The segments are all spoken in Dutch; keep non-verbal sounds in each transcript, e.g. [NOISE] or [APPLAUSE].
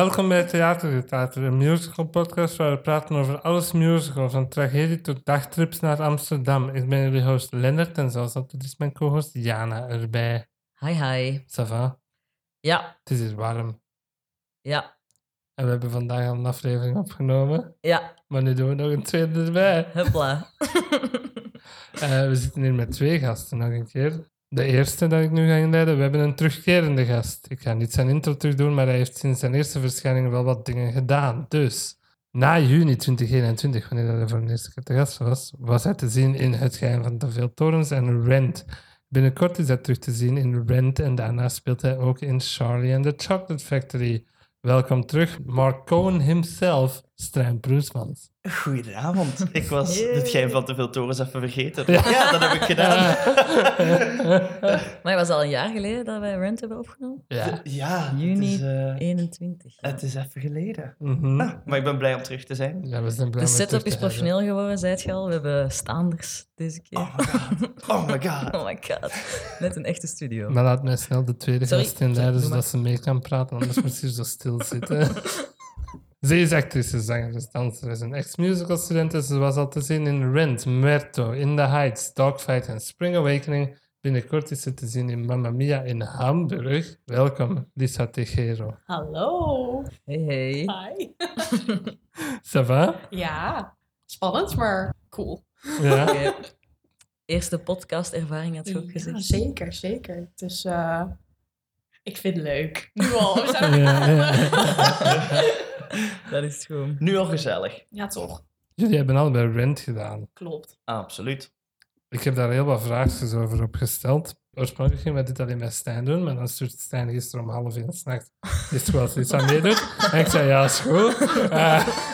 Welkom bij Theatergetater, een musical podcast waar we praten over alles musical, van tragedie tot dagtrips naar Amsterdam. Ik ben jullie host Lennart en zoals altijd is mijn co-host Jana erbij. Hi, hi. Ça va? Ja, Het is hier warm. ja, En we hebben vandaag al een aflevering opgenomen, ja. maar nu doen we nog een tweede erbij. Hupla. [LAUGHS] Eh, we zitten hier met twee gasten nog een keer. De eerste dat ik nu ga inleiden, we hebben een terugkerende gast. Ik ga niet zijn intro terug doen, maar hij heeft sinds zijn eerste verschijning wel wat dingen gedaan. Dus, na juni 2021, wanneer hij voor de eerste keer te gast was, was hij te zien in Het Geheim van de Veel Torens en Rent. Binnenkort is hij terug te zien in Rent en daarna speelt hij ook in Charlie and the Chocolate Factory. Welkom terug, Mark Cohen himself, Stijn Proesmans. Goedenavond. Ik was Yay. het geheim van te veel torens even vergeten. Ja. Ja, dat heb ik gedaan. [LAUGHS] Maar het was al een jaar geleden dat wij Rent hebben opgenomen. Ja. Ja, Juni Het is, eh, 21. ja. het is even geleden. Mhm. Ah, maar ik ben blij om terug te zijn. Ja, we zijn blij De setup is hebben. professioneel geworden, zei je al. We hebben staanders deze keer. Oh my god. [LAUGHS] Oh my god. Oh my god. Net een echte studio. Maar laat mij snel de tweede Sorry, gast inleiden, zodat ze mee kan praten, anders moet ze zo stil zitten. [LAUGHS] Ze is actrice, zangeres, danseres en ex-musical student en ze was al te zien in Rent, Muerto, In the Heights, Dogfight en Spring Awakening. Binnenkort is ze te zien in Mamma Mia in Hamburg. Welkom, Lisa Tejero. Hallo. Hey, hey. Hi. [LAUGHS] Ça va? Ja, spannend, maar cool. Ja? [LAUGHS] Oké. Eerste podcast-ervaring had je ook Ja, gezegd. zeker, zeker. Dus eh, ik vind het leuk. Nu al, we zijn Ja, [LAUGHS] [LAUGHS] Dat is gewoon. Nu al gezellig. Ja, toch. Jullie hebben allebei Rent gedaan. Klopt. Absoluut. Ik heb daar heel wat vraagjes over opgesteld. Oorspronkelijk gingen we dit alleen met Stijn doen, maar dan stuurt Stijn gisteren om half één s'nachts. [LAUGHS] Is het als iets aan meedoet? En ik zei, ja, is goed. [LAUGHS]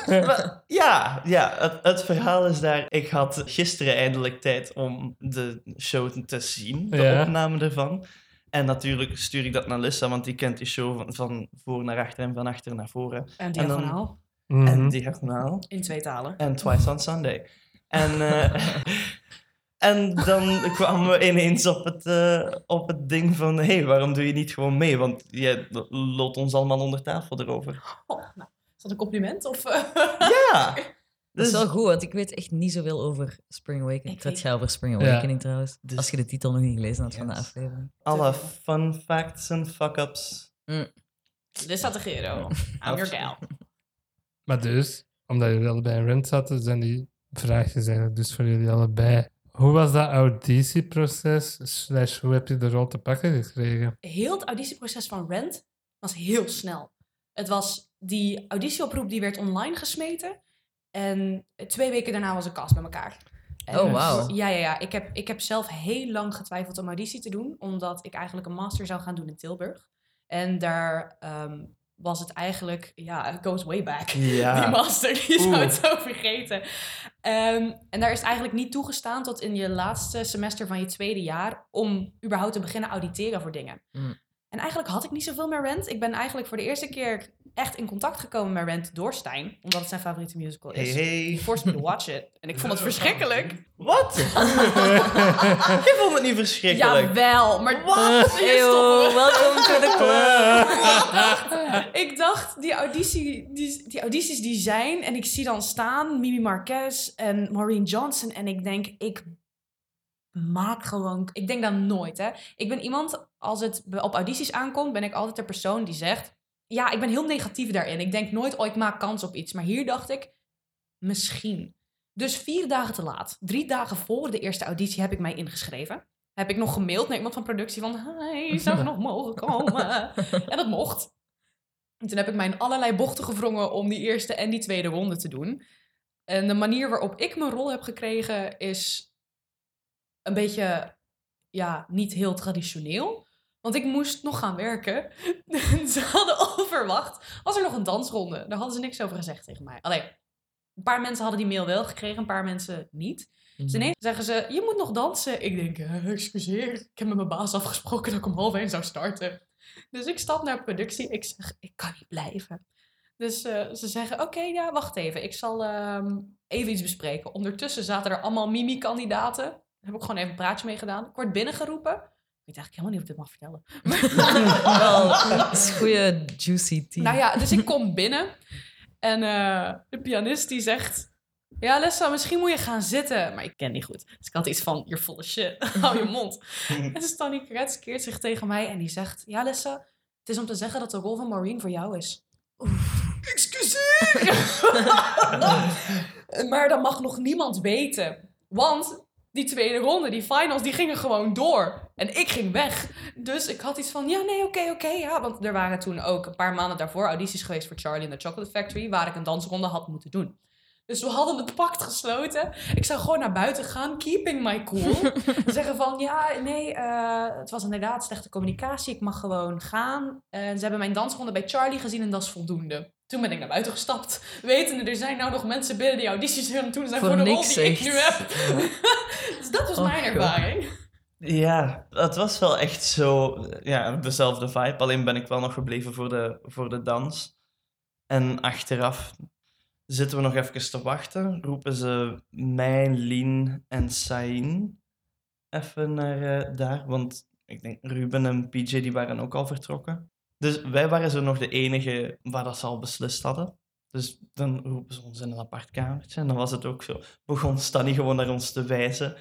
Eh, Maar ja, ja het, het verhaal is daar. Ik had gisteren eindelijk tijd om de show te zien, de Ja. opname ervan. En natuurlijk stuur ik dat naar Lissa, want die kent die show van, van voor naar achter en van achter naar voren. En dan- diagonaal. mhm. En diagonaal. In twee talen. En Twice on Sunday. En, eh, [LAUGHS] en dan kwamen we ineens op het, eh, op het ding van... hé, hey, waarom doe je niet gewoon mee? Want jij loopt ons allemaal onder tafel erover. Oh, nou, is dat een compliment? Of, eh? Ja! [LAUGHS] Dat is Dus, wel goed, want ik weet echt niet zoveel over Spring Awakening. Ik weet- gaat over Spring Ja. Awakening trouwens. Dus- Als je de titel nog niet gelezen had van de aflevering. alle fun facts en fuck-ups. Dit staat de Gero. [LAUGHS] I'm your gal. [LAUGHS] Maar dus, omdat jullie allebei in Rent zaten, zijn die vraagjes eigenlijk dus voor jullie allebei. Hoe was dat auditieproces? Slash, hoe heb je de rol te pakken gekregen? Heel het auditieproces van Rent was heel snel. Het was die auditieoproep die werd online gesmeten. En twee weken daarna was een cast bij elkaar. En Oh, wauw. Ja, ja, ja. Ik heb, ik heb zelf heel lang getwijfeld om auditie te doen. Omdat ik eigenlijk een master zou gaan doen in Tilburg. En daar ehm, was het eigenlijk... Ja, it goes way back. Die master, die zou het zo vergeten. Ehm, en daar is het eigenlijk niet toegestaan tot in je laatste semester van je tweede jaar... om überhaupt te beginnen auditeren voor dingen. Mm. En eigenlijk had ik niet zoveel meer Rent. Ik ben eigenlijk voor de eerste keer echt in contact gekomen met Rent door Stijn. Omdat het zijn favoriete musical Hey, is. hey. He forced me to watch it. En ik vond het [LAUGHS] verschrikkelijk. Wat? [LAUGHS] Ik vond het niet verschrikkelijk. Jawel, maar wat? Eeuw, welkom to the club. [LAUGHS] ik dacht, die, auditie, die, die audities die zijn... En ik zie dan staan Mimi Marquez en Maureen Johnson. En ik denk, ik maak gewoon... Ik denk dan nooit, hè. Ik ben iemand, als het op audities aankomt... ben ik altijd de persoon die zegt... Ja, ik ben heel negatief daarin. Ik denk nooit, oh, ik maak kans op iets. Maar hier dacht ik, misschien. Dus vier dagen te laat. Drie dagen voor de eerste auditie heb ik mij ingeschreven. Heb ik nog gemaild naar iemand van productie van... Hey, zou ik [LAUGHS] nog mogen komen? En dat mocht. En toen heb ik mij in allerlei bochten gewrongen om die eerste en die tweede ronde te doen. En de manier waarop ik mijn rol heb gekregen is een beetje, ja, niet heel traditioneel. Want ik moest nog gaan werken. En [LAUGHS] ze hadden onverwacht, was er nog een dansronde. Daar hadden ze niks over gezegd tegen mij. Alleen, een paar mensen hadden die mail wel gekregen, een paar mensen niet. Dus ineens zeggen ze, je moet nog dansen. Ik denk, excuseer, ik heb met mijn baas afgesproken dat ik om half één zou starten. Dus ik stap naar productie. Ik zeg, ik kan niet blijven. Dus eh, ze zeggen, oké, ja, wacht even. Ik zal ehm, even iets bespreken. Ondertussen zaten er allemaal Mimi-kandidaten. Heb ik gewoon even een praatje mee gedaan. Ik word binnengeroepen. weet eigenlijk helemaal niet of ik dit mag vertellen. [LAUGHS] Wel, dat is goede juicy tea. Nou ja, dus ik kom binnen en eh, de pianist die zegt... Ja, Lessa, misschien moet je gaan zitten. Maar ik ken die goed. Dus ik had iets van, you're full of shit. [LAUGHS] Hou je mond. [LAUGHS] en Stanny Kretz keert zich tegen mij en die zegt... Ja, Lessa, het is om te zeggen dat de rol van Maureen voor jou is. Excuseer! maar dat mag nog niemand weten. Want die tweede ronde, die finals, die gingen gewoon door. En ik ging weg. Dus ik had iets van, ja, nee, oké, oké, ja. Want er waren toen ook een paar maanden daarvoor audities geweest voor Charlie in the Chocolate Factory... waar ik een dansronde had moeten doen. Dus we hadden het pact gesloten. Ik zou gewoon naar buiten gaan, keeping my cool. [LAUGHS] Zeggen van, ja, nee, eh, het was inderdaad slechte communicatie. Ik mag gewoon gaan. En ze hebben mijn dansronde bij Charlie gezien en dat is voldoende. Toen ben ik naar buiten gestapt. [LAUGHS] Wetende, er zijn nou nog mensen binnen die audities aan het doen zijn Voor voor, de rol die ik nu heb. [LAUGHS] dus dat was Oh, mijn God. ervaring. Ja, het was wel echt zo, ja, dezelfde vibe. Alleen ben ik wel nog gebleven voor de, voor de dans. En achteraf zitten we nog even te wachten. Roepen ze mij, Lien en Sain even naar eh, daar. Want ik denk Ruben en PJ die waren ook al vertrokken. Dus wij waren zo nog de enige waar dat ze al beslist hadden. Dus dan roepen ze ons in een apart kamertje. En dan was het ook zo. Begon Stanny gewoon naar ons te wijzen.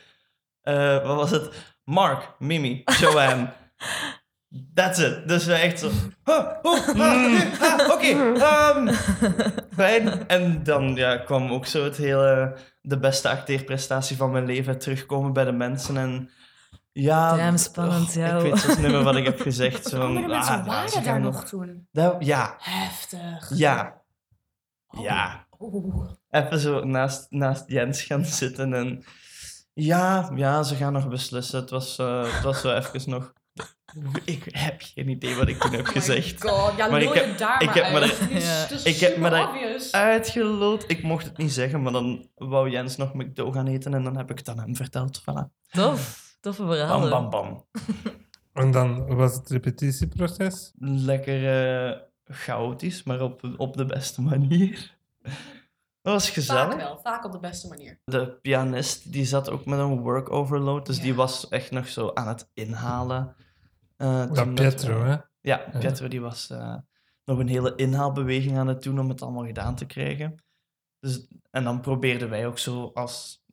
Eh, wat was het? Mark, Mimi, Joanne. [LAUGHS] That's it. Dus we echt zo... "Huh, oh, ah, ah, Oké, ehm, fijn. En dan ja, kwam ook zo het hele... De beste acteerprestatie van mijn leven terugkomen bij de mensen. En ja... Damn, spannend, oh, jou. Ik weet zelfs niet meer wat ik heb gezegd. Zo van, Andere mensen ah, waren ze daar nog toen. Dat- ja, Heftig. ja, Oh. ja. Oeh. even zo naast, naast Jens gaan zitten en ja, ja, ze gaan nog beslissen. Het was, eh, het was zo even nog... Ik heb geen idee wat ik toen heb Oh my gezegd. God, ja, Maar ik heb- daar ik maar heb me Ja. het is Ik heb me obvious. Uitgeloot. Ik mocht het niet zeggen, maar dan wou Jens nog McDo gaan eten en dan heb ik het aan hem verteld. Voilà. Tof. Toffe Bam, verhalen. bam, bam. [LAUGHS] En dan was het repetitieproces. Lekker eh, chaotisch, maar op, op de beste manier. Dat was gezellig. Vaak wel, vaak op de beste manier. De pianist die zat ook met een work overload, dus die was echt nog zo aan het inhalen. Eh, Dat dat Pietro, we- hè? Ja, Pietro die was eh, nog een hele inhaalbeweging aan het doen om het allemaal gedaan te krijgen. Dus, en dan probeerden wij ook zo als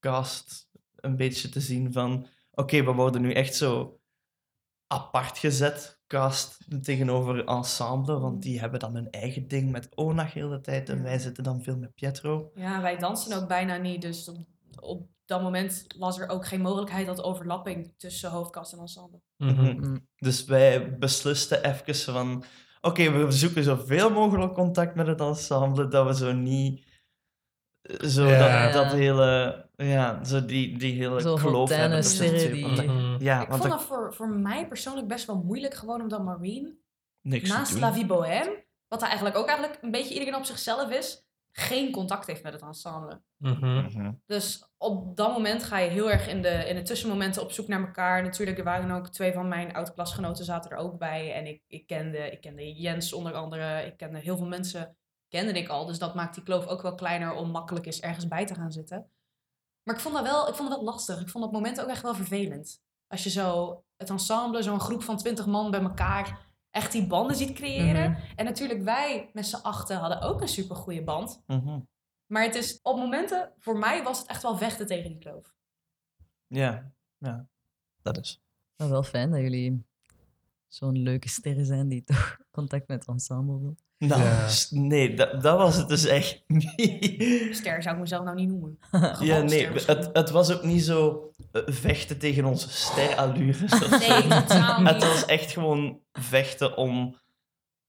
cast een beetje te zien van... Oké, we worden nu echt zo apart gezet, cast tegenover ensemble, want die hebben dan hun eigen ding met Onag heel de tijd en wij zitten dan veel met Pietro. Ja, wij dansen ook bijna niet. Dus op, op dat moment was er ook geen mogelijkheid tot overlapping tussen hoofdkast en ensemble. Mhm. Mm. Dus wij beslisten even van... Oké, we zoeken zoveel mogelijk contact met het ensemble, dat we zo niet... Zo Ja. dat, dat hele... Ja, zo die, die hele Zo kloof hebben. partijen. Mhm. Ja, ik want vond dat voor, voor mij persoonlijk best wel moeilijk, gewoon omdat Marine niks naast. La Vie Bohème, wat hij eigenlijk ook eigenlijk een beetje iedereen op zichzelf is, geen contact heeft met het ensemble. Mhm. Mhm. Dus op dat moment ga je heel erg in de, in de tussenmomenten op zoek naar elkaar. Natuurlijk, er waren ook twee van mijn oud-klasgenoten zaten er ook bij. En ik, ik, kende, ik kende Jens onder andere. Ik kende heel veel mensen, kende ik al. Dus dat maakt die kloof ook wel kleiner om makkelijk eens ergens bij te gaan zitten. Maar ik vond dat wel, ik vond dat wel lastig. Ik vond dat moment ook echt wel vervelend. Als je zo het ensemble, zo'n groep van twintig man bij elkaar, echt die banden ziet creëren. Mhm. En natuurlijk wij met z'n achten hadden ook een super goede band. Mhm. Maar het is op momenten, voor mij was het echt wel vechten tegen die kloof. Ja, ja. Dat is. Maar wel fijn dat jullie zo'n leuke sterren zijn die toch [LAUGHS] contact met het ensemble wil. Nou, Ja. nee, dat, dat was het dus echt [LAUGHS] niet. Ster zou ik mezelf nou niet noemen. [LAUGHS] Ja, nee, het, het was ook niet zo eh, vechten tegen onze sterallures. [LAUGHS] Nee, totaal niet. Het was echt gewoon vechten om...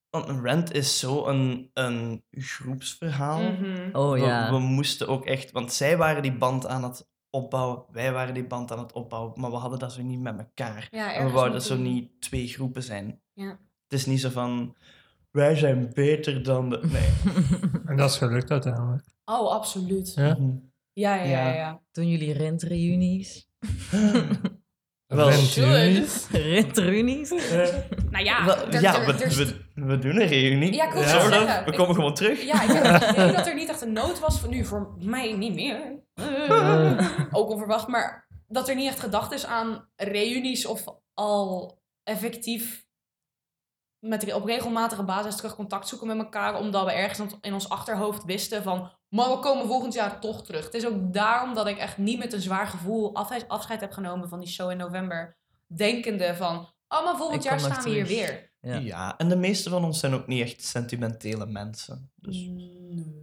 Want Rent is zo een, een groepsverhaal. Mhm. Oh we, ja. we moesten ook echt... Want zij waren die band aan het opbouwen, wij waren die band aan het opbouwen, maar we hadden dat zo niet met elkaar. Ja, En we wouden zo niet twee groepen zijn. Ja. Het is niet zo van... Wij zijn beter dan de... Nee. [LAUGHS] En dat is gelukt uiteindelijk. Oh, absoluut. Ja, Ja? Mhm. ja, ja. ja, Ja. Doen jullie rentreunies? [LAUGHS] Wel? [LAUGHS] Nou ja, Wel, er- ja, er- we, er we, we doen een reunie. Ja, ik Ja. zeggen. We Ik- komen gewoon terug. Ja, ik heb het idee dat er niet echt een nood was. Voor nu, voor mij niet meer. Ook onverwacht. Maar dat er niet echt gedacht is aan reunies of al effectief met, op regelmatige basis terug contact zoeken met elkaar. Omdat we ergens in ons achterhoofd wisten van... Maar we komen volgend jaar toch terug. Het is ook daarom dat ik echt niet met een zwaar gevoel afscheid heb genomen van die show in november. Denkende van... Oh, maar volgend Ik jaar staan we hier terug. weer. Ja. Ja. en de meeste van ons zijn ook niet echt sentimentele mensen. Dus Nee.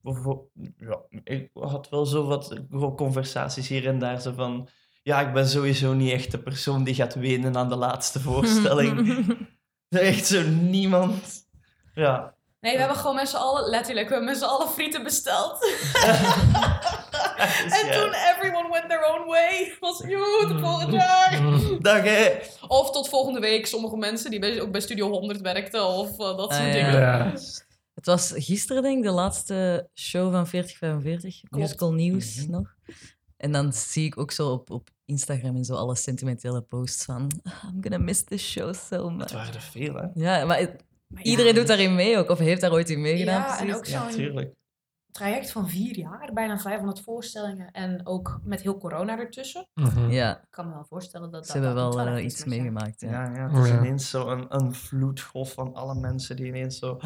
Bijvo- Ja, ik had wel zo wat conversaties hier en daar. Zo van, ja, ik ben sowieso niet echt de persoon die gaat wenen aan de laatste [LAUGHS] voorstelling. [LAUGHS] Er is [LAUGHS] echt zo niemand. Ja. Nee, we hebben gewoon met z'n allen, letterlijk, we hebben met z'n allen frieten besteld. [LAUGHS] En ja. toen everyone went their own way. Was, tot volgend jaar. [LAUGHS] Dag hè. Of tot volgende week. Sommige mensen die bij, ook bij Studio 100 werkten of eh, dat soort Ah, dingen. Ja. Het was gisteren, denk ik, de laatste show van 4045. Musical Nieuws Mhm. nog. En dan zie ik ook zo op, op Instagram en zo alle sentimentele posts van... "Ah, I'm gonna miss this show so Het much. waren er veel, hè? Ja, maar het- Maar ja, iedereen doet daarin mee ook. Of heeft daar ooit in meegedaan, Ja, en ook Ja, zo'n tuurlijk. traject van vier jaar. Bijna 500 voorstellingen. En ook met heel corona ertussen. Mhm. Ja, Ik kan me wel voorstellen dat ze dat... hebben dat wel eh, iets meegemaakt. Ja. Ja, ja, het is Ja. ineens zo een, een vloedgolf van alle mensen die ineens zo...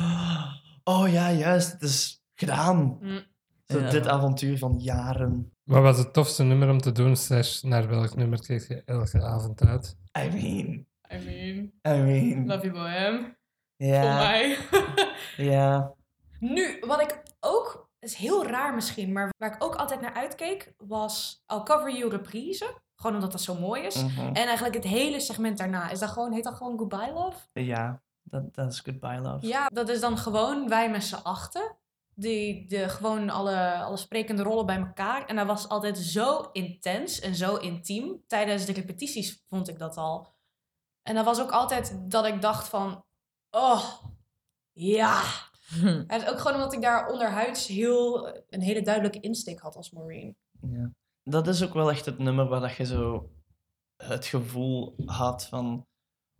Oh ja, juist, het is gedaan. Mm. Zo, Ja. Dit avontuur van jaren. Wat was het tofste nummer om te doen? Slash, naar welk nummer keek je elke avond uit? I mean, I mean, I mean. love you bohem. Voor Ja, mij. [LAUGHS] ja. Nu, wat ik ook, is heel raar misschien, maar waar ik ook altijd naar uitkeek, was I'll Cover You reprise. Gewoon omdat dat zo mooi is. mhm. En eigenlijk het hele segment daarna, is dat gewoon, heet dat gewoon Goodbye Love? Ja, dat dat is Goodbye Love. Ja, dat is dan gewoon wij met z'n achten. Die de, gewoon alle, alle sprekende rollen bij elkaar. En dat was altijd zo intens en zo intiem. Tijdens de repetities vond ik dat al. En dat was ook altijd dat ik dacht van... Oh, ja. [LAUGHS] Hm. Is ook gewoon omdat ik daar onderhuids heel, een hele duidelijke insteek had als Marine. Ja. Dat is ook wel echt het nummer waar dat je zo het gevoel had van...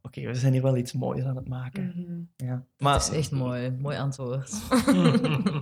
Oké, we zijn hier wel iets moois aan het maken. Ja. Dat Maar, is echt mooi. Mooi antwoord. [LAUGHS]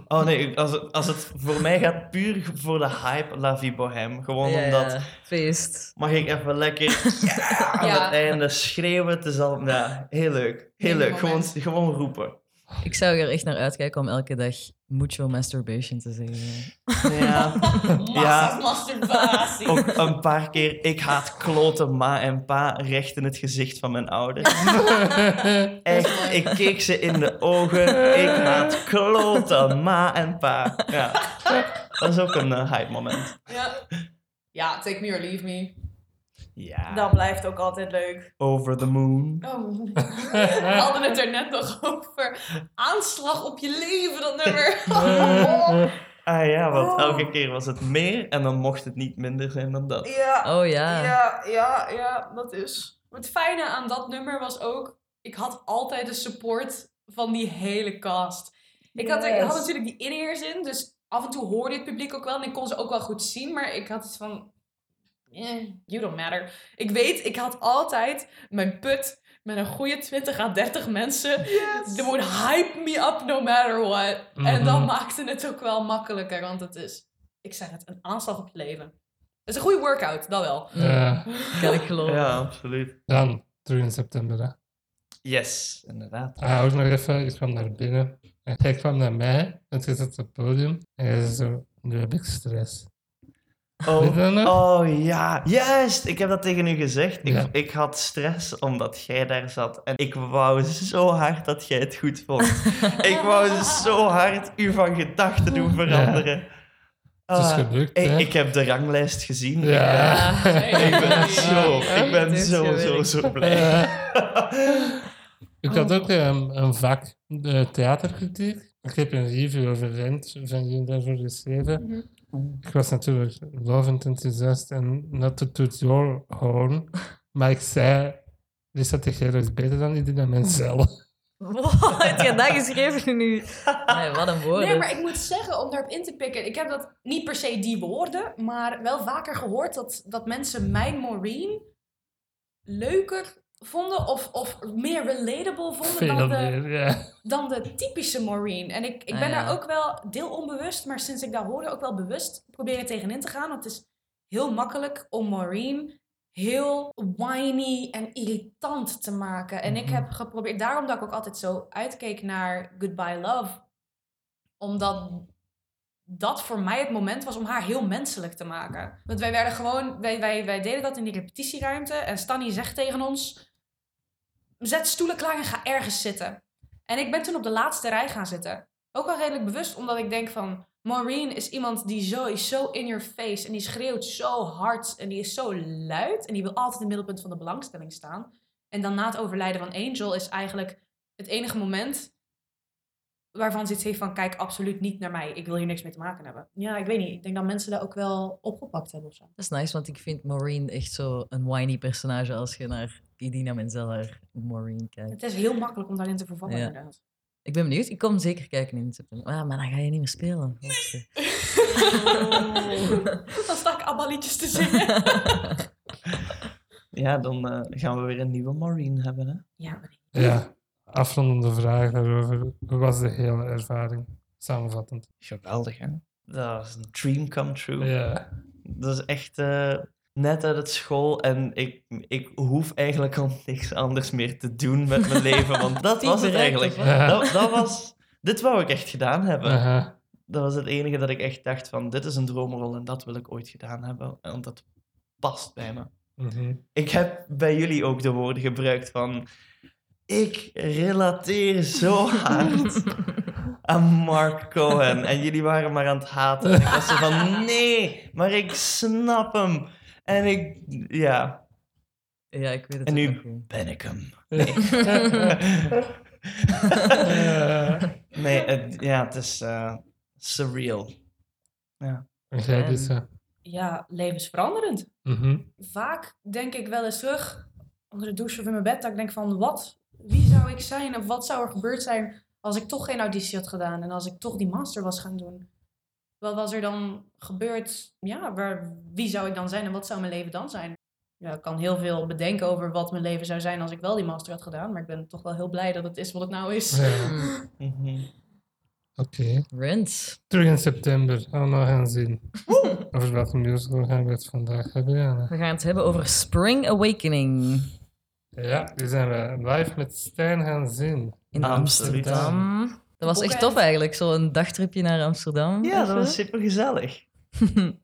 Oh nee, als het, als het voor mij gaat puur voor de hype La Vie Bohème. Gewoon Ja, omdat... ja, feest. Mag ik even lekker [LAUGHS] ja, aan Ja. het einde schreeuwen? Het is al... Ja, heel leuk. Heel leuk. Gewoon, gewoon roepen. Ik zou er echt naar uitkijken om elke dag mucho masturbation te zeggen. Ja. [LAUGHS] Massa masturbatie. Ook een paar keer, ik haat kloten ma en pa recht in het gezicht van mijn ouders. [LAUGHS] Echt, ik keek ze in de ogen. Ik haat kloten ma en pa. Ja, dat is ook een eh, hype moment. Ja. ja, Take Me or Leave Me. Ja, Dat blijft ook altijd leuk. over the moon. Oh, [LAUGHS] we hadden het er net nog over. Aanslag op je leven, dat nummer. [LAUGHS] Ah ja, want Oh. elke keer was het meer en dan mocht het niet minder zijn dan dat. ja, Oh ja. ja, ja, ja, dat is. Het fijne aan dat nummer was ook, ik had altijd de support van die hele cast. Ik had, ik had natuurlijk die in-ears in, dus af en toe hoorde het publiek ook wel en ik kon ze ook wel goed zien, maar ik had iets van, eh, you don't matter. Ik weet, ik had altijd mijn put met een goede 20 à 30 mensen. They would hype me up no matter what. En dat Mhm. maakte het ook wel makkelijker, want het is, ik zeg het, een aanslag op je leven. Het is een goede workout, dat wel. Ja, Kan ik geloven. Ja, absoluut. dan, terug in september. Hè. Yes, inderdaad. Ah, ook nog even, ik kwam naar binnen. En hij kwam naar mij, en toen zat op het podium. En hij zei zo, nu heb ik stress. Oh, oh ja, juist. Ik heb dat tegen u gezegd. Ik, Ja. ik had stress omdat jij daar zat. En ik wou zo hard dat jij het goed vond. [LAUGHS] ik wou zo hard u van gedachten doen veranderen. Het is Ah, gelukt, ik, hè? ik heb de ranglijst gezien. Ja. Ik ben zo, [LAUGHS] ik ben zo, zo, zo blij. [LAUGHS] Ik had ook een, een vak, de theaterkritiek. Ik heb een review over Rent van jullie daarvoor geschreven. Ik was natuurlijk lovend enthousiast en not to toot your horn. Maar ik zei, Lisa Teixeira is beter dan Idina Menzel. Wow, heb je dat geschreven nu? Nee, wat een woorden. Nee, maar ik moet zeggen, om daarop in te pikken, ik heb dat niet per se die woorden, maar wel vaker gehoord dat, dat mensen mijn Maureen leuker vonden of, of meer relatable vonden Veel dan de, meer, dan de typische Maureen. En ik, ik Ah, ben ja. daar ook wel deel onbewust, maar sinds ik dat hoorde ook wel bewust proberen tegenin te gaan. Want het is heel makkelijk om Maureen heel whiny en irritant te maken. En ik Mhm. heb geprobeerd, daarom dat ik ook altijd zo uitkeek naar Goodbye Love. Omdat dat voor mij het moment was om haar heel menselijk te maken. Want wij werden gewoon, wij, wij, wij deden dat in die repetitieruimte. En Stanny zegt tegen ons: Zet stoelen klaar en ga ergens zitten. En ik ben toen op de laatste rij gaan zitten. Ook wel redelijk bewust, omdat ik denk van... Maureen is iemand die zo is zo in your face. En die schreeuwt zo hard. En die is zo luid. En die wil altijd in het middelpunt van de belangstelling staan. En dan na het overlijden van Angel is eigenlijk het enige moment... waarvan ze iets heeft van... Kijk absoluut niet naar mij. Ik wil hier niks mee te maken hebben. Ja, ik weet niet. Ik denk dat mensen dat ook wel opgepakt hebben of zo. Dat is nice, want ik vind Maureen echt zo een whiny personage als je naar Idina Menzel haar Maureen kijkt. Het is heel makkelijk om daarin te vervallen Ja. inderdaad. Ik ben benieuwd. Ik kom zeker kijken in september. Ah, maar dan ga je niet meer spelen. [LAUGHS] dan sta ik ABBA liedjes te zingen. [LAUGHS] Ja, dan eh, gaan we weer een nieuwe Maureen hebben. Hè? Ja, maar Ja, afrondende vraag daarover. Hoe was de hele ervaring? Samenvattend. Geweldig, hè? Dat was een dream come true. Ja. Dat is echt eh, net uit het school en ik, ik hoef eigenlijk al [LAUGHS] niks anders meer te doen met mijn leven, want dat was het eigenlijk. Dat, dat was, dit wou ik echt gedaan hebben. Aha. Dat was het enige dat ik echt dacht van, dit is een droomrol en dat wil ik ooit gedaan hebben. En dat past bij me. Mhm. Ik heb bij jullie ook de woorden gebruikt van, ik relateer zo hard [LAUGHS] aan Mark Cohen. En jullie waren maar aan het haten. En ik was zo van, nee, maar ik snap hem. En ik, ja, Ja, ik weet het En nu- ben ik hem. [LAUGHS] Nee, het, ja, het is eh, surreal. En jij dus, eh, ja, levensveranderend. mhm. Vaak denk ik wel eens terug onder de douche of in mijn bed. Dat ik denk van, wat, wie zou ik zijn? Of wat zou er gebeurd zijn als ik toch geen auditie had gedaan? En als ik toch die master was gaan doen? Wat was er dan gebeurd? Ja, waar, wie zou ik dan zijn en wat zou mijn leven dan zijn? Ja, ik kan heel veel bedenken over wat mijn leven zou zijn als ik wel die master had gedaan. Maar ik ben toch wel heel blij dat het is wat het nou is. Ja, Mm. [LAUGHS] Mhm. Oké. Rent. Terug in september. Allemaal gaan zien. Over welke musical gaan we het vandaag hebben, Jana? We gaan het hebben over Spring Awakening Ja, die zijn we live met Stijn gaan zien. in. Amsterdam. Dat was echt tof eigenlijk, zo'n dagtripje naar Amsterdam. Ja, dat was super gezellig. [LAUGHS]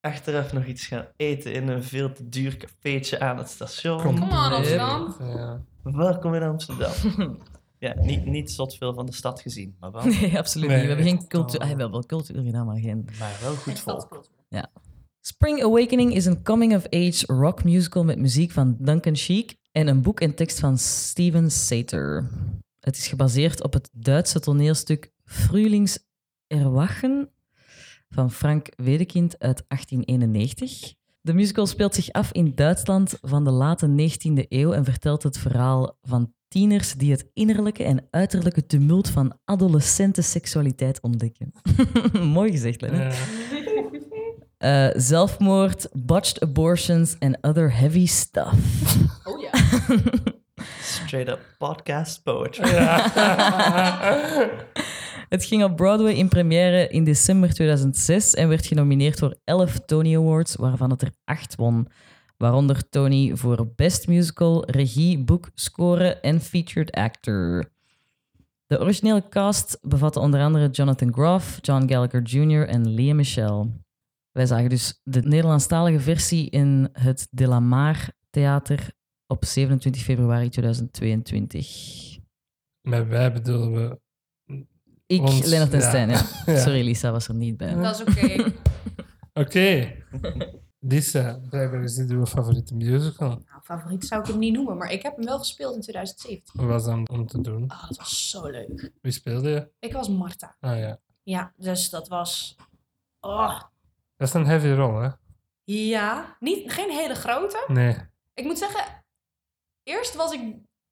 Achteraf nog iets gaan eten in een veel te duur cafeetje aan het station. Kom. Aan, Amsterdam. Ja. Welkom in Amsterdam. [LAUGHS] Ja, niet, niet zot veel van de stad gezien, maar wel, Nee, absoluut Nee, niet. We hebben geen cultuur... wel. Ah, we hebben wel cultuur gedaan, maar geen... maar wel goed volk. Stadscultuur. Spring Awakening is een coming-of-age rock musical met muziek van Duncan Sheik en een boek en tekst van Steven Sater. Het is gebaseerd op het Duitse toneelstuk Frühlings Erwachen van Frank Wedekind uit 1891. De musical speelt zich af in Duitsland van de late 19e eeuw en vertelt het verhaal van tieners die het innerlijke en uiterlijke tumult van adolescente seksualiteit ontdekken. [LAUGHS] Mooi gezegd, Lennon. Ja. Eh, zelfmoord, botched abortions en other heavy stuff. Oh ja. [LAUGHS] Straight up podcast poetry. [LAUGHS] [LAUGHS] Het ging op Broadway in première in december 2006 en werd genomineerd voor 11 Tony Awards, waarvan het er 8 won. Waaronder Tony voor Best Musical, Regie, Boek, Score en Featured Actor. De originele cast bevatte onder andere Jonathan Groff, John Gallagher Jr. en Lea Michele. Wij zagen dus de Nederlandstalige versie in het De La Mar Theater op 27 februari 2022. Met wij bedoelen we... Ik, Ons, Lennart en ja. Stijn, ja. [LAUGHS] Ja. Sorry, Lisa was er niet bij. Dat is oké. [LAUGHS] Oké. Lisa, blijkbaar is dit uw favoriete musical. Nou, favoriet zou ik hem niet noemen, maar ik heb hem wel gespeeld in 2017. Hoe was dat om te doen? Ah, dat was zo leuk. Wie speelde je? Ik was Marta. Ah ja. Ja, dus dat was... Oh, Dat is een heavy rol, hè? ja, niet, geen hele grote. Nee. Ik moet zeggen, eerst was ik...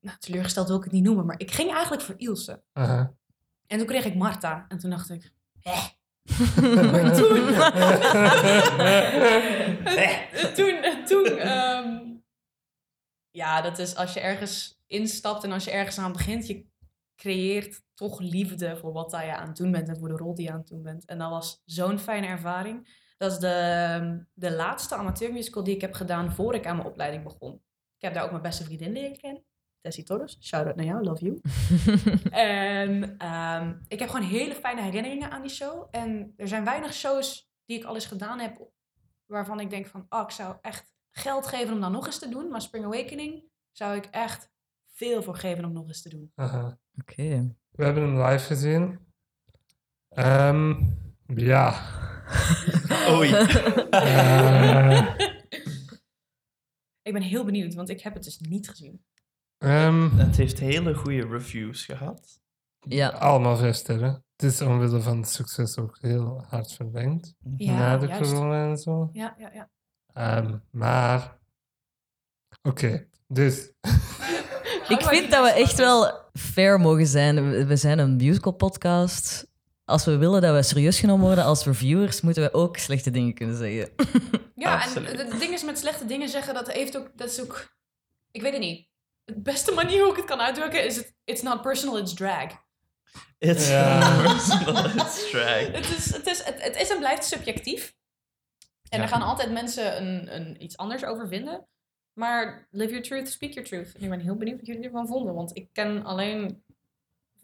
Nou, teleurgesteld wil ik het niet noemen, maar ik ging eigenlijk voor Ilse. Aha. En toen kreeg ik Marta. En toen dacht ik... Hè? [LAUGHS] Maar toen- En [LAUGHS] toen, en toen ehm, ja, dat is als je ergens instapt en als je ergens aan begint, je creëert toch liefde voor wat dat je aan het doen bent en voor de rol die je aan het doen bent. En dat was zo'n fijne ervaring. Dat is de, de laatste amateurmusical die ik heb gedaan voor ik aan mijn opleiding begon. Ik heb daar ook mijn beste vriendin leren kennen. Tessie Torres. Shout-out naar jou, love you. [LAUGHS] en ehm, ik heb gewoon hele fijne herinneringen aan die show. En er zijn weinig shows die ik al eens gedaan heb... waarvan ik denk van... oh, ik zou echt geld geven om dat nog eens te doen. Maar Spring Awakening zou ik echt veel voor geven om nog eens te doen. Aha. Oké. We hebben hem live gezien. Ehm, ja. Oei. Eh, Ik ben heel benieuwd, want ik heb het dus niet gezien. ehm, Het heeft hele goede reviews gehad. Ja. allemaal sterren. Het is omwille van het succes ook heel hard verlengd. Ja, na de juist. corona en zo. Ja, ja, ja. Ehm, maar... Oké, dus... Ik vind dat we echt wel fair mogen zijn. We zijn een musical podcast. Als we willen dat we serieus genomen worden als reviewers, moeten we ook slechte dingen kunnen zeggen. [LAUGHS] Ja, Absoluut. en het ding is met slechte dingen zeggen, dat heeft ook, dat is ook, ik weet het niet. De beste manier hoe ik het kan uitdrukken is, het, it's not personal, it's drag. It's Ja. [LAUGHS] personal, it's [LAUGHS] drag. Het is, het is, het, het is en blijft subjectief. En Ja. er gaan altijd mensen een, een, iets anders over vinden. Maar live your truth, speak your truth. En ik ben heel benieuwd wat jullie ervan vonden. Want ik ken alleen de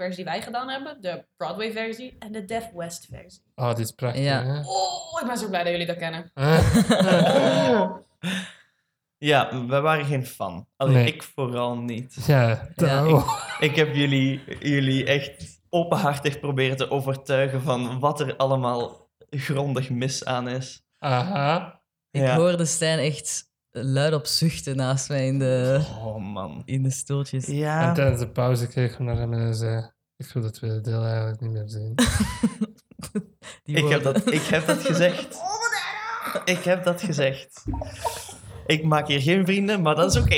versie die wij gedaan hebben. De Broadway versie en de Deaf West versie. Oh, die is prachtig, Ja. hè? Oh, ik ben zo blij dat jullie dat kennen. [LAUGHS] Ja, we waren geen fan. Alleen Nee. ik vooral niet. ja, Ja. [LAUGHS] Ik heb jullie, jullie echt openhartig proberen te overtuigen van wat er allemaal grondig mis aan is. Aha. Ik Ja. hoorde Stijn echt luid op zuchten naast mij in de, Oh man. in de stoeltjes. En Ja, tijdens de pauze keek ik naar hem en zei... Ik wil het tweede deel eigenlijk niet meer zien. [LAUGHS] Ik heb, dat, ik heb dat gezegd. Ik heb dat gezegd. Ik maak hier geen vrienden, maar dat is oké.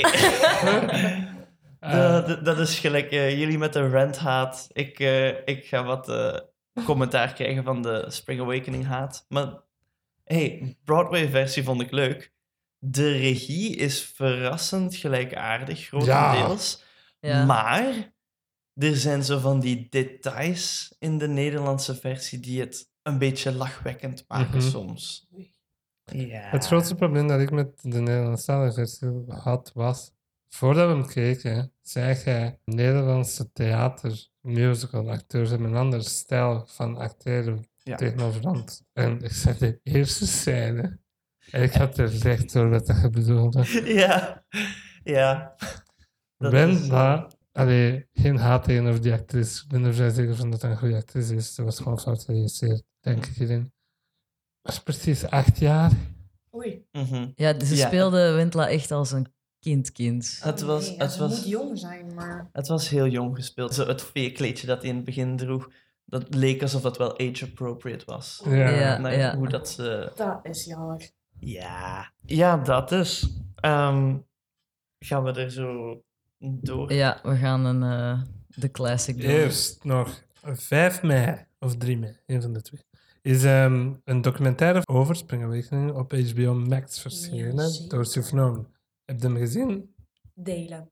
Eh, Dat- dat- dat is gelijk eh, jullie met de rant haat. Ik, eh, ik ga wat eh, commentaar krijgen van de Spring Awakening haat. Maar hey, Broadway versie vond ik leuk. De regie is verrassend gelijkaardig, grotendeels. Ja. Maar er zijn zo van die details in de Nederlandse versie die het een beetje lachwekkend maken Mhm. soms. Ja. Het grootste probleem dat ik met de Nederlandstalige versie had, was... Voordat we hem keken, zei jij... Nederlandse theater, musical acteurs hebben een andere stijl van acteren Ja. tegenover ons. En ik zei de eerste scène... Ik had er recht door wat je bedoelde. [LAUGHS] Ja, ja. Dat ben is, daar... Allee, geen haat tegenover die actrice. Ik ben er vrij zeker van dat het een goede actrice is. Ze was gewoon fout geregisseerd, denk ik hierin. Was precies acht jaar. Oei. mhm. Ja, ze Ja. speelde Wendla echt als een kind-kind. Het was- Nee, ja, het ze was- moet jong zijn, maar... Het was heel jong gespeeld. Zo het veerkleedje dat hij in het begin droeg, dat leek alsof dat wel age-appropriate was. Ja. Ja. Naar Hoe dat ze... Dat is jammer. Ja. Ja, dat is. Ehm, gaan we er zo door? Ja, we gaan een, eh, de classic doen. Eerst nog 5 mei, of 3 mei, een van de twee. Is ehm, een documentaire over Spring Awakening op HBO Max verschenen zeker. door Sufnoon. Heb je hem gezien? Delen.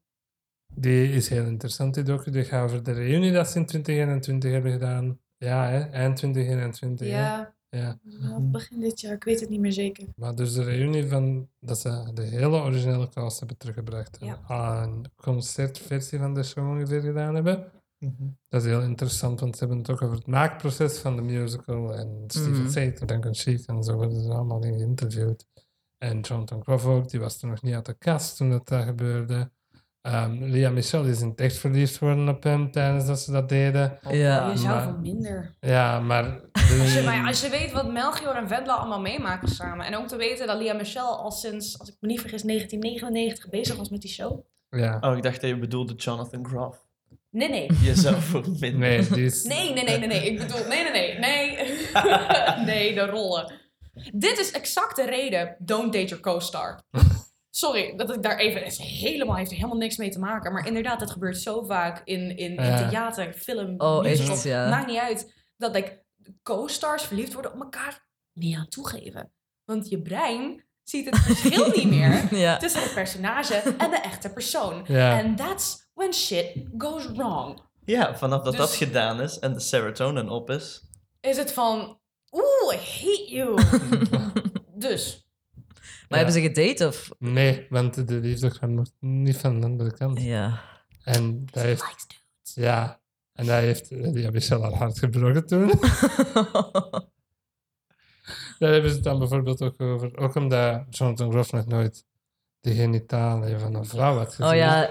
Die is heel interessant, die docu. Die gaat over de reunie dat ze in 2021 hebben gedaan. Ja, hè? eind 2021. hè? Ja, begin dit jaar. Ik weet het niet meer zeker. Maar dus de reunie van dat ze de hele originele cast hebben teruggebracht. En Ja. ah, een concertversie van de show ongeveer gedaan hebben. Mhm. Dat is heel interessant, want ze hebben het ook over het maakproces van de musical. En Steven Mhm. Sater, Duncan Sheik en zo worden ze allemaal in geïnterviewd. En Jonathan Groff ook, die was er nog niet uit de kast toen dat, dat gebeurde. Ehm Lia Michelle is het echt verliefd geworden op hem tijdens dat ze dat deden. Ja. je zou maar- van minder. Ja, maar... [LAUGHS] Als je, maar als je weet wat Melchior en Vendla allemaal meemaken samen. En ook te weten dat Lia Michelle al sinds, als ik me niet vergis, 1999 bezig was met die show. ja. Oh, ik dacht dat je bedoelde Jonathan Groff. Nee, nee. Je zou voor minder. Nee, die is... Nee, nee, nee, nee, nee. Ik bedoel, nee, nee, nee. Nee, [LAUGHS] nee de rollen. Dit is exact de reden. Don't date your co-star. [LAUGHS] Sorry, dat ik daar even... Het helemaal, heeft er helemaal niks mee te maken. Maar inderdaad, dat gebeurt zo vaak in, in, in theater, film, Oh, musical. echt, ja. Maakt niet uit. Dat like, co-stars verliefd worden op elkaar niet aan toegeven. Want je brein ziet het verschil niet [LAUGHS] meer Ja. tussen het personage en de echte persoon. Ja. And that's when shit goes wrong. Ja, vanaf dat dat Dus- gedaan is en de serotonin op is. Is het van, Oeh, I hate you. [LAUGHS] dus. Maar hebben ze gedate of... Nee, want de liefde kwam nog niet van de andere kant. Ja. En dat heeft, ja, en dat heeft eh, die Michel haar hart gebroken toen. [LAUGHS] Daar hebben ze het dan bijvoorbeeld ook over. Ook omdat Jonathan Groff nog nooit de genitalen van een vrouw had gezien. oh ja,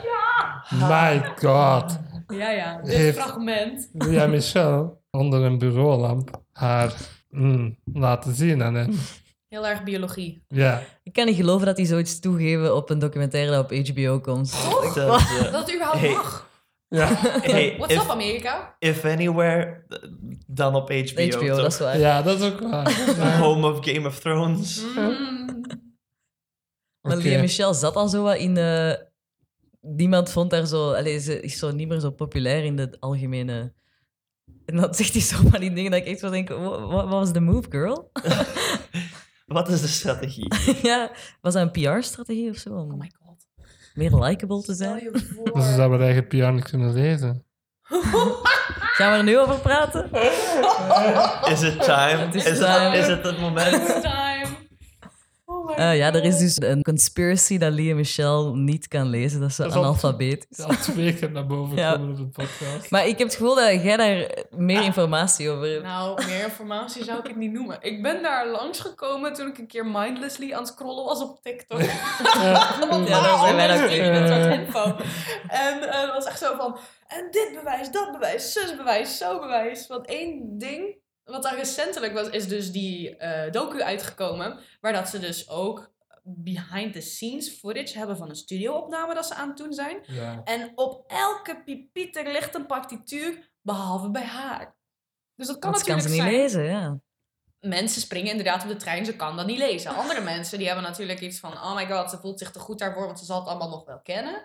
My god. Ja, ja. Dit Heeft- fragment. Ja, Michel onder een bureaulamp haar mm, laten zien aan hem. [LAUGHS] Heel erg biologie. Ja, ik kan niet geloven dat hij zoiets toegeven op een documentaire dat op HBO komt. Dat, eh, Dat het überhaupt Hey. mag. ja, [LAUGHS] hey, What's if, up, Amerika? if anywhere, eh, dan op HBO. HBO, toch? dat is waar. ja, dat is ook waar. Ja. home of Game of Thrones. Mm. Maar. Lea Michel zat al zo wat in de... Niemand vond haar zo... Allee, ze is zo niet meer zo populair in de algemene... En dan zegt hij zo van die dingen dat ik echt zo denk... Wat wat was de move, girl? [LAUGHS] Wat is de strategie? [LAUGHS] ja, was dat een PR-strategie of zo? Om Oh my god. meer likable te Stel zijn? Dus ze zouden haar eigen piano niet kunnen lezen. [LAUGHS] Gaan we er nu over praten? Is it time? Het is. Het, is het het moment? Eh, ja, er is dus een conspiracy dat Lea Michel niet kan lezen. Dat ze Dat analfabeet is. [LAUGHS] Al twee keer naar boven Ja. komen op de podcast. Maar ik heb het gevoel dat jij daar meer informatie over hebt. Nou, meer informatie zou ik het niet noemen. Ik ben daar langsgekomen toen ik een keer mindlessly aan het scrollen was op TikTok. Ja, [LAUGHS] daar zijn wij. Dat soort info. En eh, dat was echt zo van... En dit bewijs, dat bewijs, zus bewijs, zo bewijs. Want één ding, wat daar recentelijk was, is dus die eh, docu uitgekomen. Waar dat ze dus ook behind the scenes footage hebben van een studioopname dat ze aan het doen zijn. Ja. En op elke pipieter ligt een partituur, behalve bij haar. Dus dat kan Want ze kan natuurlijk ze niet zijn. lezen, ja. Mensen springen inderdaad op de trein, ze kan dat niet lezen. Andere [LAUGHS] mensen die hebben natuurlijk iets van, oh my god, ze voelt zich te goed daarvoor, want ze zal het allemaal nog wel kennen.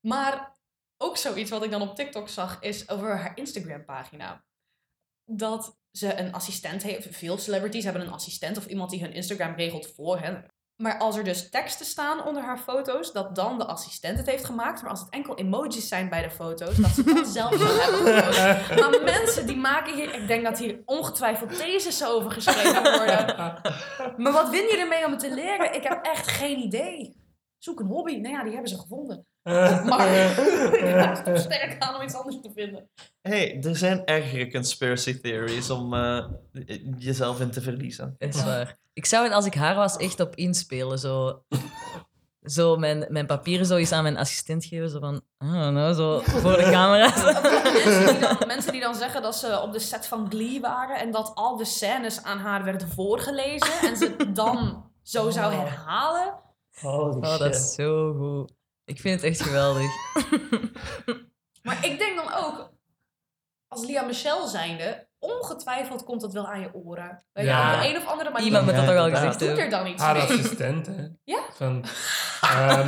Maar ook zoiets wat ik dan op TikTok zag, is over haar Instagram pagina. Dat ze een assistent heeft. Veel celebrities hebben een assistent of iemand die hun Instagram regelt voor hen. Maar als er dus teksten staan onder haar foto's, dat dan de assistent het heeft gemaakt. Maar als het enkel emojis zijn bij de foto's, dat ze dat zelf zo hebben gepost. Maar [LAUGHS] mensen die maken hier, ik denk dat hier ongetwijfeld theses over geschreven worden. Maar wat win je ermee om het te leren? Ik heb echt geen idee. Zoek een hobby. Nou ja, die hebben ze gevonden. Maar ik heb het toch sterk aan om iets anders te vinden. Hey, er zijn ergere conspiracy theories om eh, jezelf in te verliezen. Dat is waar. Ik zou het als ik haar was echt op inspelen. Zo, zo mijn, mijn papieren zo eens aan mijn assistent geven. Zo van, ah, nou, zo voor de camera. Mensen die, dan, mensen die dan zeggen dat ze op de set van Glee waren en dat al de scènes aan haar werden voorgelezen en ze het dan zo zou herhalen. Holy Oh, dat is zo goed. Ik vind het echt geweldig. [LAUGHS] Maar ik denk dan ook, als Lia Michelle zijnde, ongetwijfeld komt dat wel aan je oren. Weet je, Ja. op de een of andere manier. Iemand met dat al inderdaad. gezegd doet heeft. er dan iets Haar mee. assistent, hè. Ja? Van, [LAUGHS] ehm,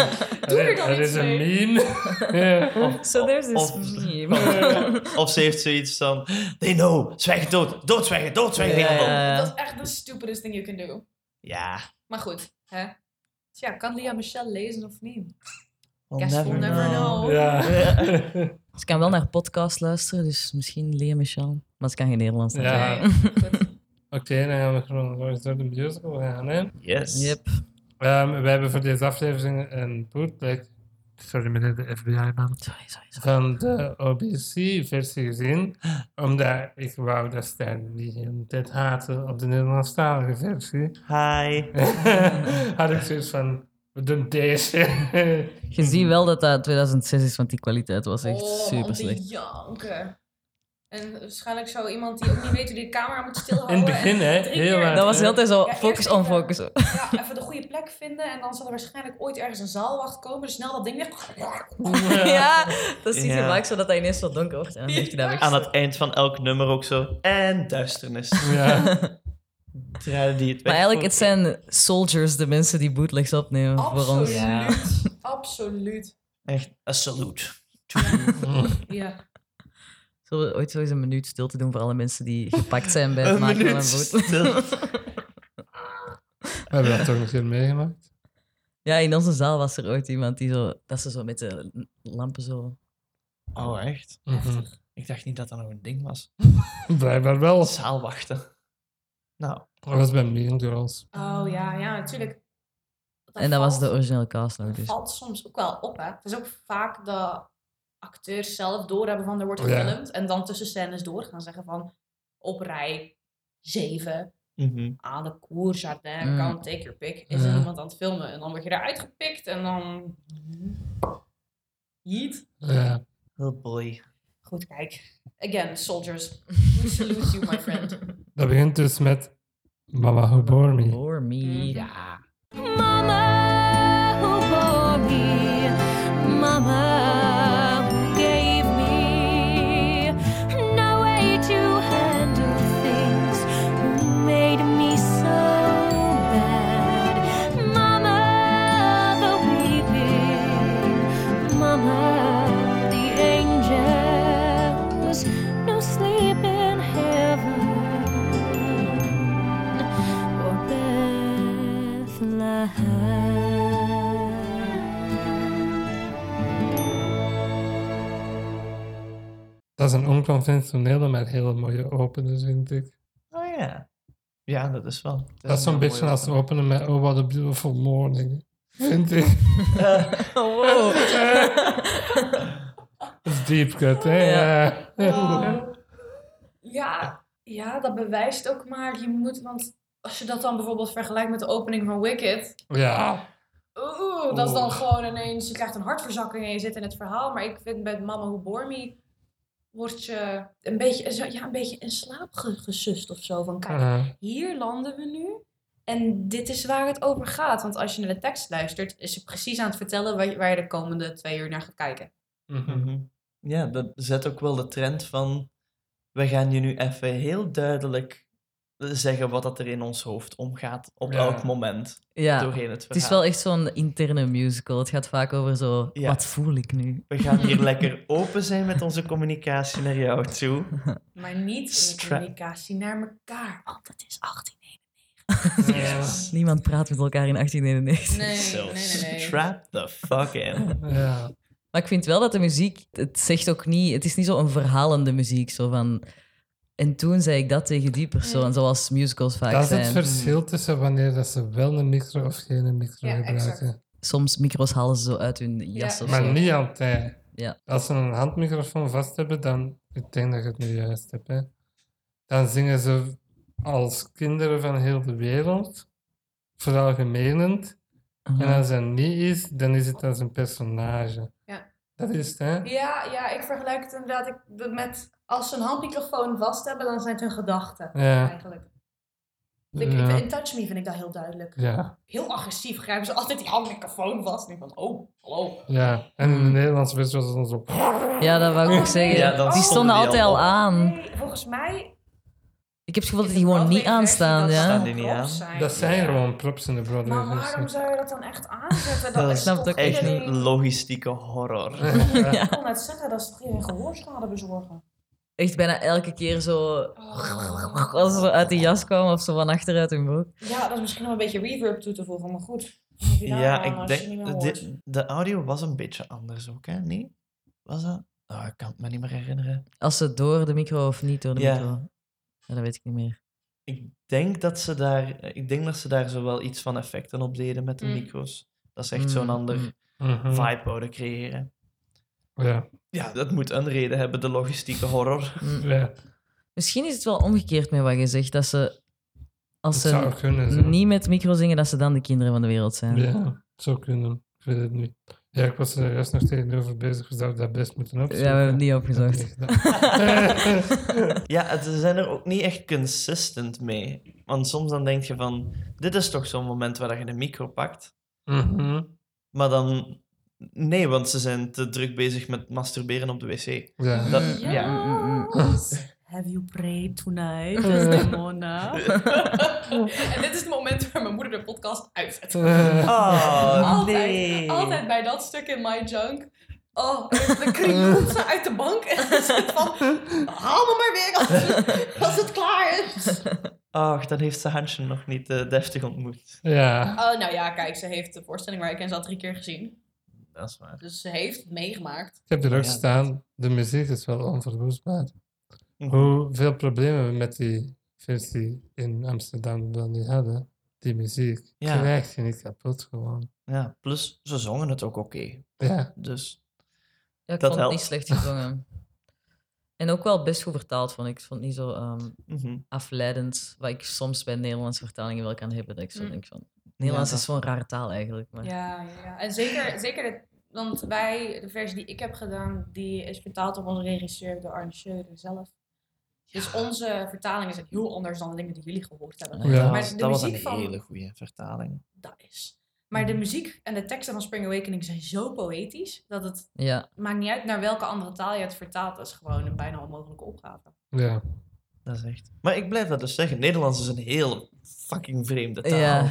Doe er dan er iets is een meme. [LAUGHS] Ja. So there's this Of- meme. Of ze heeft zoiets van, they know, zwijg dood, doodzwijgen, doodzwijgen. Ja, Ja, ja, ja. Dat is echt the stupidest thing you can do. ja. Maar goed, hè. Dus ja, kan Lia Michelle lezen of niet? We'll we'll never know. Ja. [LAUGHS] Ze kan wel naar podcast luisteren, dus misschien Lea Michel. Maar ze kan geen Nederlands. Ja. [LAUGHS] Oké, dan gaan we gewoon door de musical gaan, hè. Yes. Yep. Ehm, we hebben voor deze aflevering een bootleg, sorry meneer de FBI-man, van de OBC-versie gezien. Omdat ik wou dat Stijn die hele tijd haatte op de Nederlandstalige versie. Hi. [LAUGHS] Had ik zoiets van, we doen deze. Je ziet wel dat dat 2006 is, want die kwaliteit was echt oh, super slecht. janken. En waarschijnlijk zo iemand die ook niet weet hoe die de camera moet stilhouden. In het begin, [LAUGHS] hè, heel keer-. Dat was heel tijd zo, Ja, focus on even- focus. Ja, even de goede plek vinden en dan zal er waarschijnlijk ooit ergens een zaalwacht komen. Dus snel dat ding weg. [LAUGHS] Ja, dat zie je Ja. vaak zo dat dat ineens zo donker wordt. En dan heeft hij dat weg. Aan het eind van elk nummer ook zo. En duisternis. Ja. [LAUGHS] Draaien die het weg. Maar eigenlijk, het zijn soldiers, de mensen die bootlegs opnemen voor ons. Absoluut. Ja. Absoluut. Echt een salute. [LAUGHS] Ja. Zullen we ooit zo eens een minuut stil te doen voor alle mensen die gepakt zijn bij het Een maken van minuut een bootleg? stil. [LAUGHS] We hebben dat toch nog keer meegemaakt. Ja, in onze zaal was er ooit iemand die zo, dat ze zo met de lampen zo... Oh, echt? Mhm. Ik dacht niet dat dat nog een ding was. [LAUGHS] Blijkbaar wel. Zaalwachten. Nou, Dat was bij Mean Girls. Oh ja, ja, natuurlijk. En dat was de originele cast dat dus. valt soms ook wel op, hè. Het is ook vaak de acteurs zelf doorhebben van er wordt Oh, Ja. gefilmd. En dan tussen scènes door gaan zeggen van op rij 7 mhm. aan de Cour Jardin, Mm. kan take your pick. Is er iemand aan het filmen? En dan word je eruit gepikt en dan... Yeet. Ja. oh boy. Goed, kijk. Again, soldiers. We salute you, my friend. [LAUGHS] Dat begint dus met Mama Who Bore Me. For me. Ja. Mama who bore me, Is een onconventionele, maar hele mooie opener, vind ik. Oh ja. Ja, dat is wel. Dat is zo'n een beetje als openen met Oh, what a beautiful morning. Vind ik. [LAUGHS] wow. [LAUGHS] Dat is deep cut, hè? Ja. Oh. Ja, ja, dat bewijst ook maar. Je moet, want als je dat dan bijvoorbeeld vergelijkt met de opening van Wicked. Ja. Oeh, dat is dan gewoon ineens, je krijgt een hartverzakking en je zit in het verhaal. Maar ik vind bij Mama Who Bore Me word je een beetje, zo- ja, een beetje in slaap ge- gesust of zo. Van kijk, Eh, hier landen we nu. En dit is waar het over gaat. Want als je naar de tekst luistert, is ze precies aan het vertellen waar je, waar je de komende twee uur naar gaat kijken. mhm. Mhm. Ja, dat zet ook wel de trend van. We gaan je nu even heel duidelijk zeggen wat dat er in ons hoofd omgaat op Ja. elk moment Ja, doorheen het het is wel echt zo'n interne musical. Het gaat vaak over zo, Ja. wat voel ik nu? We gaan hier [LAUGHS] lekker open zijn met onze communicatie naar jou toe. Maar niet in de Stra- communicatie naar elkaar. Want het is 18. Ja. Niemand praat met elkaar in 1891. Nee, So nee, nee, nee. strap the fuck in. [LAUGHS] Ja. Maar ik vind wel dat de muziek, het zegt ook niet, het is niet zo een verhalende muziek. Zo van, en toen zei ik dat tegen die persoon, Mm. zoals musicals vaak Dat is zijn. het verschil tussen wanneer dat ze wel een micro of geen micro Ja, gebruiken. exact. Soms micro's halen ze zo uit hun jas Ja. of Maar zo. niet altijd. Ja. Als ze een handmicrofoon vast hebben, dan, ik denk dat je het nu juist hebt, hè, dan zingen ze als kinderen van heel de wereld, veralgemenend. Aha. En als dat niet is, dan is het als een personage. Ja. Dat is het, hè? Ja, ja, ik vergelijk het inderdaad ik, met... Als ze een handmicrofoon vast hebben, dan zijn het hun gedachten. Ja. Eigenlijk. Ik, Ja. In Touch Me vind ik dat heel duidelijk. Ja, Heel agressief grijpen ze altijd die handmicrofoon vast. En ik van, oh, hallo. ja. En in de Nederlandse versie was het dan zo... Ja, dat wou ik Oh, ook zeggen. Ja, die stonden stonden die altijd al aan. Nee, volgens mij... Ik heb het gevoel dat die gewoon niet aanstaan. dat ze Staan Ja. die niet aan? zijn. Dat zijn Ja. gewoon props in de Maar waarom zou je dat dan echt aanzetten? Dat Dat is toch het ook echt iedereen- logistieke horror. [LAUGHS] Ja. Ik kon net zeggen, dat is toch iedereen gehoorschade bezorgen? Echt bijna elke keer zo... Oh. Als ze uit die jas kwamen of zo van achteruit hun broek. Ja, dat is misschien nog een beetje reverb toe te voegen, maar goed. Ja, ik denk... De, de audio was een beetje anders ook, hè? Nee? Was dat? Oh, ik kan het me niet meer herinneren. Als ze door de micro of niet door de Ja. micro. Ja, dat weet ik niet meer. Ik denk dat ze daar, ik denk dat ze daar zo wel iets van effecten op deden met de Mm. micro's. Dat ze echt zo'n Mm, ander mm. Mhm. vibe wouden creëren. Ja. Ja, dat moet een reden hebben, de logistieke horror. [LAUGHS] Mm. ja. Misschien is het wel omgekeerd met wat je zegt. Dat ze, als zou ze kunnen. Zo. niet met micro zingen, dat ze dan de kinderen van de wereld zijn. Ja, het zou kunnen. Ik weet het niet. Ja, ik was er juist nog tegenover bezig. We zouden dat best moeten opzoeken. Ja, we hebben het niet opgezocht. Dat. [LAUGHS] Ja, het- ze zijn er ook niet echt consistent mee. Want soms dan denk je van, dit is toch zo'n moment waar je de micro pakt. Mhm. Maar dan, nee, want ze zijn te druk bezig met masturberen op de wc. Ja. Dat, ja. mm, mm, mm. Have you prayed tonight, [LAUGHS] Desdemona? en dit is het moment waar mijn moeder de podcast uitzet. Oh, altijd, nee. altijd bij dat stuk in My Junk. Oh, dan krioelt ze [LAUGHS] uit de bank en ze van... Haal me maar weer als, als het klaar is. Ach, dan heeft ze Hansje nog niet eh, deftig ontmoet. ja. Oh, nou ja, kijk, ze heeft de voorstelling waar ik in zat drie keer gezien. Dat is waar. Dus ze heeft het meegemaakt. Ik heb er ook Ja, staan, de muziek is wel onverwoestbaar. Mhm. Hoeveel problemen we met die versie in Amsterdam wel niet hadden, die muziek, Ja. krijg je niet kapot gewoon. Ja, plus ze zongen het ook oké. Ja, Dus Ja, ik Dat vond het niet slecht gezongen. [LAUGHS] En ook wel best goed vertaald, vond ik. Ik vond het niet zo ehm, mhm. afleidend, wat ik soms bij Nederlandse vertalingen wel kan hebben. Dat ik zo Mm. denk van... Nederlands dat- is zo'n rare taal eigenlijk. Maar... Ja, ja, ja. En zeker, zeker de, want wij, de versie die ik heb gedaan, die is vertaald door onze regisseur, door Arne Scheuder zelf. Dus onze vertalingen zijn heel anders dan de dingen die jullie gehoord hebben. Ja. Maar dat, de dat was een van- hele goede vertaling. Dat is. Maar de muziek en de teksten van Spring Awakening zijn zo poëtisch, dat het Ja, maakt niet uit naar welke andere taal je het vertaalt. Dat is gewoon een bijna onmogelijke opgave. ja. Dat is echt. Maar ik blijf dat dus zeggen. Nederlands is een heel fucking vreemde taal. ja.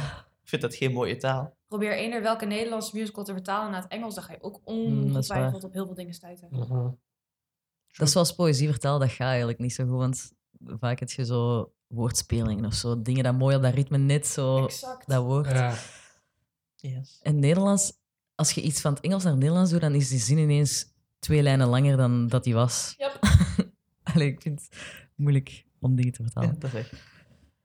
Ik vind dat geen mooie taal. Probeer eender welke Nederlandse musical te vertalen naar het Engels, dan ga je ook Mm, waar. ongetwijfeld op heel veel dingen stuiten. mhm. dat is zoals poëzie vertalen, dat gaat eigenlijk niet zo goed. Want vaak heb je zo woordspelingen of zo. Dingen dat mooi op dat ritme net zo, Exact. dat woord. ja. Yes. En Nederlands, als je iets van het Engels naar het Nederlands doet, dan is die zin ineens twee lijnen langer dan dat die was. Yep. [LAUGHS] Allee, ik vind het moeilijk om dingen te Ja, vertalen. dat is echt.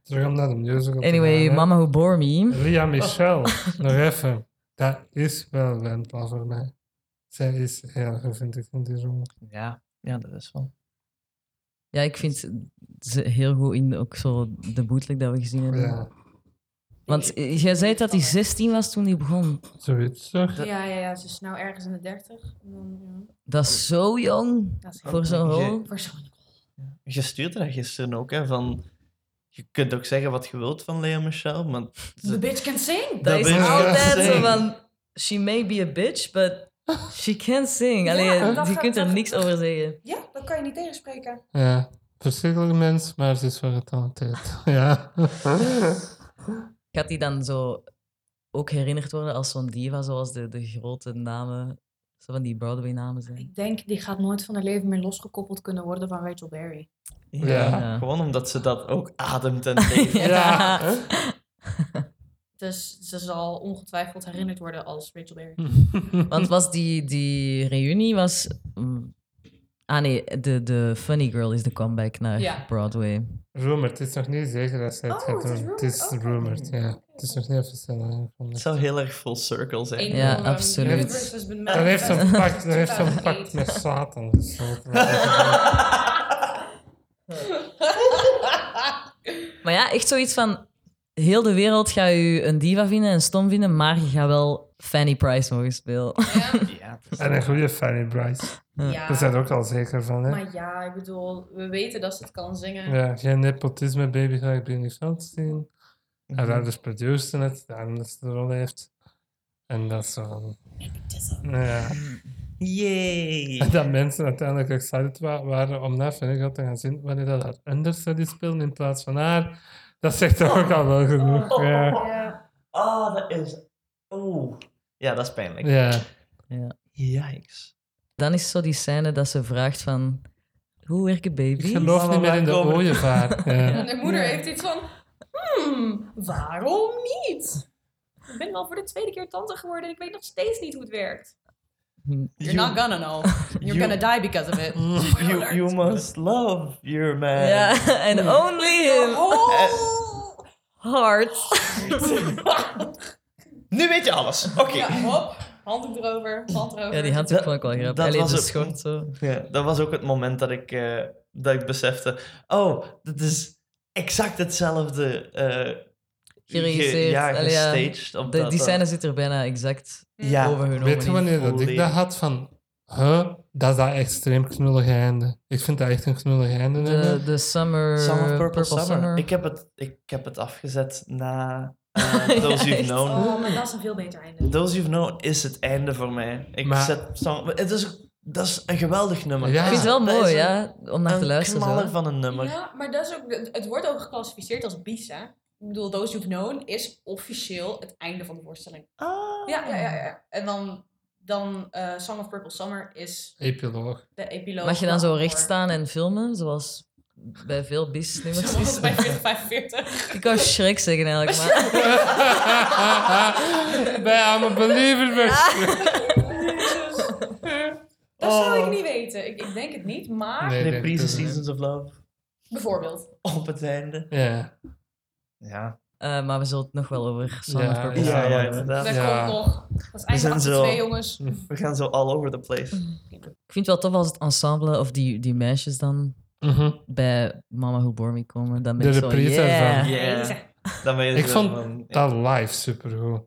Terug om naar de musical te Anyway, gaan. Mama Who Bore Me. Ria Michel, [LAUGHS] nog even. Dat is wel Wendla voor mij. Zij is heel goed, vind ik, in die rol. Ja, ja, dat is wel. Ja, ik vind ze heel goed in ook zo de bootleg dat we gezien hebben. Ja, Want jij zei dat hij 16 was toen hij begon. zoiets toch? Ja, ja, ja, ze is nou ergens in de 30. En dan, ja, Dat is zo jong dat is voor zo'n Je- rol. voor zo'n Je stuurde dat gisteren ook, hè, van... Je kunt ook zeggen wat je wilt van Lea Michel, maar... The bitch can sing! Dat Dat is altijd zo van... She may be a bitch, but she can sing. Allee, Ja, dat je kunt er niks over zeggen. Ja, dat kan je niet tegenspreken. Ja, verschrikkelijk mens, maar ze is wel getalenteerd. [LAUGHS] Ja. Gaat die dan zo ook herinnerd worden als zo'n diva, zoals de, de grote namen, zo van die Broadway-namen zijn? Ik denk, die gaat nooit van haar leven meer losgekoppeld kunnen worden van Rachel Berry. Ja, Ja. Gewoon omdat ze dat ook ademt en [LAUGHS] leeft. Ja. [LAUGHS] Dus ze zal ongetwijfeld herinnerd worden als Rachel Berry. [LAUGHS] Want was die, die reunie was... ah nee, de, de Funny Girl is de comeback naar Ja. Broadway. Rumored, het is nog niet zeker dat zij het Oh, gaat het is doen. Het is rumored, oké. rumored, ja. Het is nog niet officieel Het aangekondigd. zou heel erg full circle zijn. Ja, van, um, absoluut. Universe has been Dan heeft ze een manifested pact, dan heeft ze een 2008. pact met Satan gesloten. [LAUGHS] Maar ja, echt zoiets van... Heel de wereld gaat u een diva vinden en stom vinden, maar je gaat wel Fanny Price mogen spelen. Ja, [LAUGHS] En een goede Fanny Bryce. Ja, Daar zijn er ook al zeker van, hè? maar ja, ik bedoel, we weten dat ze het kan zingen. Ja, geen nepotisme, baby, ga ik Benny Feldstein. Haar Mhm. ouders produceren het, daarom dat ze de rol heeft. En dat is zo. Ja. Yay! En dat mensen uiteindelijk excited wa- waren om naar Finnegan te gaan zien wanneer dat haar understudy speelde in plaats van haar. Dat zegt toch ook al wel genoeg. Ja. Ja. Oh, dat is... Oeh. Ja, dat is pijnlijk. ja. Yikes. Dan is zo die scène dat ze vraagt van... Hoe werken baby's? Ik geloof niet meer in de Komen. ooievaar. [LAUGHS] En Ja. de moeder heeft iets van, hmm, waarom niet? Ik ben al voor de tweede keer tante geworden en ik weet nog steeds niet hoe het werkt. You're not gonna know. You're you- gonna die because of it. [LAUGHS] You, you must love your man. Ja, en only him. Oh! [LAUGHS] Heart. Nu weet je alles. Oké. Ja, hop. Handdoek erover, hand erover. Ja, die handdoek vond ik wel grappig. dat Allee, was schort zo. Ja, dat was ook het moment dat ik, eh, dat ik besefte... Oh, dat is exact hetzelfde... eh Geregisseerd, ge- ja, gestaged. op De, dat- die dat- scène zit er bijna exact Ja, overgenomen. Weet je wanneer dat ik dat had van... Huh? Dat is dat extreem knullige einde. Ik vind dat echt een knullige einde. De, hebben. de Summer... Of Purple, Summer. Summer. Ik, heb het, ik heb het afgezet na Those [LAUGHS] You've echt? Known. Oh, maar dat is een veel beter einde. Those You've Known is het einde voor mij. Ik Maar- zet Song... Het is, dat is een geweldig nummer. Ja. Ik vind het wel mooi, een- ja, om naar te Een luisteren. knaller Zo. van een nummer. Ja, maar dat is ook, het- wordt ook geclassificeerd als bis, hè? Ik bedoel, Those You've Known is officieel het einde van de voorstelling. Ah. Ja, ja, ja. ja. En dan, dan eh, Song of Purple Summer is Epiloog. de epiloog. Mag je dan zo recht staan en filmen, zoals bij veel bis-nummers Zoals bij 45. Ik wou Shrek zeggen eigenlijk, maar... [LAUGHS] Bij I'm a believer. [LAUGHS] Dat zou ik Oh. niet weten. Ik, ik denk het niet, maar... Nee, Reprise. Seasons of Love. Bijvoorbeeld. op het einde. Ja. Ja. Eh, maar we zullen het nog wel over Ja, of Purpose Ja, inderdaad. Dat Ja. komt nog. Dat is zo- 2, jongens. We gaan zo all over the place. Ik vind het wel tof als het ensemble of die, die meisjes dan Mhm. bij Mama Who Bore Me komen. Dan ben De ik zo, reprise yeah. Ja. [LAUGHS] Dan ben je Ik zo vond van, ja. Dat live supergoed.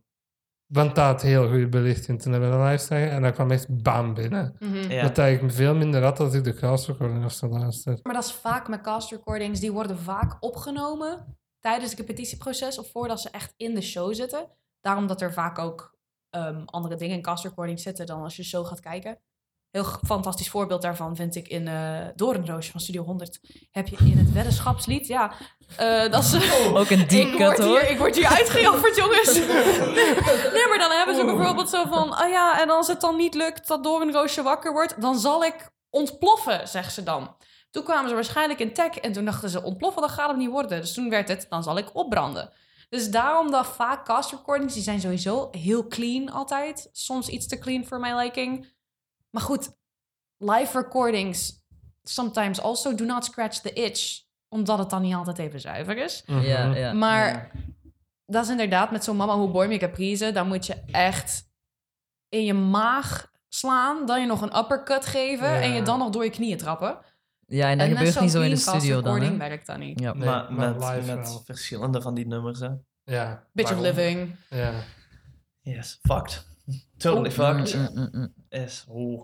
Want dat had heel goed belichting toen we de live zagen. En dat kwam echt bam binnen. Mhm. Ja. Dat ik veel minder had als ik de cast recording of zo luister. Maar dat is vaak met cast recordings, die worden vaak opgenomen tijdens het repetitieproces of voordat ze echt in de show zitten. Daarom dat er vaak ook ehm, andere dingen in cast recordings zitten dan als je show gaat kijken. Heel fantastisch voorbeeld daarvan vind ik in eh Doornroosje van Studio 100. Heb je in het weddenschapslied, ja, eh, dat is... Ook een [LAUGHS] cut word hoor. Hier, ik word hier uitgejofferd, jongens. [LAUGHS] nee, maar dan hebben ze bijvoorbeeld zo van... Oh ja, en als het dan niet lukt dat Doornroosje wakker wordt... dan zal ik ontploffen, zegt ze dan. Toen kwamen ze waarschijnlijk in tech en toen dachten ze... ontploffen, dat gaat hem niet worden. Dus toen werd het, dan zal ik opbranden. Dus daarom dat vaak cast recordings... die zijn sowieso heel clean altijd. Soms iets te clean voor mijn liking. Maar goed, live recordings... sometimes also do not scratch the itch... omdat het dan niet altijd even zuiver is. Ja, ja. Maar dat is inderdaad met zo'n mama hoe boy me caprice. Dan moet je echt in je maag slaan. Dan je nog een uppercut geven. En je dan nog door je knieën trappen. Ja, en dat gebeurt niet zo in de studio dan. recording werkt dat niet. Ja. Nee, maar maar met, live met wel. verschillende van die nummers, hè. Ja. Bitch of living. Ja. Yes, fucked. Totally Oh. fucked. Mm, mm, mm. Is, oeh.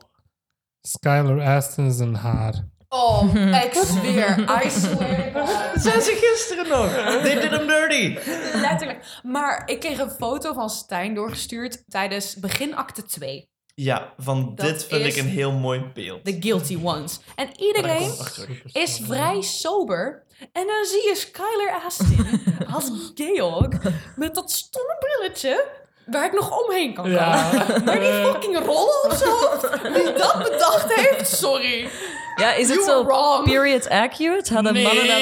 Skylar Aston zijn haar. Oh, [LAUGHS] ik zweer. I swear. [LAUGHS] Zijn ze gisteren nog. They did him dirty. Letterlijk. Maar ik kreeg een foto van Stijn doorgestuurd tijdens begin acte 2. Ja, van Dat dit vind is ik een heel mooi beeld. The guilty ones. En iedereen terug. is vrij sober. En dan zie je Skylar Astin [LAUGHS] als Georg met dat stomme brilletje waar ik nog omheen kan komen. Ja. Maar die fucking rollen op zijn hoofd, wie dat bedacht heeft, sorry. Ja, is het zo wrong. period accurate? Hadden mannen dat...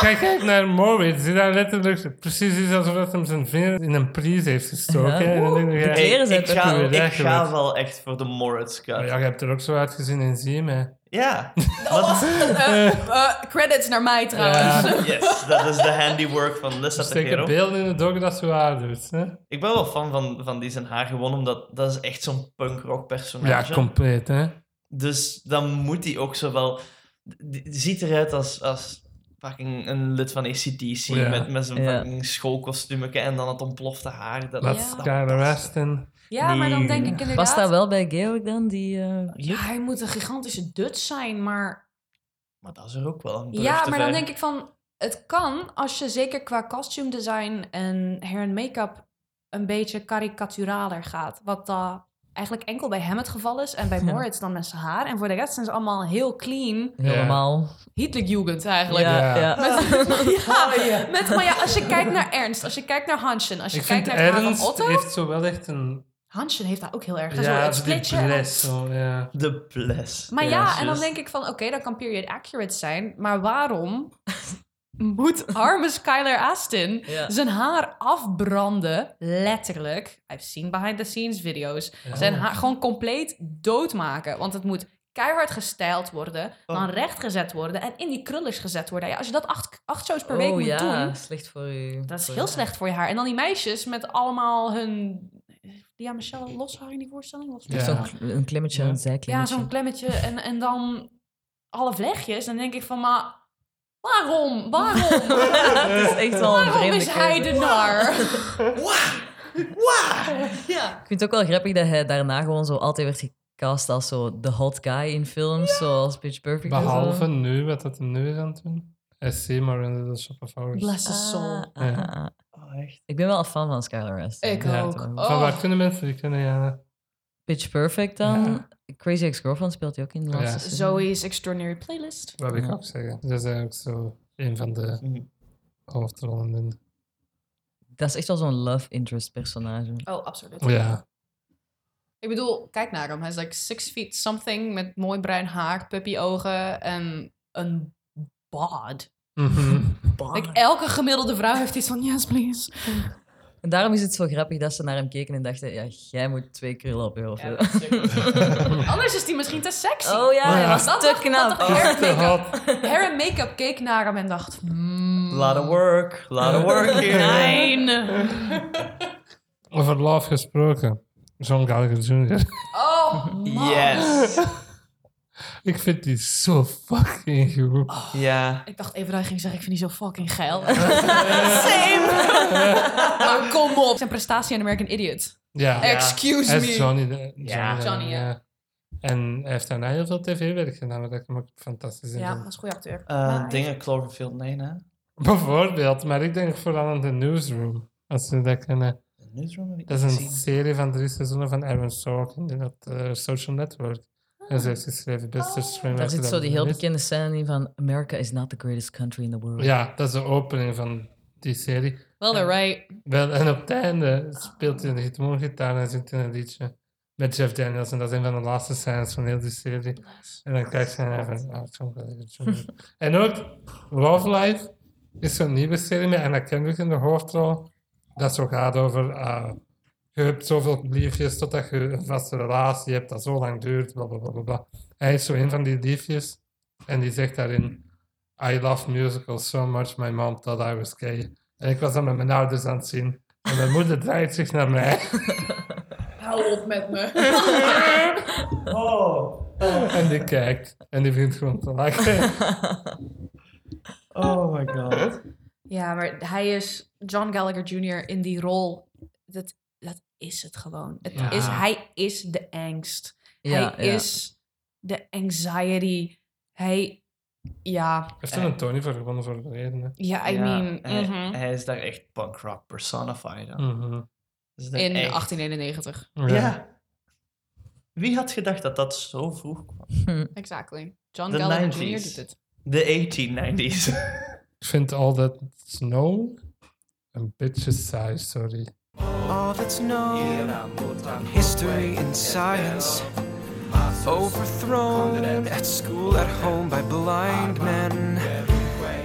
Kijk, kijk naar Moritz. Die daar letterlijk precies is alsof hij hem zijn vinger in een prise heeft gestoken. Ja. En dan denk ik, ja, ik, ga, ik ga wel echt voor de Moritz cut. Ja, je hebt er ook zo uitgezien in Zie je mij. Ja. Oh, eh, [LAUGHS] eh, credits naar mij trouwens. Ja. Yes, dat is de handiwork van Lissa Er steken Tejero. beelden in het dog dat zo haar doet. Hè? Ik ben wel fan van, van die zijn haar gewoon, omdat dat is echt zo'n punkrock Ja, personage. compleet, hè. Dus dan moet hij ook zo wel... Die ziet eruit als, als fucking een lid van ACDC Ja. met, met zijn Ja. fucking schoolkostuumetje en dan het ontplofte haar. Dat, Laat Ja. Aston. Ja, maar dan denk ik inderdaad... Was dat wel bij Georg dan, die... eh, Ja, hij moet een gigantische Dutch zijn, maar... Maar dat is er ook wel een Ja, maar dan denk ik van... Het kan als je zeker qua costume design en hair en make-up een beetje karikaturaler gaat. Wat dat eigenlijk enkel bij hem het geval is. En bij [LAUGHS] Ja. Moritz dan met zijn haar. En voor de rest zijn ze allemaal heel clean. Helemaal. Hitlerjugend eigenlijk. Ja, Ja. ja. [LAUGHS] [LAUGHS] Ja, met, maar ja, als je kijkt naar Ernst, als je kijkt naar Hansen, als je Ik kijkt naar van Otto... heeft zo wel echt een... Hansen heeft daar ook heel erg. zo Ja, het die splitje. en- bles, zo, ja. De bless. Maar ja, Ja, en dan denk ik van, oké, dat kan period accurate zijn. Maar waarom moet [LAUGHS] arme Skylar Astin Ja. zijn haar afbranden? Letterlijk. I've seen behind the scenes video's. Ja. Zijn haar gewoon compleet doodmaken. Want het moet keihard gestyled worden, Oh. dan rechtgezet worden en in die krullers gezet worden. Ja, als je dat acht, acht shows per week oh moet ja, doen, slecht voor u. dat is heel je. slecht voor je haar. En dan die meisjes met allemaal hun... Ja, Michelle, los haar in die voorstelling? Los Ja. Zo'n een klimmetje, Ja. een Ja, zo'n klemmetje en, en dan alle vlechtjes. Dan denk ik van, maar waarom? [LAUGHS] Waarom? Het is echt wel een waarom vreemde is hij de nar? ja. Ik vind het ook wel grappig dat hij daarna gewoon zo altijd werd gecast als zo de hot guy in films, zoals Pitch Perfect en zo. Behalve nu, wat dat nu is aan het doen. SC, maar in de Shop of Hours. Bless his soul. Ah, Ja. ah, ah. Oh, echt? Ik ben wel een fan van Skylar. Ik Ja, ook. Oh. Van waar kunnen mensen die kennen? Ja. Pitch Perfect dan. Ja. Crazy Ex-Girlfriend speelt hij ook in de Ja. laatste seizoen. Zoe's Extraordinary Playlist. Wat wil ik Ja. ook zeggen. Dat is eigenlijk zo een van de Mhm. hoofdrollen in. Dat is echt wel zo'n love interest personage. Oh, absoluut. Ja. Ik bedoel, kijk naar hem. Hij is like six feet something met mooi bruin haar, puppyogen en een bod. Mhm. Like, elke gemiddelde vrouw heeft iets van, yes please. En daarom is het zo grappig dat ze naar hem keken en dachten, ja, jij moet twee krullen op je hoofd Ja. [LAUGHS] Anders is die misschien te sexy. Oh ja, hij Ja. was Dat te knap. dat. Hair en make-up keek naar hem en dacht... Hmm, Lot of work, lot of work [LAUGHS] here. Fijn. Over love gesproken. John Gallagher Jr. Oh, man. Yes. Ik vind die zo fucking goed. Ja. Ik dacht even dat je ging zeggen, ik vind die zo fucking geil. Same. [LAUGHS] maar kom op. Zijn prestatie in American Idiot. Ja. Excuse Hij me. is Johnny. De, Ja. Johnny, ja. En hij heeft daarna heel veel tv-werk gedaan, wat ik hem ook fantastisch in Ja, dat is een goede acteur. Eh, dingen Cloverfield 9, hè? Bijvoorbeeld, maar ik denk vooral aan The Newsroom. Als ze dat kennen. De Newsroom Dat is een gezien. serie van drie seizoenen van Aaron Sorkin in dat eh, Social Network. En ze heeft geschreven beste Oh. screenwriter. Daar zit zo die heel bekende scène in van America is not the greatest country in the world. Ja, dat is de opening van die serie. Well, they're right. Wel, en op het einde speelt hij de gitaar en zingt hij een liedje met Jeff Daniels. En dat is een van de laatste scènes van heel die serie. En dan kijk je naar van, ah. En ook Love Life is zo'n nieuwe serie met Anna Kendrick in de hoofdrol. Dat zo gaat over, ah, je hebt zoveel liefjes totdat je een vaste relatie hebt dat zo lang duurt, bla bla bla bla, bla. Hij is zo een van die liefjes en die zegt daarin, I love musicals so much, my mom thought I was gay. En ik was dan met mijn ouders aan het zien. En mijn moeder draait zich naar mij. [LAUGHS] Hou op met me. [LAUGHS] Oh. En die kijkt. En die begint gewoon te lachen. [LAUGHS] Oh my god. Ja, maar hij is John Gallagher Jr. in die rol. Dat is het gewoon. Het Ja. is, hij is de angst. Ja, hij ja. is de anxiety. Hij, ja, Hij heeft er een Tony voor gewonnen voor de reden. hè. ja, I Ja, mean, hij, mhm. hij is daar echt punk rock personified. aan. Mhm. Dat in echt- 1891. Ja. Wie had gedacht dat dat zo vroeg kwam? Exactly. John De Gallagher 90s. Jr. doet het. De 1890s. Ik vind all that snow een beetje saai, sorry. All that's known in history and science. Overthrown at school, at home by blind men.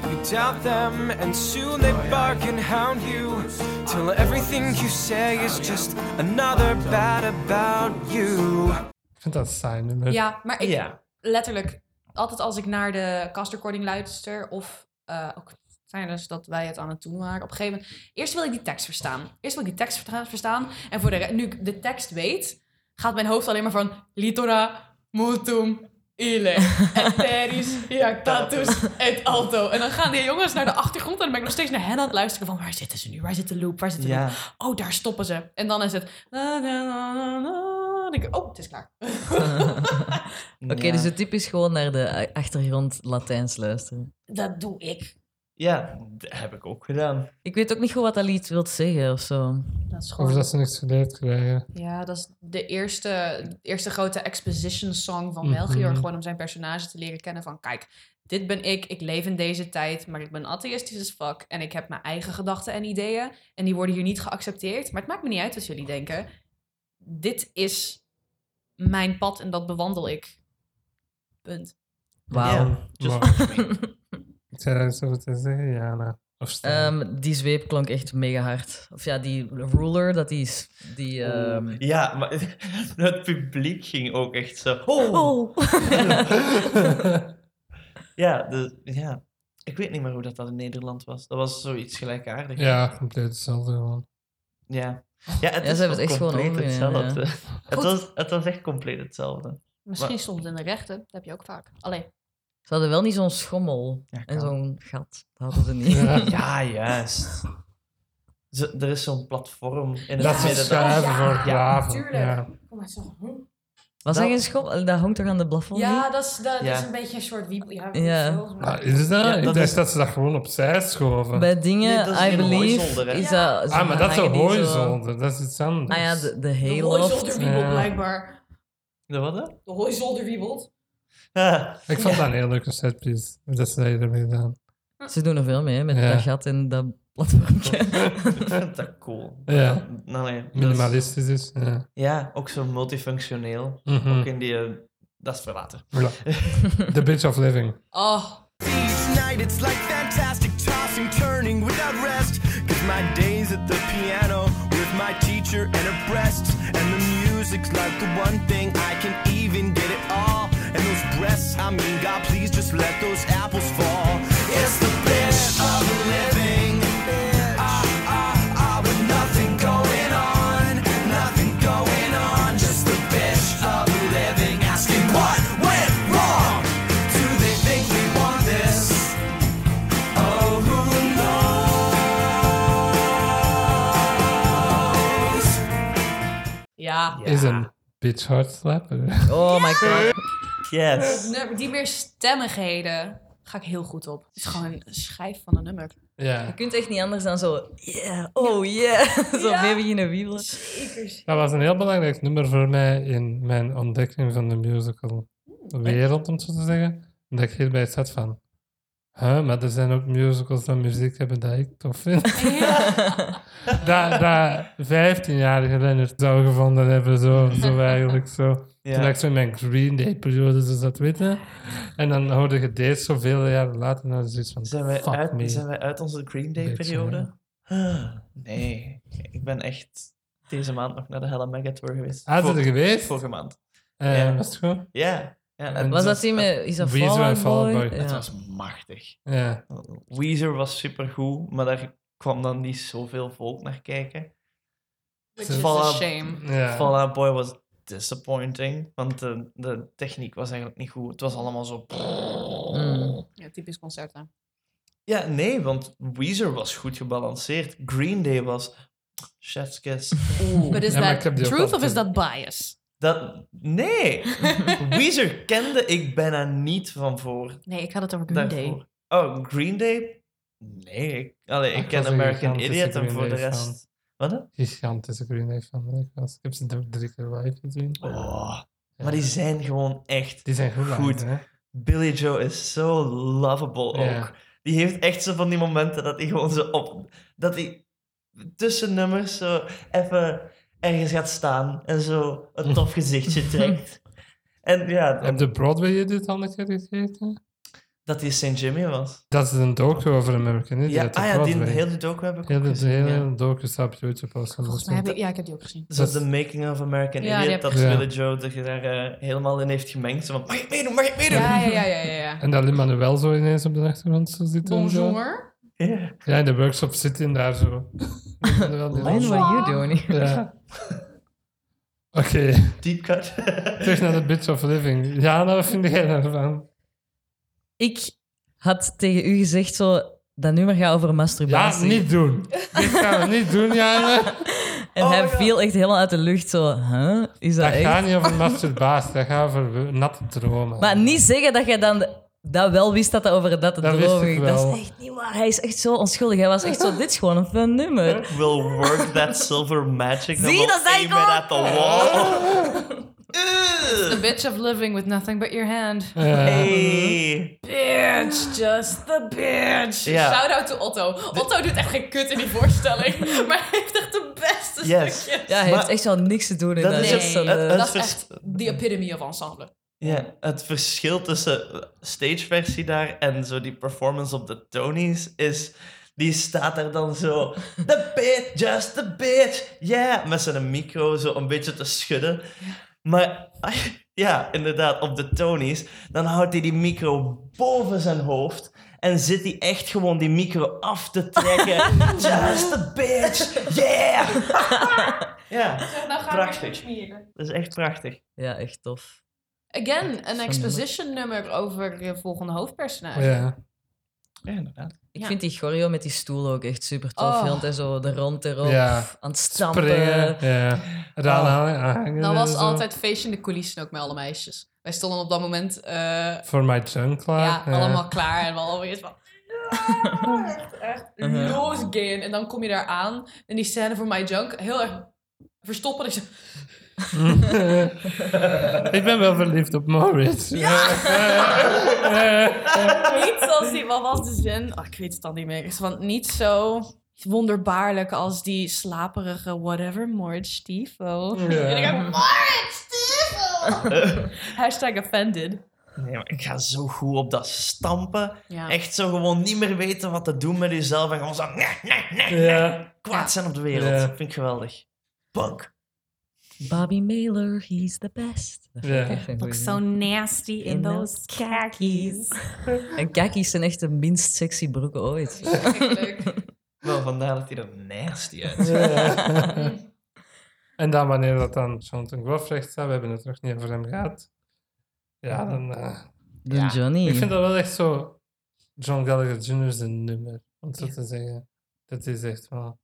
You doubt them, and soon they bark and hound you. Till everything you say is just another bad about you. Ik vind dat saai nummer. Ja, maar ik, letterlijk, altijd als ik naar de castrecording luister, of eh, ook tijdens dat wij het aan het doen waren, op een gegeven moment, eerst wil ik die tekst verstaan. Eerst wil ik die tekst verstaan, en voor de re- nu ik de tekst weet, gaat mijn hoofd alleen maar van litora, mutum, ile, eteris, jactatus, et alto. En dan gaan die jongens naar de achtergrond en dan ben ik nog steeds naar hen aan het luisteren van, waar zitten ze nu? Waar zit de loop? Waar zit de loop? Oh, daar stoppen ze. En dan is het... na, na, na, ik, oh, het is klaar. [LAUGHS] Oké, ja. dus de tip is gewoon naar de achtergrond Latijns luisteren. Dat doe ik. Ja, dat heb ik ook gedaan. Ik weet ook niet goed wat dat lied wil zeggen of zo. Dat is Of dat ze niks geleerd krijgen. Ja, dat is de eerste, eerste grote exposition song van Mhm. Melchior. Gewoon om zijn personage te leren kennen van... Kijk, dit ben ik, ik leef in deze tijd, maar ik ben atheïstisch as fuck. En ik heb mijn eigen gedachten en ideeën. En die worden hier niet geaccepteerd. Maar het maakt me niet uit wat jullie denken. Dit is mijn pad en dat bewandel ik. Punt. Wauw. Just Iets over te zeggen, staan. Ehm, die zweep klonk echt mega hard. Of ja, die ruler, dat die... is- die ehm, Ja, maar [LAUGHS] het publiek ging ook echt zo... Oh! Oh. [LAUGHS] [LAUGHS] Ja, de, ja, ik weet niet meer hoe dat, dat in Nederland was. Dat was zoiets gelijkaardigs. ja, compleet hetzelfde gewoon. Ja, ja het Ja, ze hebben het echt gewoon hetzelfde. Het was, het was echt compleet hetzelfde. Misschien Maar- stond het in de rechten. Dat heb je ook vaak. Allee. Ze hadden wel niet zo'n schommel Ja, en zo'n gat. Dat hadden ze niet. [LAUGHS] Ja. Ja, juist. Ze- er is zo'n platform in het Dat ze midden. schuiven ja, voor ja, graven. tuurlijk. Ja. Kom maar zo. Was Dat- dat geen schommel? Dat hangt toch aan de plafond? Ja, dat is, dat Ja. is een beetje een soort wiebel. Ja, Ja. Ah, is dat? Ja, ik dat dacht is- dat ze dat gewoon opzij schoven. Bij dingen, Nee, dat is I believe, hooizolder, is Ja. dat... ah, maar dat is een hooizolder. Dat is iets anders. Ah ja, de, de De hayloft. hooizolderwiebel Ja. blijkbaar. De wat? De hooizolderwiebelt. Ah, Ik vond dat een heel leuke setpiece. Dat ze ermee gedaan. Ze doen er veel mee, hè, met Ja. dat gat en dat platformje. [LAUGHS] ik [LAUGHS] vind dat cool. Ja. Nou, nee, dat is- Minimalistisch is. Ja. Ja, ook zo multifunctioneel. Mhm. Ook in die... eh, dat is voor later. Voilà. [LAUGHS] The Bitch of Living. Oh, Each night it's like fantastic tossing, turning without rest. Cause my days at the piano my teacher and her breasts. And the music's like the one thing I can even those breasts, I mean, God, please just let those apples fall. It's the bitch of living. Ah, ah, ah, with nothing going on, nothing going on. Just the bitch of living. Asking what went wrong? Do they think we want this? Oh, who knows? Ja. Is een bitch hard slapper. Oh my god. [LAUGHS] Yes. Nummer- Die meer stemmigheden ga ik heel goed op. Het is gewoon een schijf van een nummer. Je Ja. kunt echt niet anders dan zo, yeah, oh yeah. [LAUGHS] zo Ja. mee beginnen wiebelen. Zeker. Dat was een heel belangrijk nummer voor mij in mijn ontdekking van de musical wereld, om het zo te zeggen. Dat ik hierbij zat van... Huh, maar er zijn ook musicals dat muziek hebben dat ik tof vind. [LAUGHS] dat, dat 15-jarige Leonard zou gevonden hebben, zo, zo eigenlijk. Zo. Toen Ja. ik zo in mijn Green Day-periode zo zat weten. En dan hoorde je deze zoveel jaren later. Is het zoiets van, Zijn wij, fuck uit, me. zijn wij uit onze Green Day Beetje, periode? Ah, [GASPS] Nee, ik ben echt deze maand nog naar de Hella Mega Tour geweest. Ah, zijn Vor- er geweest? Vorige maand. Eh, Ja. Was het goed? Ja. ja En Was dat die met, is dat Weezer en Fall Boy? Boy. Ja. Het was machtig. Ja. Weezer was supergoed, maar daar kwam dan niet zoveel volk naar kijken. Which is a shame. ja. Fall Out Boy was disappointing, want de, de techniek was eigenlijk niet goed. Het was allemaal zo... Mm. Ja, typisch concert, hè. Ja, nee, want Weezer was goed gebalanceerd. Green Day was... Chef's kiss. But is Ja, that truth of is that bias? Dat... Nee! [LAUGHS] Weezer kende ik bijna niet van voor. Nee, ik had het over Green Day. daarvoor. Oh, Green Day? Nee, ik, allee, Ik ken American Idiot en voor de Day rest... Wat? hè? Gigantische Green Day fan. Ik, was. ik heb ze drie keer live gezien. Oh, Ja. maar die zijn gewoon echt... Die zijn goed. Goed. hè? Billy Joe is zo lovable Ja. ook. Die heeft echt zo van die momenten dat hij gewoon zo op... Dat hij tussen nummers zo even ergens gaat staan en zo een [LAUGHS] tof gezichtje trekt. En ja, Heb de Broadway je dit al een keer? Dat hij St. Jimmy was. Dat is een docu over American Idiot. Ja, ah ja, die Broadway. hele docu heb ik ook Hele, de gezien. hele ja. docu staat op YouTube. Als je Volgens dat mij heb ik, ja, ik heb die ook gezien. Zo Dat- de making of American Ja, Idiot, dat gezien. Billy Joe er daar eh, helemaal in heeft gemengd. Zo van, mag ik meedoen, mag ik meedoen? Ja, ja, ja, ja. En dat Lin-Manuel zo ineens op de achtergrond zo zit. en zo. Bonjour. Ja. Ja, in de workshop zit hij daar zo. Zo- what are you doing? Ja. [LAUGHS] Oké, Deep cut. terug naar de Bitch of Living. Ja, nou, wat vind jij daarvan? Ik had tegen u gezegd zo, dat nummer gaat over Ja, masturbatie. niet doen. Dit gaan we niet doen, [LAUGHS] Jana. En Oh hij God. viel echt helemaal uit de lucht zo, huh? Is dat Dat echt? gaat niet over masturbatie, dat gaat over natte dromen. Maar niet zeggen dat jij dan dat wel wist dat dat over dat ik ging. Dat is echt niet waar. Hij is echt zo onschuldig. Hij was echt zo, dit is gewoon een fun nummer. Will work that silver magic. Zie, dat zei ik ook. at the wall. [LAUGHS] The bitch of living with nothing but your hand. Hey. Bitch, just the bitch. Shout out to Otto. Otto doet echt geen kut in die voorstelling, [LAUGHS] maar hij heeft echt de beste Yes. stukjes. Ja, hij Maar- heeft echt zo niks te doen in Dat dat. is Dat het- is zo, het- het- Dat is vers- echt the epitome of ensemble. Ja, het verschil tussen stageversie daar en zo die performance op de Tonys is... Die staat er dan zo... The bitch, just the bitch, yeah. Met zijn micro zo een beetje te schudden. Maar [LAUGHS] ja, inderdaad, op de Tonys... Dan houdt hij die micro boven zijn hoofd... En zit hij echt gewoon die micro af te trekken. [LAUGHS] just the bitch, yeah. [LAUGHS] ja, Nou Prachtig. dat is echt prachtig. Ja, echt tof. Again, een exposition nummer over je volgende hoofdpersonage. Ja. Ja, inderdaad. Ik Ja. vind die choreo met die stoel ook echt super tof. Oh. Heel hij zo de rond erop, Ja. aan het stampen. Springen, ja. Dat en was zo. altijd feestje in de coulissen ook met alle meisjes. Wij stonden op dat moment eh, Voor my junk klaar. ja, allemaal klaar en we allemaal weer van... Ja, [LAUGHS] echt, echt [LAUGHS] losgaan. En dan kom je daar aan en die scène voor My Junk heel erg verstoppen. Ik zeg, [LAUGHS] ik ben wel verliefd op Maurits. [LAUGHS] niet zoals die, wat was de zin? Oh, ik weet het dan niet meer. Van niet zo wonderbaarlijk als die slaperige whatever, Moritz Stiefo. Ja. [LAUGHS] En ik Moritz Stiefo! Hashtag offended. Nee, maar ik ga zo goed op dat stampen. Ja. Echt zo gewoon niet meer weten wat te doen met jezelf. En gewoon zo nee, nee, nee, nee. Ja. kwaad zijn op de wereld. Ja. Vind ik geweldig. Punk. Bobby Mailer, he's the best. Dat vind ik Ja. een goeie so zin. nasty in, In those khakis. En kakkies zijn echt de minst sexy broeken ooit. Wel, vandaar dat hij er nasty uit. [LAUGHS] en dan wanneer dat dan Jonathan Groff recht staat, we hebben het nog niet over hem gehad. Ja, dan... eh, Ja. Johnny. Ik vind dat wel echt zo John Gallagher Jr. zijn nummer, om zo te zeggen. Dat is echt wel...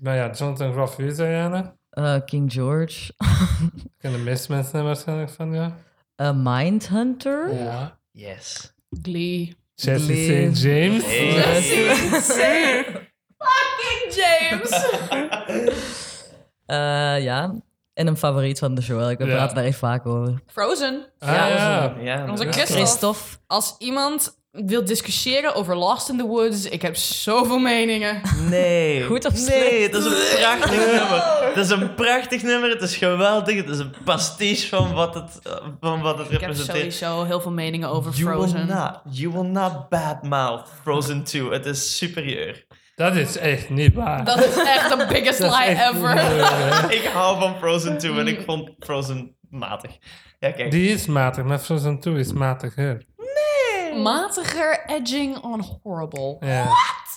Maar ja, Jonathan Groff, wie is dat, Eh, King George. [LAUGHS] Kennen de meeste mensen er waarschijnlijk van, ja? A Mindhunter. Ja. Yes. Glee. Jesse Glee. St. James. Hey. [LAUGHS] Fucking James! [LAUGHS] Eh, ja. En een favoriet van de show. Ik we Ja. praten daar echt vaak over. Frozen. Ah, ja. ja. Onze. Christophe. Christophe. Als iemand wil discussiëren over Lost in the Woods, ik heb zoveel meningen. Nee. [LAUGHS] Goed of Nee, slecht? dat is een prachtig nummer. Dat is een prachtig nummer. Het is geweldig. Het is een pastiche van wat het, van wat het Ik heb representeert. sowieso heel veel meningen over You will Frozen. not, you will not badmouth Frozen 2. Het is superieur. Dat is echt niet waar. Dat is echt de [LAUGHS] biggest lie ever. [LAUGHS] Ik hou van Frozen 2 en ik vond Frozen matig. Ja, kijk. Die is matig, maar Frozen 2 is matiger. Matiger edging on horrible. Ja,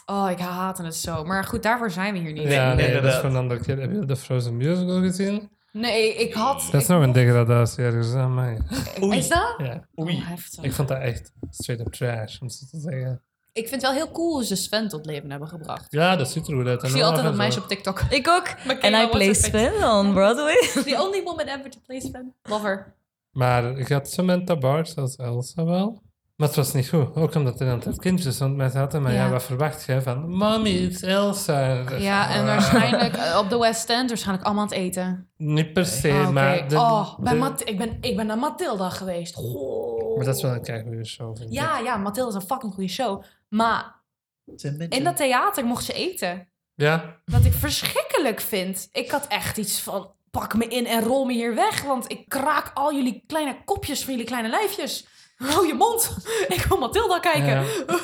Oh, ik haatte het zo. Maar goed, daarvoor zijn we hier niet. ja nee, dat is voor een andere keer. Heb je de Frozen musical gezien? Nee, ik had... Dat is nog een degradatie ergens aan mij. Oei. Is dat? Ja, Oei. Oh, heftig. ik vond dat echt straight up trash, om zo te zeggen. Ik vind het wel heel cool hoe ze Sven tot leven hebben gebracht. Ja, dat ziet er goed uit. Ik zie altijd dat meisje op TikTok. [LAUGHS] Ik ook. En I play? Sven on Broadway. [LAUGHS] The only woman ever to play Sven. Love her. Maar ik had Samantha Bars als Elsa wel. Maar het was niet goed. Ook omdat er altijd kindjes rond mij zaten. Maar ja, Ja. wat verwacht je van... Mommy, it's Elsa. Ja, en waarschijnlijk eh, op de West End waarschijnlijk allemaal aan het eten. Niet per se, oké. maar... De, oh, bij de- Mat- ik, ben, ik ben naar Matilda geweest. Goh. maar dat is wel een keigoede show, vind ik. Ja, ja, Matilda is een fucking goede show. Maar in dat theater mocht ze eten. Ja, Wat ik verschrikkelijk vind. Ik had echt iets van, pak me in en rol me hier weg. Want ik kraak al jullie kleine kopjes van jullie kleine lijfjes. Hou je mond. [LAUGHS] Ik wil Matilda kijken. Ja.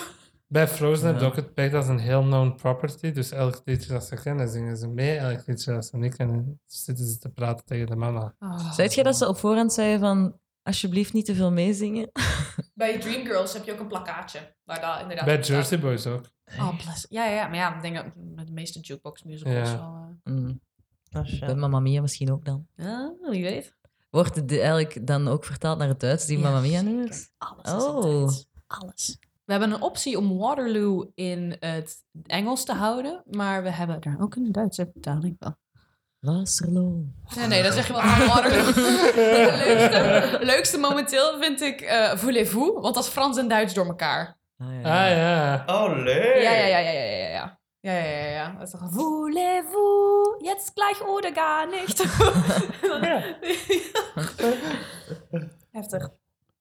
Bij Frozen heb je ook het pech dat is een heel known property. Dus elk liedje dat ze kennen, zingen ze mee. Elk liedje dat ze niet kennen, zitten ze te praten tegen de mama. Oh. Zeg je dat ze op voorhand zeiden van... Alsjeblieft niet te veel meezingen? [LAUGHS] Bij Dreamgirls heb je ook een plakkaatje. Waar dat inderdaad Bij staat. Jersey Boys ook. Oh, bless. Ja, ja, ja, maar ja, ik denk dat met de meeste jukebox musicals Ja. wel... eh, Mm. Oh. Bij Mamma Mia misschien ook dan. Ja, wie weet. Wordt het eigenlijk dan ook vertaald naar het Duits, die Ja, Mamma Mia nummers? Alles Oh. Alles. We hebben een optie om Waterloo in het Engels te houden, maar we hebben er ook een Duitse vertaling van. Wasserlo. Nee, nee, dat zeg je wel van Waterloo. [LAUGHS] Het leukste, leukste momenteel vind ik eh Voulez-vous, want dat is Frans en Duits door elkaar. Ah, Ah ja. Oh, leuk. Ja, ja, ja, ja, ja, ja, ja. Ja, ja, ja, toch Voulez-vous, jetzt gleich oder gar nicht. [LAUGHS] [LAUGHS] Heftig.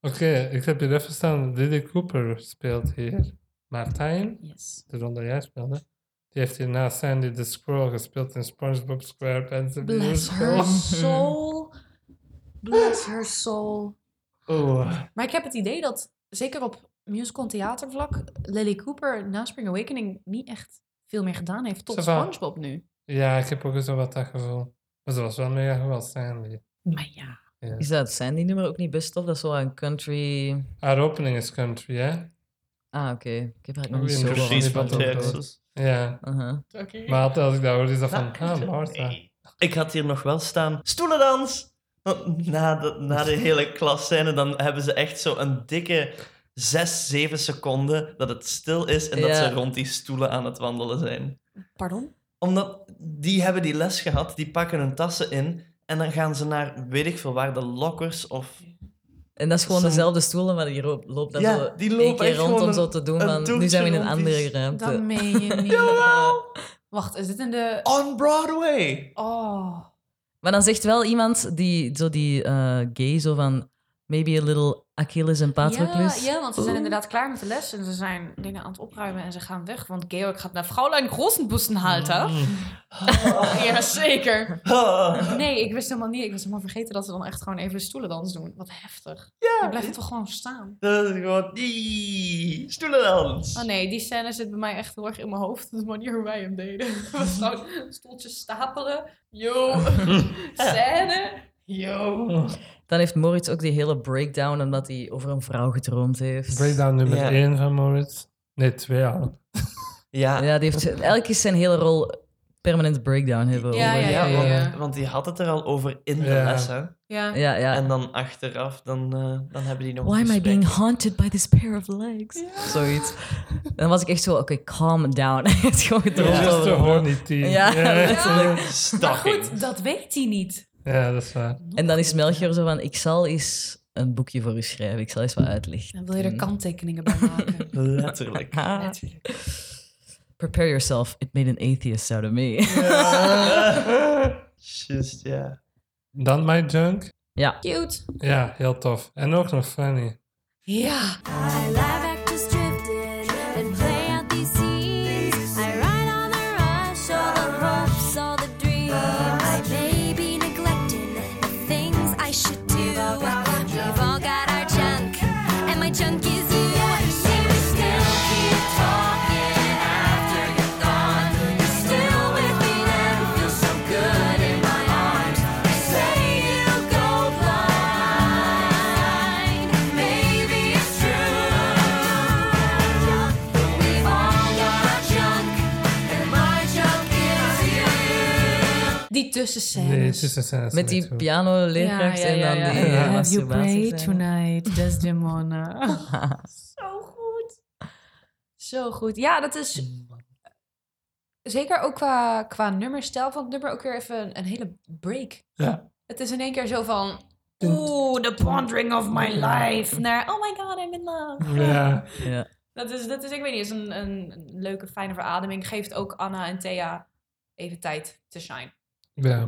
Oké, ik heb hier even staan. Lily Cooper speelt hier. Martijn, Yes. de rol dat jij speelde. Die heeft hierna Sandy the Squirrel gespeeld in SpongeBob SquarePants. Bless her [LAUGHS] soul. Bless her soul. Maar ik heb het idee dat, zeker op musical theatervlak, Lily Cooper na Spring Awakening niet echt veel meer gedaan heeft tot. SpongeBob nu. Ja, ik heb ook zo wat dat gevoel. Maar ze was wel mega goed als Sandy. Maar ja. Ja. Is dat Sandy-nummer ook niet best tof? Dat is zo een country... Haar opening is country, hè? Ah, oké. Ik heb eigenlijk nog niet In zo precies van. Texas. Ja. Uh-huh. Maar altijd als ik dat hoor, is dat van, ah, Martha. nee. Ik had hier nog wel staan. Stoelendans! Na de, na de hele klasscène dan hebben ze echt zo een dikke 6, 7 seconden dat het stil is en dat Ja. ze rond die stoelen aan het wandelen zijn. Pardon? Omdat die hebben die les gehad, die pakken hun tassen in en dan gaan ze naar weet ik veel waar, de lockers of... En dat is gewoon dezelfde stoelen, maar die ro- loopt dat Ja, zo die één lopen keer echt rond gewoon om een- zo te doen een van, nu toertje zijn we in een rond andere die- ruimte. Dat meen je [LAUGHS] niet. Jawel! Wacht, is dit in de... On Broadway! Oh. Maar dan zegt wel iemand die, zo die eh, gay, zo van... Maybe a little Achilles en Patroclus. Ja, ja, want ze zijn inderdaad klaar met de les en ze zijn dingen aan het opruimen en ze gaan weg. Want Georg gaat naar Fraulein Grossenbustenhalter. [LAUGHS] Ja, zeker. [LAUGHS] Nee, ik wist helemaal niet. Ik was helemaal vergeten dat ze dan echt gewoon even stoelendans doen. Wat heftig. Ja. Je blijft toch gewoon staan. Dat is gewoon... Die stoelendans. Oh nee, die scène zit bij mij echt heel erg in mijn hoofd. De manier hoe wij hem deden. Het was gewoon stoeltjes stapelen. Yo. [LAUGHS] scène. Yo. Dan heeft Moritz ook die hele breakdown omdat hij over een vrouw gedroomd heeft. Breakdown nummer Ja. 1 van Moritz. Nee, 2 al. Ja, Ja, die heeft eigenlijk is zijn hele rol permanent breakdown hebben. Ja, over. ja, Ja, ja, ja. Want, want die had het er al over in de Ja. les, hè. Ja. ja, ja. En dan achteraf, dan, eh, dan hebben die nog Why am I gesprek. being haunted by this pair of legs? Zoiets. Dan was ik echt zo, oké, calm down. [LAUGHS] Hij heeft gewoon gedroomd Just over a een vrouw. horny teen. Ja, ja, letterlijk. Maar goed, dat weet hij niet. Ja, dat is waar. En dan is Melchior zo van, ik zal eens een boekje voor u schrijven. Ik zal eens wat uitleggen. Dan wil je er kanttekeningen bij maken. [LAUGHS] Letterlijk. Ah. [LAUGHS] Prepare yourself, it made an atheist out of me. [LAUGHS] Just, ja. Dan My Junk. ja. Cute. Ja, heel tof. En ook nog funny. Ja. I live actors Nee, scène. Met die piano-leerkracht en dan die ja. eh, Have you prayed masturbatiescène. tonight, [LAUGHS] Desdemona? [LAUGHS] Zo goed. Zo goed. Ja, dat is... Zeker ook qua, qua nummerstijl van het nummer ook weer even een, een hele break. Ja. Het is in één keer zo van... Oeh, the pondering of my life. Naar, oh my god, I'm in love. Ja, [LAUGHS] Ja. Dat is, dat is ik weet niet, is een, een, een leuke, fijne verademing. Geeft ook Anna en Thea even tijd te shine. Ja.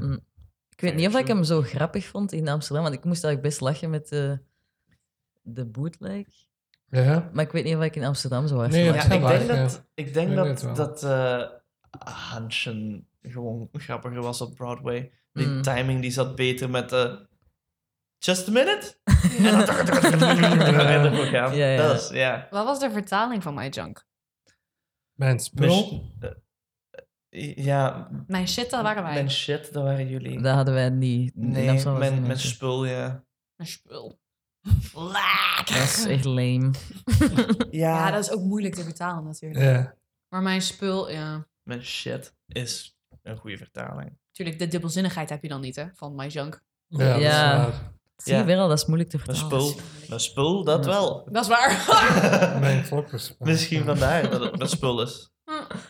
Ik weet niet of ik hem zo grappig vond in Amsterdam, want ik moest eigenlijk best lachen met de, de bootleg. ja. Maar ik weet niet of ik in Amsterdam zo hard Nee, Ja, ik denk dat, ik denk dat, dat eh, gewoon grappiger was op Broadway. Die Mm. timing die zat beter met de... Just a minute? [LAUGHS] [LAUGHS] Ja, ja. Dat is, ja. Wat was de vertaling van My Junk? Mijn spul. Eh, ja, Mijn shit, dat waren wij. mijn shit, dat waren jullie. Dat hadden wij niet. nee, mijn, het mijn spul, ja. Mijn spul. Dat is echt lame. [LAUGHS] Ja, dat is ook moeilijk te vertalen natuurlijk. Ja. Maar mijn spul, ja. Mijn shit is een goede vertaling. Natuurlijk, de dubbelzinnigheid heb je dan niet, hè, van My Junk. Ja, dat is Ja. waar. Zie je Ja. al, dat is moeilijk te Mijn vertalen. spul, mijn spul, dat Ja. wel. Dat is waar. [LAUGHS] [LAUGHS] Mijn klokkerspel. Misschien vandaar dat het mijn spul is.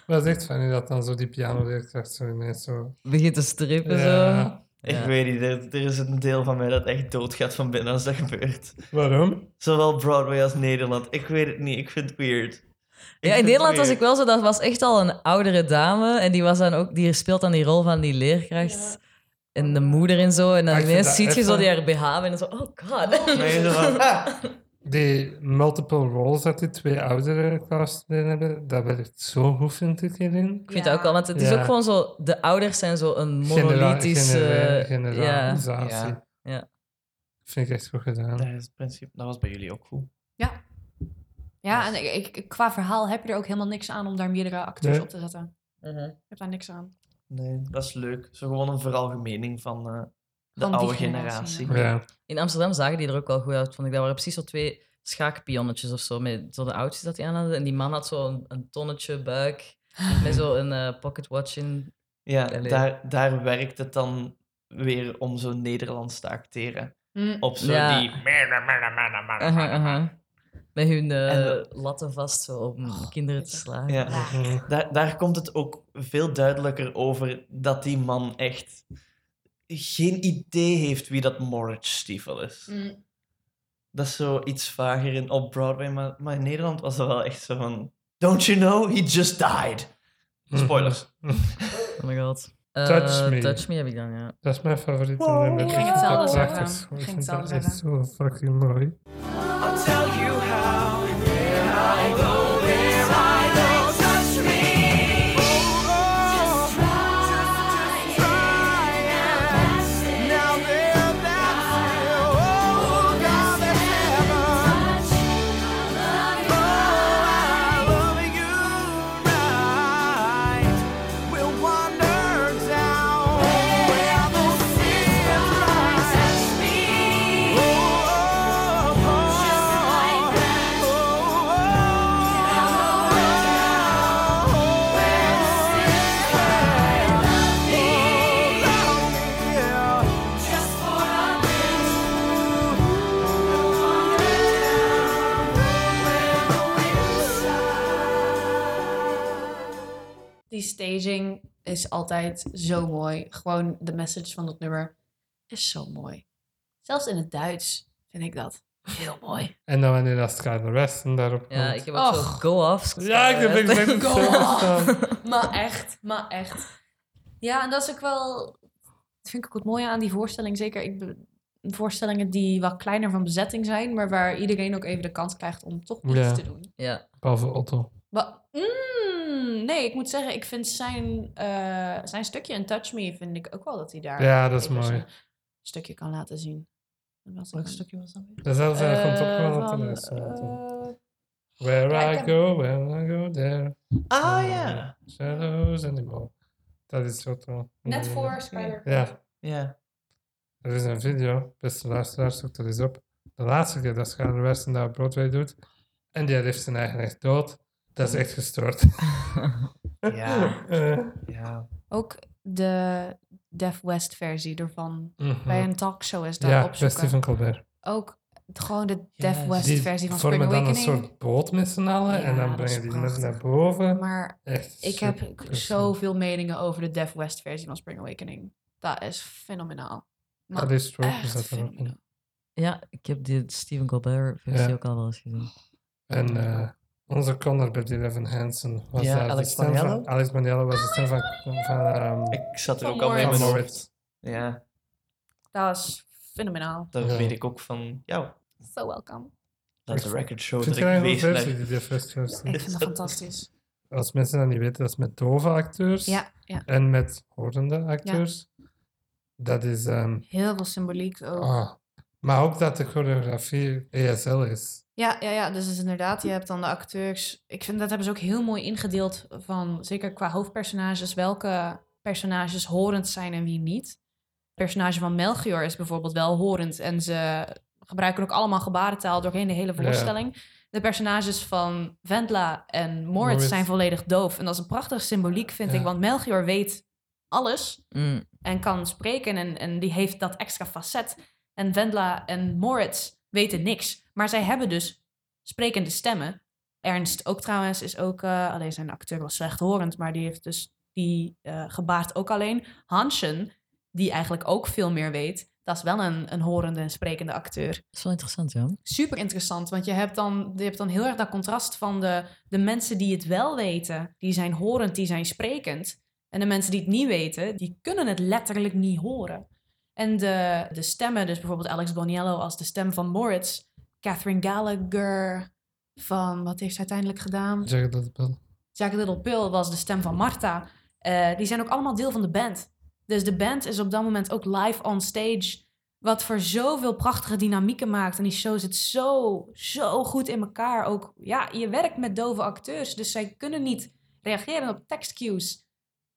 Wat is echt funny dat dan zo die piano-leerkracht zo ineens zo... Begint te strippen zo. Ja. Ik Ja. weet niet, er, er is een deel van mij dat echt doodgaat van binnen als dat gebeurt. Waarom? Zowel Broadway als Nederland. Ik weet het niet, ik vind het weird. Ik Ja, in Nederland was ik wel zo, dat was echt al een oudere dame. En die, was dan ook, die speelt dan die rol van die leerkracht. En de moeder en zo. En dan ik vind ineens dat ziet je zo die haar BH en zo, oh god. Nee, zo van, ah, [LAUGHS] Die multiple roles dat die twee oudere castleden hebben, dat werkt zo goed, vind ik hierin. Ik vind het ook wel, want het is ook gewoon zo, de ouders zijn zo een monolithische... genera- generalisatie. Ja. Ja. Vind ik echt goed gedaan. dat is het principe. Dat was bij jullie ook goed. Ja. Ja, en ik, ik- qua verhaal heb je er ook helemaal niks aan om daar meerdere acteurs Nee. op te zetten. Mhm. Je hebt daar niks aan. Nee, dat is leuk. Zo gewoon een veralgemening van eh, de Van oude generatie, generatie. Ja. In Amsterdam zagen die er ook wel goed uit, vond ik. Dat waren precies zo twee schaakpionnetjes of zo, met zo de oudjes dat die aan hadden. En die man had zo een, een tonnetje buik, [GASPS] met zo een eh, pocket watch in. Ja, Allee. daar, daar werkt het dan weer om zo Nederlands te acteren. Hm. Op zo Ja. die... Aha. Met hun eh, de- latten vast zo, om kinderen te slagen. Ja. Daar, daar komt het ook veel duidelijker over dat die man echt geen idee heeft wie dat Moritz Stiefel is. Hm. Dat is zo iets vager in, op Broadway, maar, maar in Nederland was dat wel echt zo van... Don't you know, he just died. Spoilers. Mhm. Oh my god. [LAUGHS] Eh, Touch Me. Touch Me heb ik dan, ja. Dat is mijn favoriete Wow. nummer. Ik Ik ging hetzelfde zeggen. Ik dat hetzelfde echt zo fucking mooi. I'll tell you how. I go, staging is altijd zo mooi. Gewoon de message van dat nummer is zo mooi. Zelfs in het Duits vind ik dat heel mooi. En dan wanneer dat Skyler Westen daarop Ja, komt. ik heb ook go-offs. Ja, ik heb [LAUGHS] exact Go hetzelfde off. [LAUGHS] staan. maar echt, maar echt. Ja, en dat is ook wel... Dat vind ik ook het mooie aan die voorstelling. Zeker ik, voorstellingen die wat kleiner van bezetting zijn... maar waar iedereen ook even de kans krijgt om toch iets Ja. te doen. Ja, Behalve Otto. Mm, nee, ik moet zeggen, ik vind zijn, eh, zijn stukje in Touch Me... vind ik ook wel dat hij daar... Ja, dat is even mooi. zijn stukje kan laten zien. Wat was Welk het? stukje was dat? Dat is de van, lijst. eh, Where I go, where I go there. Ah ja. Shadows anymore. Dat is Otto. Net voor Skyler. Ja, Ja. er is een video. Beste luisteraars, zoek dat eens op. De laatste keer dat Skyler Westen dat op Broadway doet. En die heeft zijn eigen echt dood. Dat is echt gestoord. [LAUGHS] Ja. Eh, Ja. Ook de Def West versie ervan. mhm. Bij een talkshow is daar Ja, bij opzoeken. Stephen Colbert. Ook gewoon de Ja, Def West Die versie van Spring vormen dan een Awakening. soort boot met z'n allen. en Ja, dan dat brengen die net prachtig. naar boven. Maar Echt ik heb zoveel meningen over de Def West versie van Spring Awakening. Dat is fenomenaal. Maar Dat is dat fenomenaal. ja ik heb die Stephen Colbert versie Ja. ook al wel eens gezien. En eh, onze Connor bij Eleven Hansen was Ja, daar de Alex. Maniello? Alex Maniello was de stem van, van ehm, Ik zat er Van ook al mee hoofd. Ja, Dat is fenomenaal. dat Ja. weet ik ook van jou. So welcome. Dat is een record show Vind dat ik versie, leg. die First versie? Ik vind dat fantastisch. Als mensen dat niet weten, dat is met dove acteurs Ja, ja. en met horende acteurs. Dat is... ehm, Heel veel symboliek ook. ah. Maar ook dat de choreografie ESL is. Ja, ja, ja, dus is inderdaad, je hebt dan de acteurs. Ik vind dat hebben ze ook heel mooi ingedeeld van, zeker qua hoofdpersonages, welke personages horend zijn en wie niet. Het personage van Melchior is bijvoorbeeld wel horend en ze gebruiken ook allemaal gebarentaal doorheen de hele Ja. voorstelling. De personages van Vendla en Moritz, Moritz. zijn volledig doof. En dat is een prachtige symboliek, vind Ja. ik, want Melchior weet alles Mm, en kan spreken en, en die heeft dat extra facet. En Vendla en Moritz weten niks, maar zij hebben dus sprekende stemmen. Ernst ook trouwens is ook, eh, alleen zijn acteur was slechthorend, maar die heeft dus die eh, gebaart ook alleen. Hansen, die eigenlijk ook veel meer weet, dat is wel een, een horende en sprekende acteur dat is wel interessant, ja. super interessant. Want je hebt dan, je hebt dan heel erg dat contrast van de, de mensen die het wel weten, die zijn horend, die zijn sprekend. En de mensen die het niet weten, die kunnen het letterlijk niet horen. En de, de stemmen, dus bijvoorbeeld Alex Boniello als de stem van Moritz, Catherine Gallagher van, wat heeft ze uiteindelijk gedaan? Zeg dat wel. Jack Little Pill was de stem van Marta. Eh, die zijn ook allemaal deel van de band. Dus de band is op dat moment ook live on stage. Wat voor zoveel prachtige dynamieken maakt. En die show zit zo, zo goed in elkaar. Ook, ja, je werkt met dove acteurs. Dus zij kunnen niet reageren op tekstcues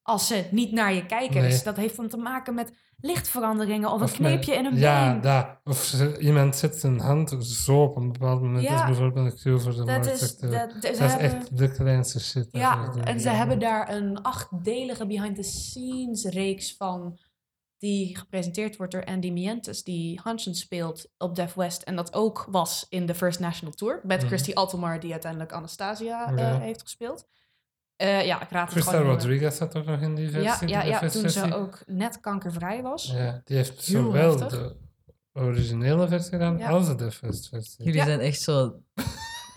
als ze niet naar je kijken. Nee. Dus dat heeft dan te maken met lichtveranderingen of een kneepje met- in een Ja, been. daar. Of iemand zet zijn hand zo op een bepaald moment. Dat Ja. is bijvoorbeeld een cue voor de Dat is, dat, ze Dat is hebben- echt de kleinste shit. Ja, doen. en ze hebben daar een achtdelige behind-the-scenes reeks van. Die gepresenteerd wordt door Andy Mientes, die Hansen speelt op Def West. En dat ook was in de First National Tour. Met Mhm. Christy Altomar, die uiteindelijk Anastasia eh, Ja. heeft gespeeld. Eh, ja, ik raad het erg. Rodriguez zat ook nog in die Ja, versie. ja, de ja first toen ze ook net kankervrij was. Ja, die heeft Heel zowel heftig. de originele versie gedaan Ja. als de first versie. Jullie Ja. zijn echt zo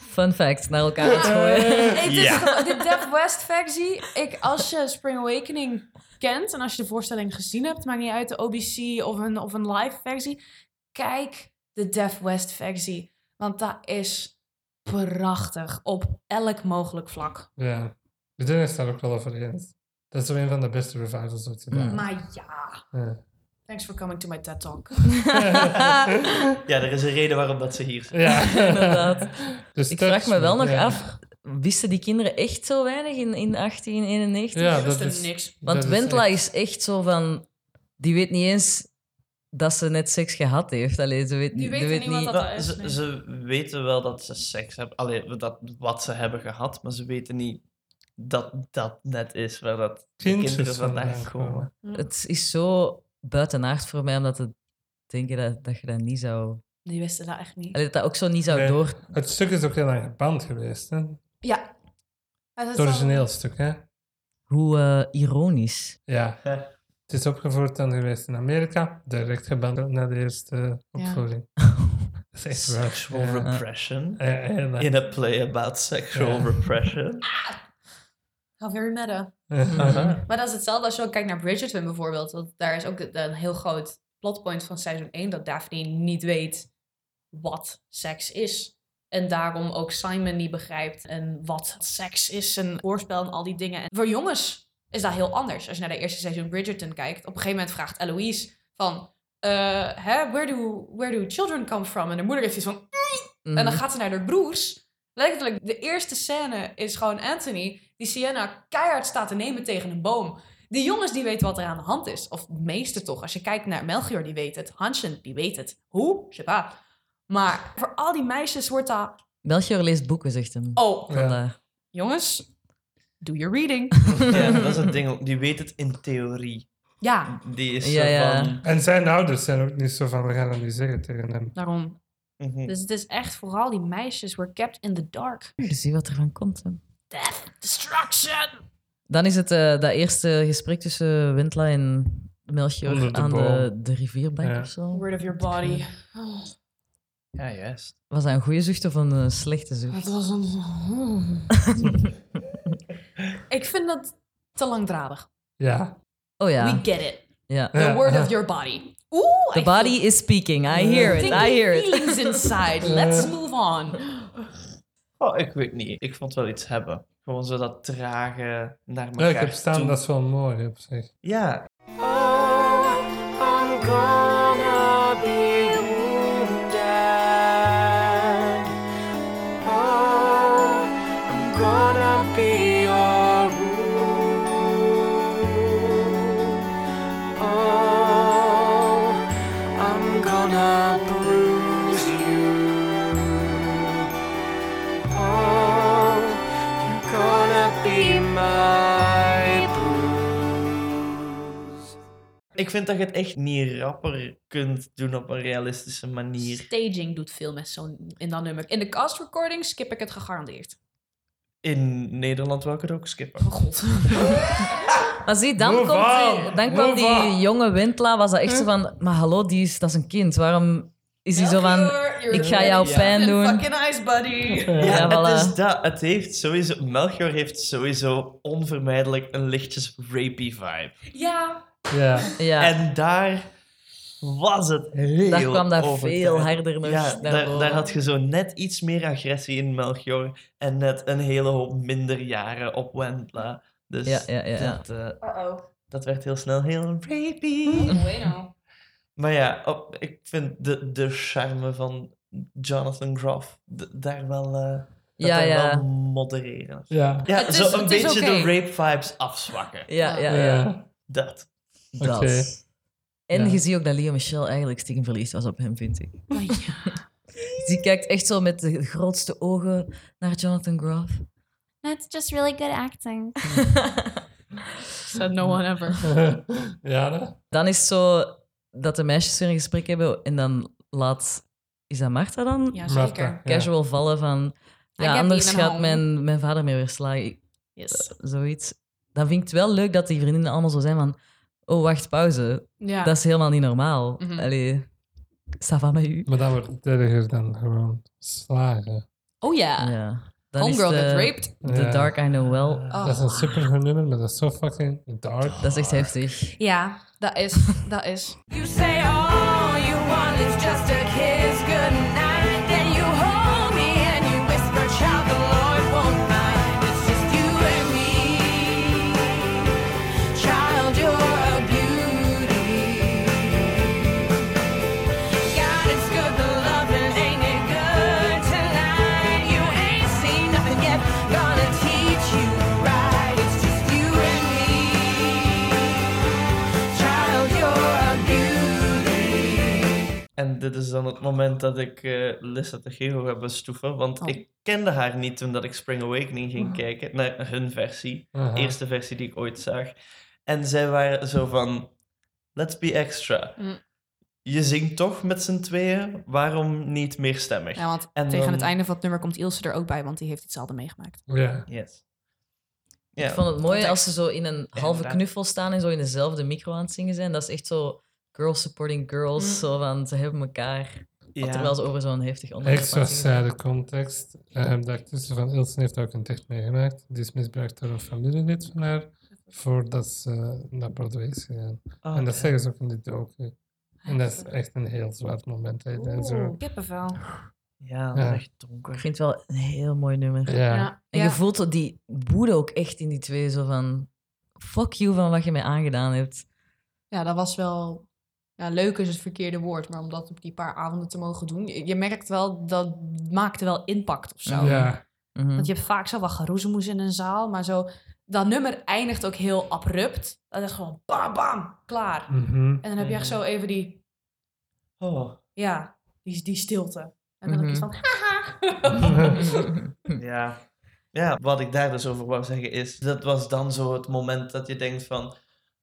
fun facts naar elkaar aan het gooien. [LAUGHS] Het is Ja. gewoon- [LAUGHS] de Def West versie. Ik, als je Spring Awakening kent en als je de voorstelling gezien hebt, maakt niet uit de OBC of een, of een live versie. Kijk de Def West versie. Want dat is prachtig op elk mogelijk vlak. Ja. Iedereen is daar ook wel over eens. Dat is zo een van de beste revivals ooit gedaan. Mm. Maar ja, Ja. thanks for coming to my TED Talk. [LAUGHS] Ja, er is een reden waarom dat ze hier zijn. Ja. [LAUGHS] Inderdaad. Dus Ik vraag me wel nog ja. af, wisten die kinderen echt zo weinig in, in 1891? Ja, Dat is niks. Want dat is Wendla echt- is echt zo van... Die weet niet eens dat ze net seks gehad heeft. Allee, ze weet, Die niet- weet niet wat dat- is, ze, ze weten wel dat ze seks hebben. Alleen dat, wat ze hebben gehad, maar ze weten niet dat dat net is waar dat kinderen vandaan komen. Het is zo buitenaard voor mij om dat te denken dat, dat je dat niet zou... Die wisten dat echt niet. Allee, dat dat ook zo niet zou Nee. door... Het stuk is ook heel lang geband geweest, hè? Het Ja. Is origineel stuk, hè? Hoe eh, ironisch. Ja. Het is opgevoerd dan geweest in Amerika. Direct geband na de eerste opvoering. [LAUGHS] Dat is echt waar. Sexual repression. In a play about sexual repression. How very meta. Aha. Maar dat is hetzelfde als je ook kijkt naar Bridgerton bijvoorbeeld. Want daar is ook een heel groot plotpoint van seizoen 1 dat Daphne niet weet wat seks is. En daarom ook Simon niet begrijpt en wat seks is en voorspel en al die dingen. En voor jongens is dat heel anders. Als je naar de eerste seizoen Bridgerton kijkt, op een gegeven moment vraagt Eloise van... eh, hè, where, do, where do children come from? En de moeder heeft iets van... En dan Mhm. gaat ze naar haar broers. Letterlijk, de eerste scène is gewoon Anthony die Sienna keihard staat te nemen tegen een boom. Die jongens die weten wat er aan de hand is. Of de meeste toch. Als je kijkt naar Melchior, die weet het. Hansen, die weet het. Hoe? Je. Maar voor al die meisjes wordt dat... Melchior leest boeken, zegt hem. Oh, Ja. Jongens, do your reading. [LAUGHS] Ja, dat is het ding ook. Die weet het in theorie. ja, Die is Ja, zo ja. van... En zijn ouders zijn ook niet zo van, we gaan niet zeggen tegen hem. daarom. Mhm. Dus het is echt vooral die meisjes were kept in the dark. Je ziet wat er van komt. Hè. Death, destruction. Dan is het eh, dat eerste gesprek tussen Wendla en Melchior aan de, boom. de rivierbank Ja. of zo. Word of your body. Oh, Ja, juist. Was dat een goede zucht of een eh, slechte zucht? het was een... [LAUGHS] Ik vind dat te langdradig. Ja. Oh ja. We get it. ja. The word of your body. Oeh, The I body feel is speaking. I hear it. I hear it. feelings inside. [LAUGHS] Let's move on. Oh, ik weet niet. Ik vond wel iets hebben. Gewoon zo dat trage naar elkaar ja, ik heb staan, toe. dat is wel mooi op zich. Ja, Oh, I'm ik vind dat je het echt niet rapper kunt doen op een realistische manier. Staging doet veel met zo'n in dat nummer. In de cast recording skip ik het gegarandeerd. In Nederland wil ik het ook skippen. Oh god. [LAUGHS] Maar zie, dan, Move komt die- dan kwam die on. jonge Wendla, was dat echt zo van... Maar hallo, die is, dat is een kind. Waarom is hij zo van... Ik ga jou pijn doen. Fucking ice, buddy. Ja, Ja, voilà. het is dat. Het heeft sowieso... Melchior heeft sowieso onvermijdelijk een lichtjes rapey vibe. Ja. Ja. Ja, En daar was het heel daar kwam dat overtuigend. veel harder nog Ja, naar daar, daar had je zo net iets meer agressie in Melchior en net een hele hoop minder jaren op Wendla. Dus Ja, ja, ja, ja. Dat, eh, Uh-oh. dat werd heel snel heel rapey. Bueno. Maar ja, op, ik vind de, de charme van Jonathan Groff d- daar wel, eh dat Ja, daar ja. wel modereren. Ja. Ja, is- zo een beetje de rape vibes afzwakken. Ja, ja, Ja. ja. Dat. Dat. Oké. En Ja. je ziet ook dat Leo Michel eigenlijk stiekem verliefd was op hem, vind ik. Oh, [LAUGHS] ja. Die kijkt echt zo met de grootste ogen naar Jonathan Groff. That's just really good acting. [LAUGHS] Said no one ever. [LAUGHS] ja, hè? Dan is het zo dat de meisjes weer een gesprek hebben en dan laat... Is dat Martha dan? Ja, zeker. ja. Casual vallen van... Ja, anders gaat home. mijn, mijn vader mij weer slaan. Ik- Yes. Zoiets. Dan vind ik het wel leuk dat die vriendinnen allemaal zo zijn van... Oh, wacht, pauze. Ja. Dat is helemaal niet normaal. Mhm. Allee, ça va met u? Maar dan wordt erger dan gewoon slagen. Oh ja. Ja. Dan is Homegirl de, get raped. The Ja. Dark I Know Well. Oh. Dat is een super nummer, maar dat is zo fucking dark. Dat is echt heftig. Ja, dat is. Dat is. You say all you want is just a kiss En dit is dan het moment dat ik eh Lissa Tegero heb bestoeven. Want Oh. ik kende haar niet toen dat ik Spring Awakening ging kijken. Naar hun versie. Eerste versie die ik ooit zag. En zij waren zo van... Let's be extra. Mm. Je zingt toch met z'n tweeën? Waarom niet meer stemmig? Ja, want En tegen dan- het einde van het nummer komt Ilse er ook bij, want die heeft hetzelfde meegemaakt. Ja. Yes. Ik vond het mooi als ze zo in een halve knuffel staan en zo in dezelfde micro aan het zingen zijn. Dat is echt zo girls supporting girls. Mm. Zo van, ze hebben elkaar. Ja. Terwijl ze over zo'n heftig onderwerp zijn. zijde context. Uh, de actrice van Ilsen heeft ook een tekst meegemaakt. Die is misbruikt door een familielid van haar. Voordat ze naar Broadway is gegaan. Oh, en dat zeggen ze ook in de docu. En dat is echt een heel zwart moment. hè. En zo. Oeh, kippenvel. Ja, dat Ja. is echt Ik donker. vind het wel een heel mooi nummer. Ja. En je voelt die woede ook echt in die twee. Zo van, fuck you van wat je mij aangedaan hebt. Ja, dat was wel... Ja, leuk is het verkeerde woord, maar om dat op die paar avonden te mogen doen... Je merkt wel, dat maakte wel impact of zo. Ja. Mhm. Want je hebt vaak zo wat geroezemoes in een zaal, maar zo... Dat nummer eindigt ook heel abrupt. Dat is gewoon bam, bam, klaar. Mhm. En dan heb je echt zo even die... Oh, Ja, die, die stilte. En dan heb je Mhm. iets van... Haha. [LAUGHS] ja. Ja, wat ik daar dus over wou zeggen is... Dat was dan zo het moment dat je denkt van...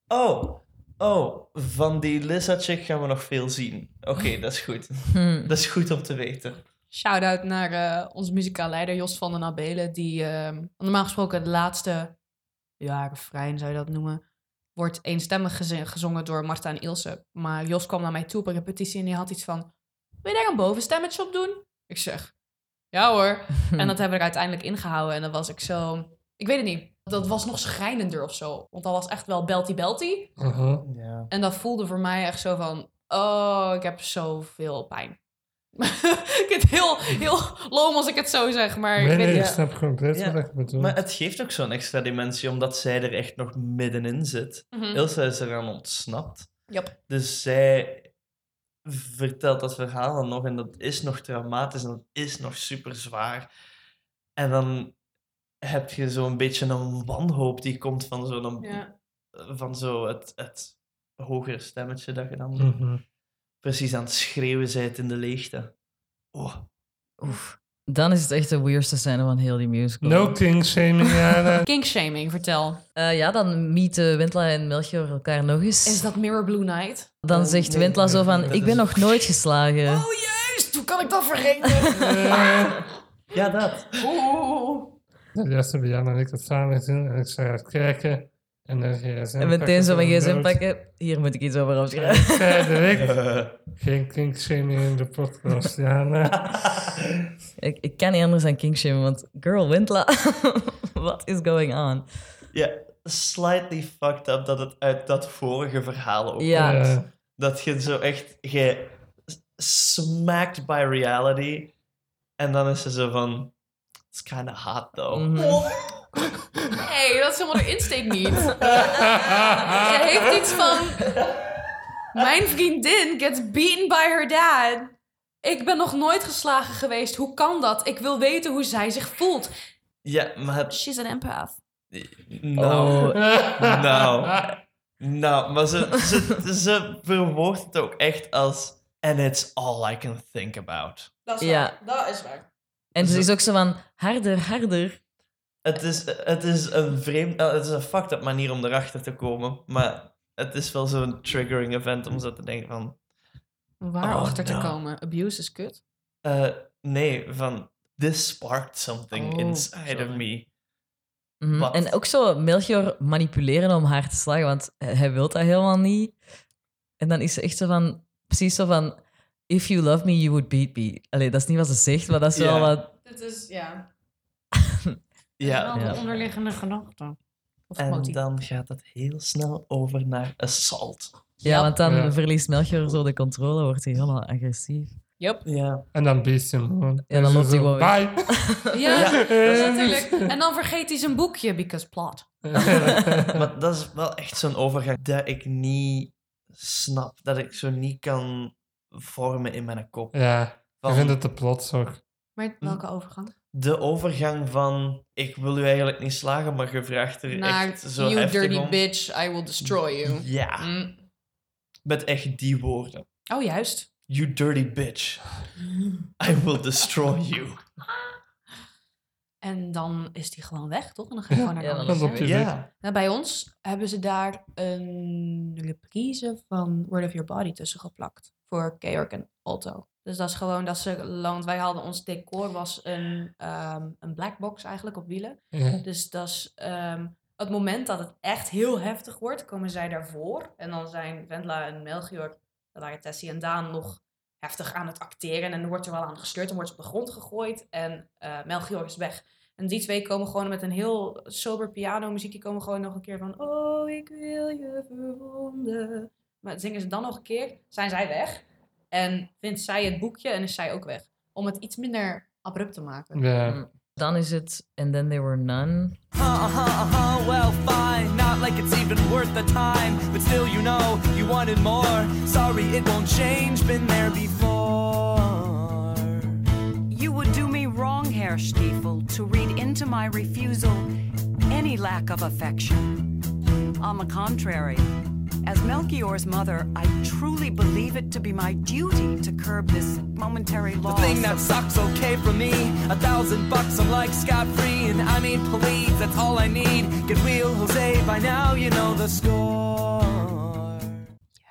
Oh, oh, van die Lissa-chick gaan we nog veel zien. Oké, dat is goed. [LAUGHS] Hm. Dat is goed om te weten. Shout-out naar eh, onze muzikaal leider Jos van den Abelen. Die ehm, normaal gesproken de laatste ja, refrein zou je dat noemen. Wordt eenstemmig gezongen door Marta en Ilse. Maar Jos kwam naar mij toe op een repetitie en die had iets van... Wil je daar een bovenstemmetje op doen? Ik zeg, ja hoor. [LAUGHS] En dat hebben we er uiteindelijk ingehouden. En dan was ik zo... Ik weet het niet. Dat was nog schrijnender of zo. Want dat was echt wel belty-belty. Mhm. Ja. En dat voelde voor mij echt zo van... Oh, ik heb zoveel pijn. [LAUGHS] ik het heel, heel loom als ik het zo zeg, maar ik Nee, weet nee, ik niet. snap compleet Ja, wat ik bedoel. Maar het geeft ook zo'n extra dimensie, omdat zij er echt nog middenin zit. Mhm. Ilse is eraan ontsnapt. Yep. Dus zij vertelt dat verhaal dan nog en dat is nog traumatisch en dat is nog super zwaar. En dan heb je zo'n beetje een wanhoop die komt van zo'n Ja. van zo het, het hogere stemmetje dat je dan Mhm. precies aan het schreeuwen bent in de leegte. Oh, Oef. Dan is het echt de weirdste scène van heel die musical. No king shaming, Jana. [LAUGHS] Kinkshaming, vertel. Eh, ja, dan meeten Wendla en Melchior elkaar nog eens. Is dat Mirror Blue Night? Dan Oh, zegt nee, Wendla zo van, ik ben is- nog nooit geslagen. Oh juist, hoe kan ik dat vergeten? [LAUGHS] ja, dat. Oeh. Ja, Juist hebben Jan en ik het samen gezien en ik zou kijken. En dan gsm en meteen zo mijn gsm pakken. Hier moet ik iets over En opschrijven. ik zei direct, geen king shaming in de podcast, Jana. [LAUGHS] ik, ik kan niet anders dan kingshamen, want girl, Wendla, [LAUGHS] what is going on? Ja, slightly fucked up dat het uit dat vorige verhaal ook Ja. komt. Dat je zo echt, je smacked by reality. En dan is ze zo van, it's kind of hot though. [LAUGHS] Nee, dat is helemaal de insteek niet. [LAUGHS] Je heeft iets van... Mijn vriendin gets beaten by her dad. Ik ben nog nooit geslagen geweest. Hoe kan dat? Ik wil weten hoe zij zich voelt. Ja, maar She's an empath. nou, Oh, nou, nou, maar ze, ze, ze verwoordt het ook echt als, and it's all I can think about. Dat is waar. Dat is waar. En ze is ook zo van, harder, harder. Het is, het is een vreemd, eh, het is een fucked up manier om erachter te komen, maar het is wel zo'n triggering event om zo te denken van, Waar Oh, achter te no. komen? Abuse is kut. eh, nee, van, this sparked something Oh, inside of me. Mhm. En ook zo Melchior manipuleren om haar te slagen, want hij wil dat helemaal niet. En dan is ze echt zo van, precies zo van, if you love me, you would beat me. Allee, dat is niet wat ze zegt, maar dat is wel Ja. wat... Dit is, ja. [LAUGHS] Ja, Ja. de onderliggende gedachte. Of en motief. dan gaat het heel snel over naar assault. Ja, want dan Ja. verliest Melchior zo de controle, wordt hij helemaal agressief. Yep. Ja. En dan beest hem gewoon. Ja, dan En loopt hij gewoon. Bye! [LAUGHS] Ja, Ja, dat is natuurlijk. En dan vergeet hij zijn boekje, because plot. [LAUGHS] Maar dat is wel echt zo'n overgang dat ik niet snap. Dat ik zo niet kan vormen in mijn kop. ja, ik vind het te plots ook. Maar welke overgang? de overgang van ik wil u eigenlijk niet slagen, maar je vraagt er Naar echt zo you heftig dirty om. bitch, I will destroy you. Ja, Mm. met echt die woorden. Oh, juist. You dirty bitch. [GASPS] I will destroy you. [LAUGHS] En dan is die gewoon weg, toch? En dan ga je gewoon naar de Ja, dan andere. Ja. Nou, bij ons hebben ze daar een reprise van Word of Your Body tussen geplakt. Voor Georg en Otto. Dus dat is gewoon dat ze... Want wij hadden ons decor was een, ehm, een black box eigenlijk op wielen. Ja. Dus dat is ehm, het moment dat het echt heel heftig wordt, komen zij daarvoor. En dan zijn Wendla en Melchior, dat waren Tessie en Daan, nog heftig aan het acteren. En dan wordt er wel aan gestuurd en wordt ze op de grond gegooid. En eh, Melchior is weg. En die twee komen gewoon met een heel sober piano muziekje, komen gewoon nog een keer van... Oh, ik wil je verwonden. Maar zingen ze dan nog een keer, zijn zij weg. En vindt zij het boekje en is zij ook weg. Om het iets minder abrupt te maken. Ja. Dan is het And Then There Were None. Uh-huh, uh-huh, well, fine. Not like it's even worth the time. But still, you know, you wanted more. Sorry, it won't change. Been there before. You would do me wrong, Herr Stiefel, to read into my refusal any lack of affection. On the contrary, as Melchior's mother, I truly believe it to be my duty to curb this momentary The loss. thing that sucks okay for me. A thousand bucks, I'm like scot free. And I mean, please, that's all I need. Get real, Jose. By now, you know the score.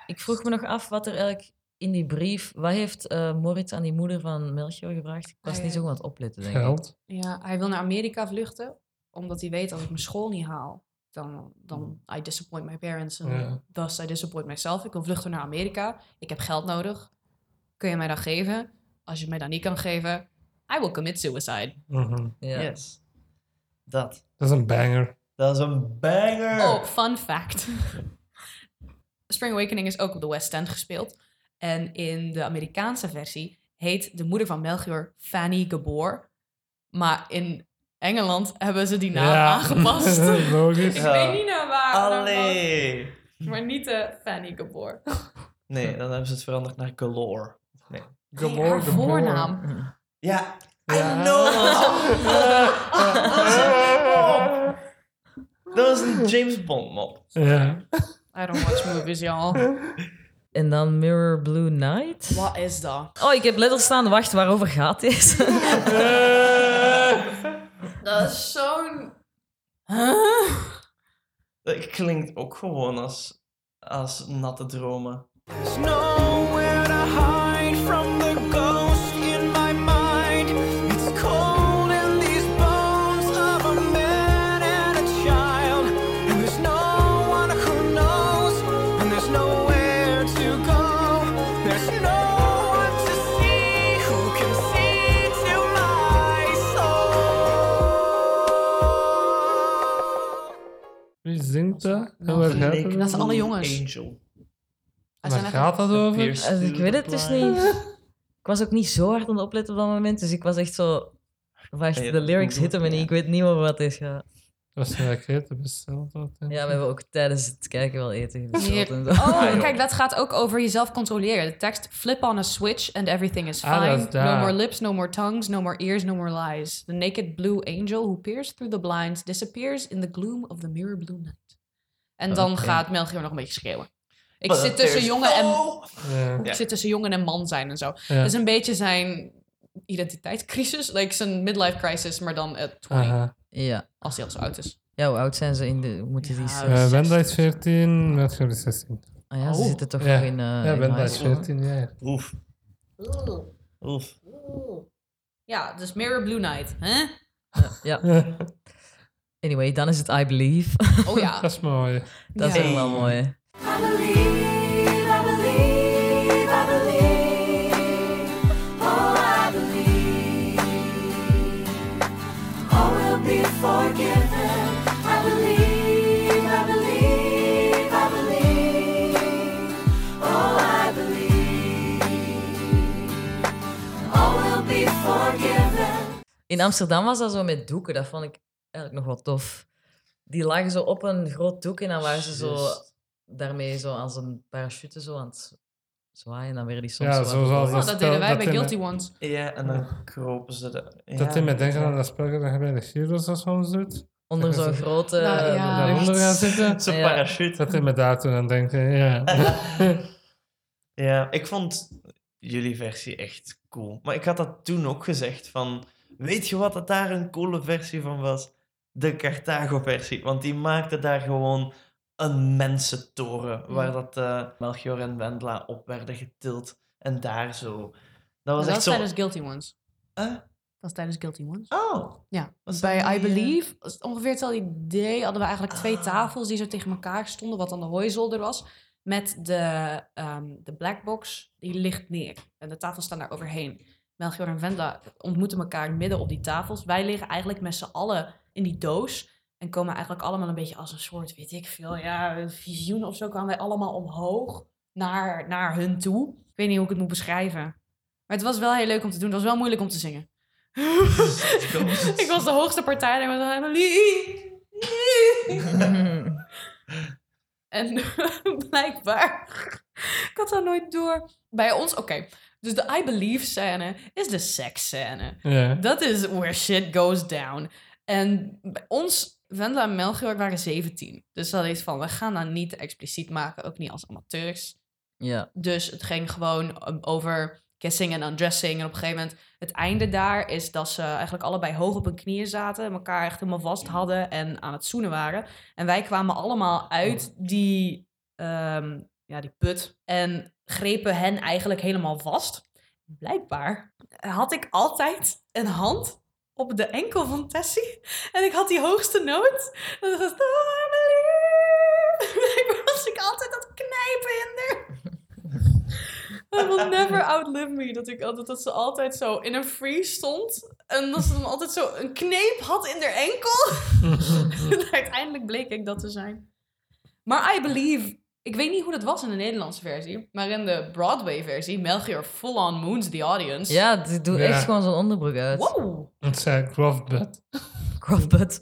Ik vroeg me nog af wat er eigenlijk in die brief... Wat heeft eh, Moritz aan die moeder van Melchior gevraagd? Ik was Ah, niet zo goed aan het opletten, denk ik. Geld. Ja, hij wil naar Amerika vluchten, omdat hij weet als ik mijn school niet haal, dan, dan I disappoint my parents en Ja. thus I disappoint myself. Ik wil vluchten naar Amerika, ik heb geld nodig. Kun je mij dat geven? Als je mij dat niet kan geven, I will commit suicide. Mhm. Ja. Yes. Dat. Dat is een banger. Dat is een banger. Oh, fun fact. [LAUGHS] Spring Awakening is ook op de West End gespeeld. En in de Amerikaanse versie heet de moeder van Melchior Fanny Gabor. Maar in Engeland hebben ze die naam aangepast. [LAUGHS] Logisch. Ik Ja. weet niet naar waar. Allee. Maar niet de Fanny Gabor. Nee, dan hebben ze het veranderd naar Galore. Nee. Haar Gabor. voornaam. Ja, I Ja. know. [LAUGHS] Dat was een James Bond mop. Ja. I don't watch movies, y'all. En dan Mirror Blue Night. Wat is dat? Oh, ik heb letterlijk staan, wacht, waarover gaat dit? Dat is zo'n... Dat klinkt ook gewoon als, als natte dromen. Waar gaat het Dat zijn alle jongens. Angel. Waar zijn gaat dat over? Also, ik weet het dus niet. [LAUGHS] Ik was ook niet zo hard aan het opletten op dat moment, dus ik was echt zo... Wacht, je de lyrics hitten me niet, ik weet niet over wat dit gaat. Waarschijnlijk eten besteld. had, denk Ja, we hebben ook tijdens het kijken wel eten besteld en zo. Oh, kijk, dat gaat ook over jezelf controleren. De tekst, flip on a switch and everything is Ah, fine. is no more lips, no more tongues, no more ears, no more lies. The naked blue angel who peers through the blinds disappears in the gloom of the mirror blue night. En dan gaat Melchior nog een beetje schreeuwen. Ik But zit tussen jongen en... Ja. Ik zit tussen jongen en man zijn en zo. Ja. Dat is een beetje zijn identiteitscrisis. Like zijn midlife crisis, maar dan at 20. Aha. Ja. Als hij al zo oud is. ja, hoe oud zijn ze in de... hoe Moeten die... Ja, Eh, Wenda is 14, Melchior is 16. Ah ja, ze Oh. zitten toch Ja. nog in, eh ja, Wenda high is school. 14 jaar. Oef. Oef. Ja, dus Mirror Blue Night. Hè? Ja. [LAUGHS] [LAUGHS] Anyway, dan is het I Believe. [LAUGHS] Oh ja. [LAUGHS] Dat is mooi. Dat Ja. is wel mooi. I believe, I believe, I believe. Oh, I believe. All will be forgiven. I believe, I believe, I believe. Oh, I believe. All will be forgiven. In Amsterdam was dat zo met doeken. Dat vond ik eigenlijk nog wel tof. Die lagen zo op een groot doek en dan waren ze zo daarmee zo als een parachute zo aan het zwaaien en dan weer die soms Ja, zo zoals. Oh, dat deden wij dat bij Guilty Ones. Ja, en dan kropen ze de... Ja, Dat deed me denken aan dat spel dat je bij de Heroes of soms doet. Onder zo'n grote... Nou, ja. Daaronder gaan zitten. [LAUGHS] Zo'n Ja. parachute. Dat deed me daar toen aan denken, ja. [LAUGHS] Ja, ik vond jullie versie echt cool. Maar ik had dat toen ook gezegd van... Weet je wat dat daar een coole versie van was? De Carthago-versie. Want die maakte daar gewoon een mensentoren. Waar dat eh, Melchior en Wendla op werden getild. En daar zo... Dat Dat was was echt zo... tijdens Guilty Ones. Huh? Dat was tijdens Guilty Ones. Oh. Ja, Was bij I eh, Believe, ongeveer hetzelfde idee, hadden we eigenlijk twee Ah. tafels die zo tegen elkaar stonden, wat dan de hooizolder was. Met de, ehm de black box, die ligt neer. En de tafels staan daar overheen. Melchior en Venda ontmoeten elkaar midden op die tafels. Wij liggen eigenlijk met z'n allen in die doos. En komen eigenlijk allemaal een beetje als een soort, weet ik veel, ja, visioen of zo. kwamen wij allemaal omhoog naar, naar hun toe. Ik weet niet hoe ik het moet beschrijven. Maar het was wel heel leuk om te doen. Het was wel moeilijk om te zingen. [LAUGHS] ik was de hoogste partij en ik. [LAUGHS] En [LAUGHS] blijkbaar, ik had dat nooit door. Bij ons, oké. Dus de I Believe scène is de seks scène. Dat is where shit goes down. En bij ons, Vendela en Melchior waren 17. Dus dat is van, we gaan dat niet expliciet maken, ook niet als amateurs. Ja. Dus het ging gewoon over kissing en undressing. En op een gegeven moment, het einde daar is dat ze eigenlijk allebei hoog op hun knieën zaten. elkaar echt helemaal vast hadden en aan het zoenen waren. En wij kwamen allemaal uit die, ehm, ja, die put en grepen hen eigenlijk helemaal vast. Blijkbaar had ik altijd een hand op de enkel van Tessie. En ik had die hoogste noot. En dan was. Blijkbaar [LAUGHS] was ik altijd aan het knijpen in haar. [LAUGHS] I will never outlive me. Dat, ik altijd, dat ze altijd zo in een freeze stond. En dat ze dan altijd zo een kneep had in haar enkel. En [LAUGHS] uiteindelijk bleek ik dat te zijn. Maar I Believe... Ik weet niet hoe dat was in de Nederlandse versie. Maar in de Broadway-versie, Melchior full-on moons the audience. Ja, die doet Ja. echt gewoon zo'n onderbroek uit. Wow. Het zei Grofbud. Crossbutt.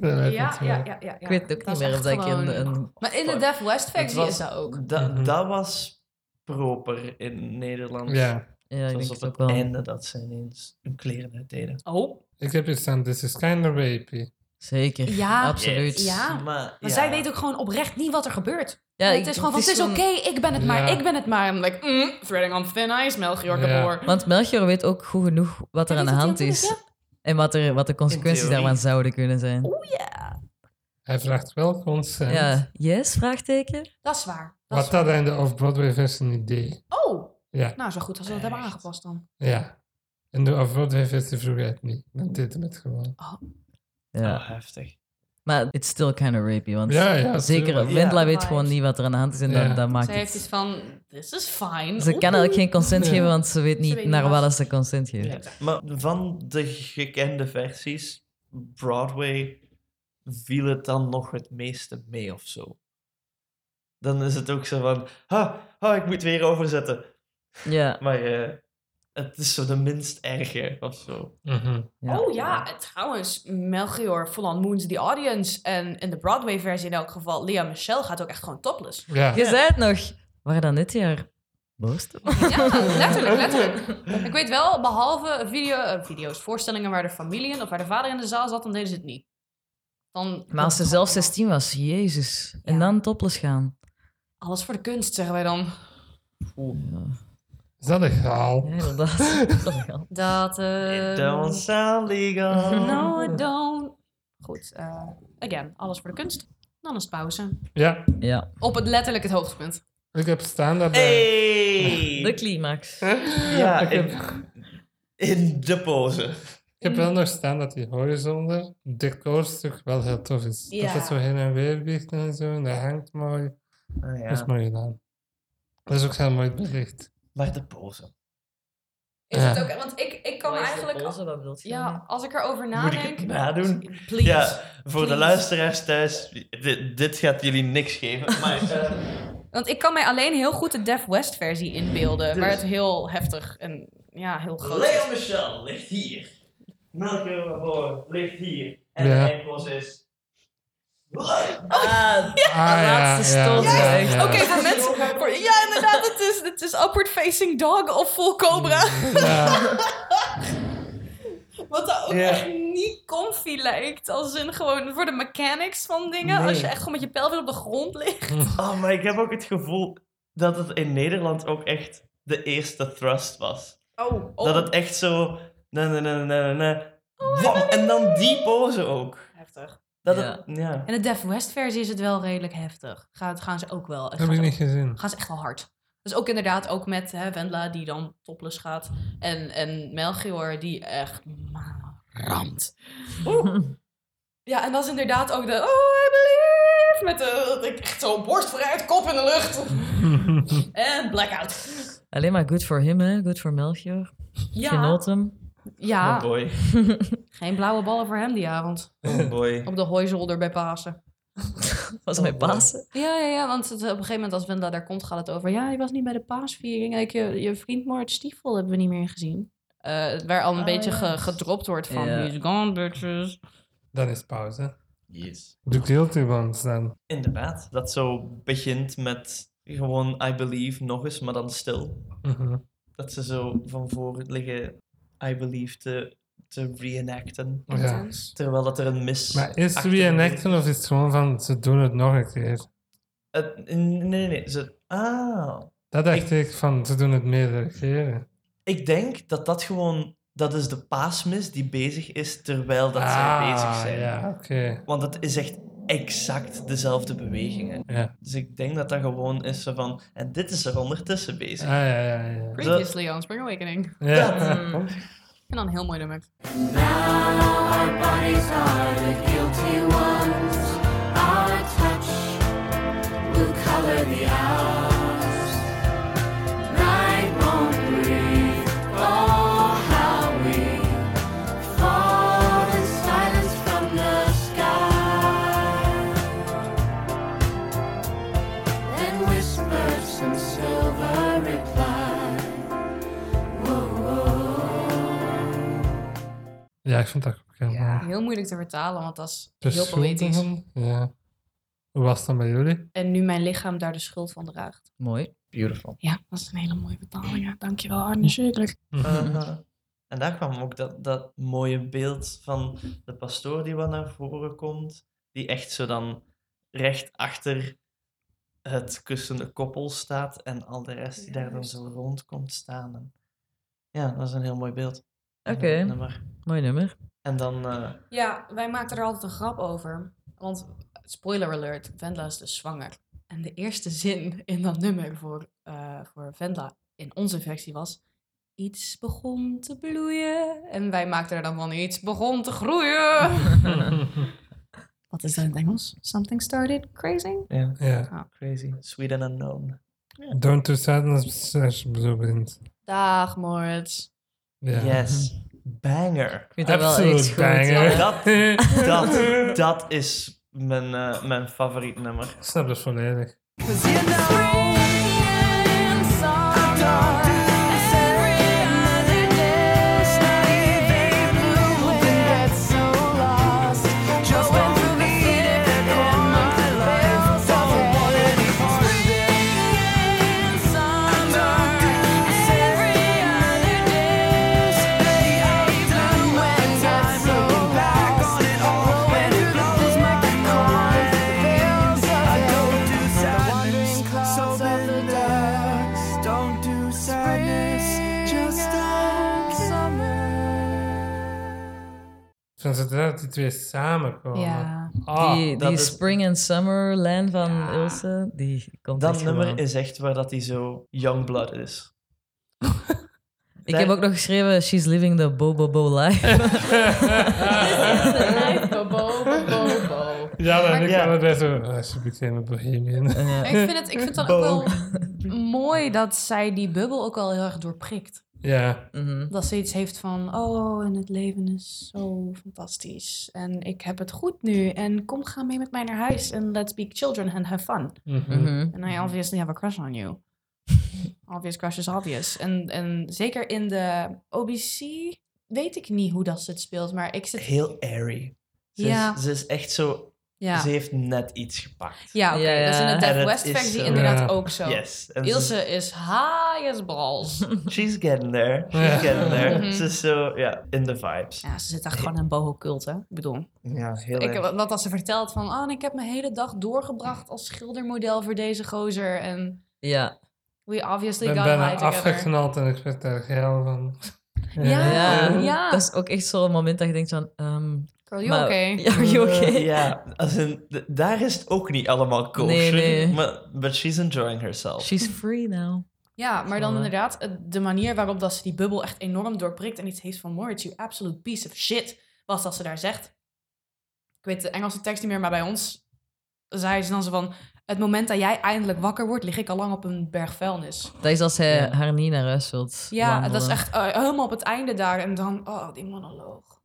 Ja, ja, ja, ja, ja. Ik weet het ook Dat niet meer of dat ik in een... Maar in de Deaf West Het versie was- is dat ook. Dat, Mhm. dat was proper in Nederland. Ja. Ja, Het ik was denk op het ook het wel. einde dat ze ineens hun kleren uitdeden. Oh. Ik heb hier staan, this is kind of rapey. Zeker. Ja. Absoluut. Ja. Maar, zij weet ook gewoon oprecht niet wat er gebeurt. Ja, het is gewoon van, het is oké, ik ben het maar, ik ben het maar. En like, mm, threading on thin ice, Melchior Ja. Gabor. Want Melchior weet ook goed genoeg wat er Ja, aan de hand is. En wat, er, wat de consequenties daarvan zouden kunnen zijn. Oh ja, Hij vraagt wel consent. Ja, yes? Vraagteken? dat is waar. Dat Wat dat hij in de off-Broadway versie niet deed. waar. Oh, Ja, nou zo goed als we dat hebben aangepast dan. ja. In de off-Broadway versie vroeg hij het niet. Dan deed hij het gewoon. Ja. Oh, heftig. Maar it's still kind of rapey. Want Ja, ja. zeker. Wendla Ja. weet gewoon niet wat er aan de hand is. En Ja. dat, dat maakt Zij heeft iets van, this is fine. Ze kan eigenlijk geen consent Nee. geven, want ze weet niet weet naar wat. wat ze consent geeft. Ja. Maar van de gekende versies, Broadway, viel het dan nog het meeste mee of zo? Dan is het ook zo van, ha, ha ik moet weer overzetten. Ja. Maar eh, het is zo de minst erge of zo. Mhm. ja. Oh ja, en trouwens, Melchior full on moons the audience. En in de Broadway versie in elk geval, Lea Michelle gaat ook echt gewoon topless. Ja. Je zei het nog. Waar dan dit jaar? Borsten? Ja, letterlijk, letterlijk. Ik weet wel, behalve video, eh, video's, voorstellingen waar de familie in of waar de vader in de zaal zat, dan deden ze het niet. Dan, Maar als ze zelf 16 was, jezus. En dan topless gaan. Alles voor de kunst, zeggen wij dan. Ja, Is dat legaal? ja inderdaad. Dat is wel- Dat, eh... [LAUGHS] It don't sound legal. [LAUGHS] No, it [LAUGHS] don't. Goed, eh, again, alles voor de kunst. Dan is het pauze. Ja. ja, Op het letterlijk het hoogtepunt. Ik heb staan dat... eh, Hey! de climax. Ja, ik, heb, in, de pose. ik heb wel nog staan dat die horizonder decorstuk wel heel tof is. Ja. Dat het zo heen en weer weegt en zo. En dat hangt mooi. Ah, Dat is ja. mooi gedaan. Dat is ook heel mooi belicht. Maar de pose. Is Ja. het ook, want ik, ik kan eigenlijk... wat bedoelt Ja, als ik erover Moet nadenk... ik het nadoen? Please. Ja, voor de luisteraars thuis, dit, dit gaat jullie niks geven. Maar [LAUGHS] eh, Want ik kan mij alleen heel goed de Def West versie inbeelden. Dus- Waar het heel heftig en ja, heel groot Leo is. Michel ligt hier. Melchior ligt hier. En Ja. de eindpose is... Ah, Ah, ja, laatste ja, stoot. ja. Oké, voor mensen... Voor, ja, inderdaad, het is, het is upward facing dog of full cobra. Ja. [LAUGHS] Wat dat ook Ja. echt niet comfy lijkt. Als in gewoon voor de mechanics van dingen. Als je echt gewoon met je pijl weer op de grond ligt. [LAUGHS] Oh, maar ik heb ook het gevoel dat het in Nederland ook echt de eerste thrust was. Oh, oh. Dat het echt zo... Na, na, na, na, na, wam, en dan die pose ook. heftig. Dat Ja. het, ja. En de Def West versie is het wel redelijk heftig. Gaat, gaan ze ook wel. Dat heb ik gaat niet ook- gezien. gaan ze echt wel hard. Dus ook inderdaad ook met hè, Wendla die dan topless gaat. En, en Melchior die echt ramt. Oeh. [LAUGHS] Ja, en dat is inderdaad ook de Oh, I believe! Met de, ik echt zo borst vooruit, kop in de lucht. [LAUGHS] en blackout. Alleen maar good for him, hè? Good for Melchior. Ja, hem. Oh ja boy. [LAUGHS] geen blauwe ballen voor hem die avond. Oh boy. Op de hooizolder bij Pasen. [LAUGHS] Was mijn Pasen. Ja, ja, ja, want het, op een gegeven moment als Wendla daar komt, gaat het over... Ja, je was niet bij de paasviering. Ik, je, je vriend Mort Stiefel hebben we niet meer gezien. Eh, waar al een Ah, beetje ja. ge- gedropt wordt van... Ja. He's gone, bitches. Dan is pauze. Yes. Doe guilty ones dan. Inderdaad. Dat zo begint met gewoon I believe nog eens, maar dan stil. Mhm. Dat ze zo van voor liggen I believe te, te reenacten. Ja. Terwijl dat er een mis... Maar is reenacten of is het gewoon van ze doen het nog een keer? Het- nee, nee, nee. Ze, ah. Dat dacht ik van ze doen het meerdere keren. Ik denk dat dat gewoon... Dat is de paasmis die bezig is terwijl dat zij ah, bezig zijn. ja, oké. Want het is echt exact dezelfde bewegingen. Ja. Dus ik denk dat dat gewoon is zo van... En dit is er ondertussen bezig. Ah, ja, ja, ja. Previously on Spring Awakening. Ja. Mm. [LAUGHS] En dan heel mooi nummer. Our bodies are the guilty ones. Our touch will color the hours. Ja, ik vind dat ook heel mooi. Heel moeilijk te vertalen, want dat is De heel poëtisch. Ja. Hoe was het dan bij jullie? En nu mijn lichaam daar de schuld van draagt. Mooi. Beautiful. Ja, dat is een hele mooie vertaling. Ja. Dankjewel, Arne Zeker. Uh-huh. En daar kwam ook dat, dat mooie beeld van de pastoor die wat naar voren komt, die echt zo dan recht achter het kussende koppel staat en al de rest die daar dan zo rond komt staan. En ja, dat is een heel mooi beeld. Oké. Nummer. Mooi nummer. En dan, eh, Ja, wij maakten er altijd een grap over. Want, spoiler alert, Vendla is dus zwanger. En de eerste zin in dat nummer voor, eh voor Vendla in onze versie was... Iets begon te bloeien. En wij maakten er dan van iets begon te groeien. Wat is dat in het Engels? Something started crazy? ja, ja. crazy. Sweet and unknown. Don't do sadness. Dag, Moritz. Ja. Yes. Banger. Ik vind dat wel goed. banger. Dat, dat, [LAUGHS] dat is mijn, eh, mijn favoriet nummer. Ik snap het volledig. Don't Het dat die twee samenkomen. Ja. Ah, die dat die is- Spring and Summer lijn van Ja. Ilse, die komt Dat nummer gewoon. is echt waar dat hij zo youngblood is. Ik heb ook nog geschreven, she's living the bo bo bo life. [LAUGHS] ja, dan ik Ja. ja. bij zo... ah, she became a bohemian. Ik vind het, ik vind het dan ook wel mooi dat zij die bubbel ook al heel erg doorprikt. Ja. Mhm. Dat ze iets heeft van, oh, en het leven is zo fantastisch. En ik heb het goed nu. En kom, ga mee met mij naar huis. En let's be children and have fun. Mhm. Mhm. And I obviously have a crush on you. [LAUGHS] obvious crush is obvious. En, en zeker in de OBC weet ik niet hoe dat ze het speelt. Maar ik zit... Heel airy. Ze, Ja. is, ze is echt zo Ja, Ze heeft net iets gepakt. ja oké. Ja, Dat is in de. Death het West is versie inderdaad Ja. ook zo. Yes. En ze- Ilse is high as balls. she's getting there. She's Ja. getting there. Mhm. Ze is zo, ja, in de vibes. Ja, ze zit echt gewoon in een boho-cult, hè? Ik bedoel, Ja, heel ik, erg. wat, als ze vertelt van... Oh, ik heb mijn hele dag doorgebracht als schildermodel voor deze gozer. En Ja. we obviously ben got bijna together. afgeknald en ik werd daar geil van. Ja. Ja. ja. Dat is ook echt zo'n moment dat je denkt van... ehm Girl, you maar- okay? Ja, [LAUGHS] are you okay? Ja, als in, daar is het ook niet allemaal kosher. Nee, nee. Maar but she's enjoying herself. She's free now. Ja, maar dan inderdaad, eh, de manier waarop dat ze die bubbel echt enorm doorprikt en iets heeft van Moritz, you absolute piece of shit, was dat ze daar zegt. Ik weet de Engelse tekst niet meer, maar bij ons zei ze dan zo van, het moment dat jij eindelijk wakker wordt, lig ik al lang op een berg vuilnis. Dat is als hij Ja. haar niet naar huis wilt Ja, wandelen. dat is echt eh, helemaal op het einde daar en dan, oh, die monoloog.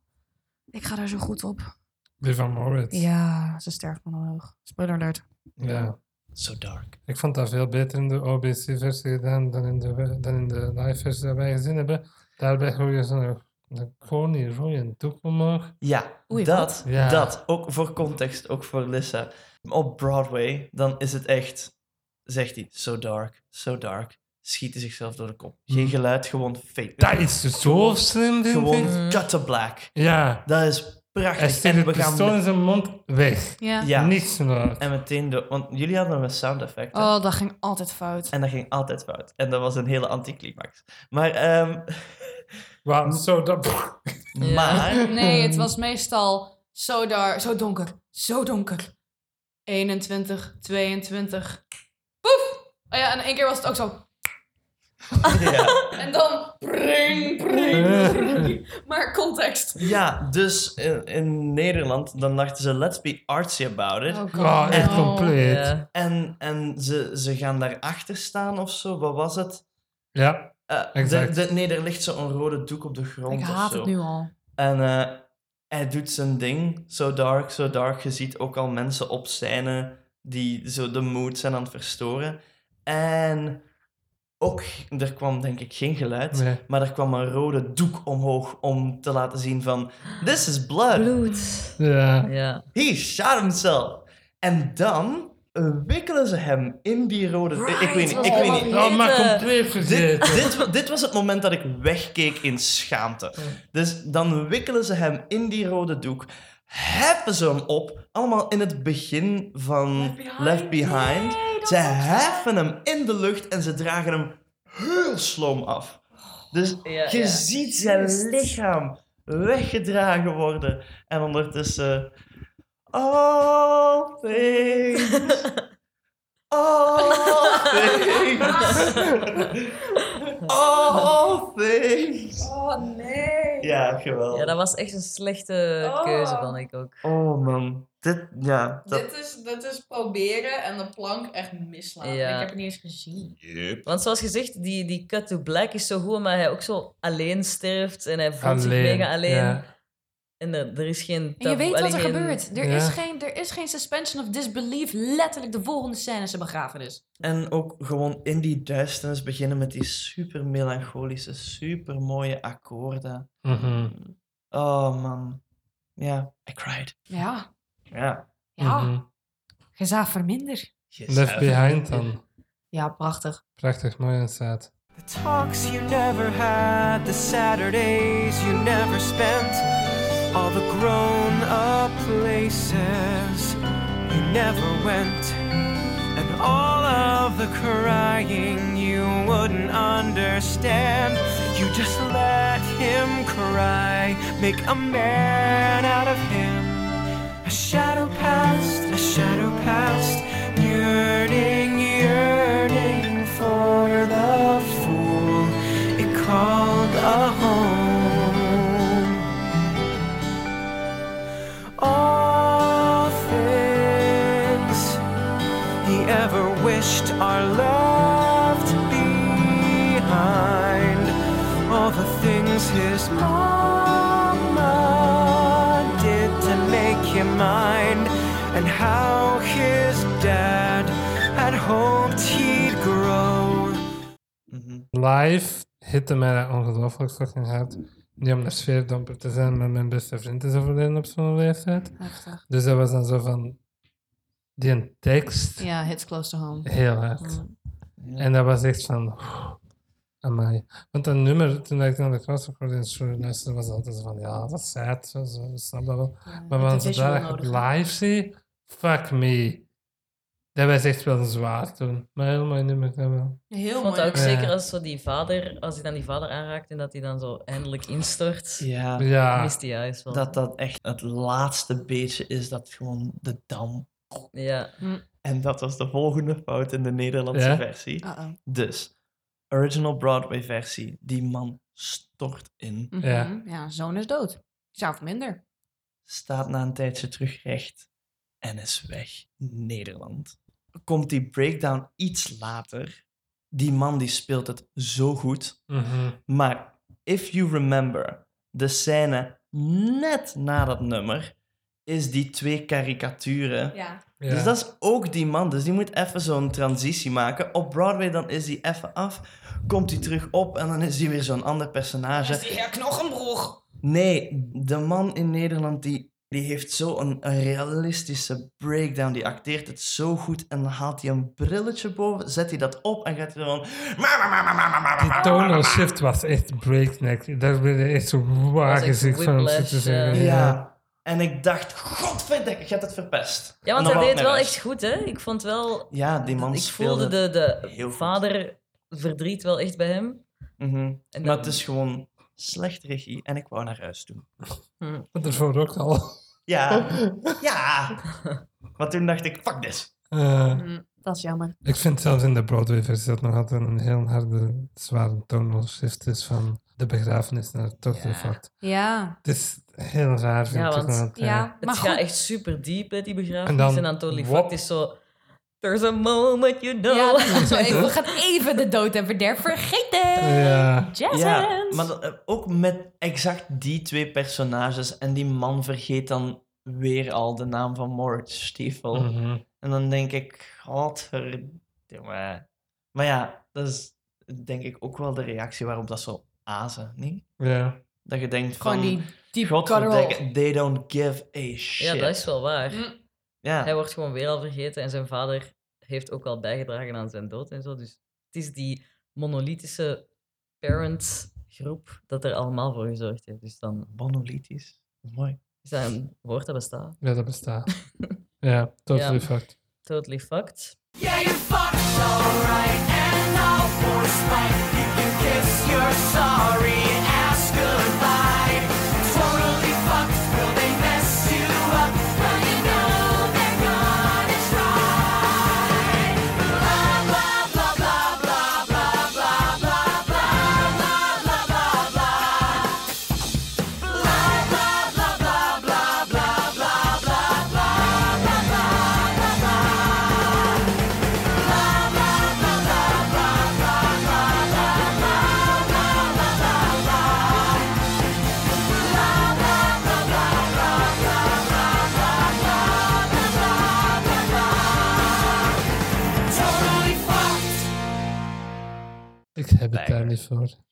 Ik ga daar zo goed op. Die van Moritz. Ja, ze sterft monoloog. Spoiler alert. Ja. So dark. Ik vond dat veel beter in de OBC-versie gedaan dan in de, dan in de live-versie dat wij gezien hebben. Daarbij hoor je zo'n een koning rode doek omhoog. Ja, Oei, dat? Ja. dat. Ook voor context, ook voor Lissa. Op Broadway, dan is het echt, zegt hij, so dark, so dark. Schiet hij zichzelf door de kop. Geen Hmm. geluid, gewoon fake. Dat is dus zo slim, Gewoon ik. Cut to black. Ja. Dat is Hij prachtig. steekt En we gaan pistool in zijn mond weg. Ja. Ja. Niks meer. En meteen door, want jullie hadden een sound effect. hè? Oh, dat ging altijd fout. En dat ging altijd fout. En dat was een hele anticlimax. Maar, ehm [LAUGHS] Wauw, zo dat... Ja. maar, Nee, het was meestal zo, dar, zo donker. Zo donker. 21, 22. Poef! Oh ja, en één keer was het ook zo. Ja. [LAUGHS] En dan. Pring, pring, pring. Maar context. ja, dus in, in Nederland, dan dachten ze, let's be artsy about it. Oh, Wow, echt no. compleet. Ja. Ja. En, en ze, ze gaan daarachter staan of zo. Wat was het? Eh, Exact. de, de- nee, er ligt zo'n rode doek op de grond Ik of haat zo. het nu al. En eh, hij doet zijn ding. So dark, so dark. Je ziet ook al mensen op scène die zo de mood zijn aan het verstoren. En ook, er kwam denk ik geen geluid. Nee. Maar er kwam een rode doek omhoog om te laten zien van... This is blood. Bloed. Ja. Ja. He shot himself. En dan wikkelen ze hem in die rode... ik weet niet, ik Oh, weet niet. Oh, maar Jeetje. compleet Dit, vergeten. dit, dit was het moment dat ik wegkeek in schaamte. Dus dan wikkelen ze hem in die rode doek, heffen ze hem op, allemaal in het begin van Left Behind. Ze heffen hem in de lucht en ze dragen hem heel sloom af. Dus Ja, je ja. ziet zijn lichaam weggedragen worden. En ondertussen... All things... [LAUGHS] All things... [LAUGHS] [LAUGHS] All things... Oh nee. Ja, geweldig. ja, dat was echt een slechte Oh. keuze, vond ik ook. Oh man, dit, ja. Dat... Dit, is, dit is proberen en de plank echt misslaan. Ja. Ik heb het niet eens gezien. Want zoals gezegd, die, die cut to black is zo goed, maar hij ook zo alleen sterft en hij voelt zich mega alleen. ja. En er, er is geen En je weet wat er geen- gebeurt. Er, Ja. is geen, er is geen suspension of disbelief. Letterlijk de volgende scène is een begrafenis. En ook gewoon in die duisternis beginnen met die super melancholische, super mooie akkoorden. Mhm. Oh man. Ja, I cried. Ja. Ja. Ja. Je zag verminder. Left Behind dan. Ja, prachtig. Prachtig mooi staat. The talks you never had, the Saturdays you never spent, all the grown up places you never went, and all of the crying you wouldn't understand. You just let him cry, make a man out of him. A shadow past, a shadow past, yearning, yearning for the fool it called a home. Live hitte mij dat ongelooflijk fucking hard. Niet om de sfeerdomper te zijn, maar mijn beste vriend is overleden op zo'n leeftijd. Heftig. Dus dat was dan zo van... die een tekst Ja, hits close to home. heel hard. Mm. En dat was echt van... Amai. Want dat nummer, toen ik naar de crossrecord show luisterde, was altijd zo van, ja, dat is sad, zo, zo, ik snap dat wel. Maar als nodig, hè? live zie, fuck me. Dat was echt wel zwaar toen. Maar heel mooi nummer, dat wel. Heel Ik vond mooi. het ook Ja. zeker als zo die vader, als hij dan die vader aanraakt en dat hij dan zo eindelijk instort. Ja, Ja, Mist hij juist wel. dat dat echt het laatste beetje is dat gewoon de dam. Ja. En dat was de volgende fout in de Nederlandse Ja? versie. Uh-oh. Dus, original Broadway versie, die man stort in, Mhm. Ja. ja, zoon is dood. Zelf minder. staat na een tijdje terug recht en is weg. Nederland. Komt die breakdown iets later. Die man die speelt het zo goed. mhm. Maar if you remember, de scène net na dat nummer is die twee karikaturen. Ja. ja. Dus dat is ook die man. Dus die moet even zo'n transitie maken. Op Broadway dan is hij even af, komt hij terug op en dan is hij weer zo'n ander personage. Ja, knochenbroeg. Nee, de man in Nederland die, die heeft zo'n een realistische breakdown. Die acteert het zo goed en dan haalt hij een brilletje boven, zet hij dat op en gaat hij gewoon... Die tonal shift was echt breakneck. Daar ben je echt zo van om te zeggen. ja. Ja. En ik dacht, godverdikke, je hebt het verpest. Ja, want dan hij deed ik wel echt goed, hè? Ik vond wel... Ja, die man ik speelde voelde de, de heel goed. vader verdriet wel echt bij hem. Mhm. En Maar dan- het is gewoon slecht regie en ik wou naar huis doen. Dat ervoor ook al. Ja, ja. [LAUGHS] Maar toen dacht ik, fuck this. Eh, Dat is jammer. ik vind zelfs in de Broadway-versie dat nog altijd een heel harde, zware tonal shift is van de begrafenis naar Ja. Fort. Ja. Het is heel raar, vind Ja, ik. want- want, eh, Ja, Het maar gaat goed. echt super diep, hè, die begrafenis. En dan En dan Totally wop. Is zo... There's a moment you know. Ja, dat is zo even, we [LAUGHS] gaan even de dood en verderf vergeten. Ja. Jazz Ja, hands. maar eh, ook met exact die twee personages. En die man vergeet dan weer al de naam van Moritz Stiefel. Mhm. En dan denk ik, godverdomme. Maar ja, dat is denk ik ook wel de reactie waarop dat zo azen, niet? Ja. Dat je denkt Gewoon van, die deep they don't give a shit. Ja, dat is wel waar. Mm. Ja. Hij wordt gewoon weer al vergeten en zijn vader heeft ook al bijgedragen aan zijn dood en zo. Dus het is die monolithische parent-groep dat er allemaal voor gezorgd heeft. Dus dan Monolithisch. Mooi. is dat een woord dat bestaat. ja, dat bestaat. [LAUGHS] ja, totally Ja. fucked. Totally fucked. Yeah, you fucked alright, and all for spite. You can kiss your sorry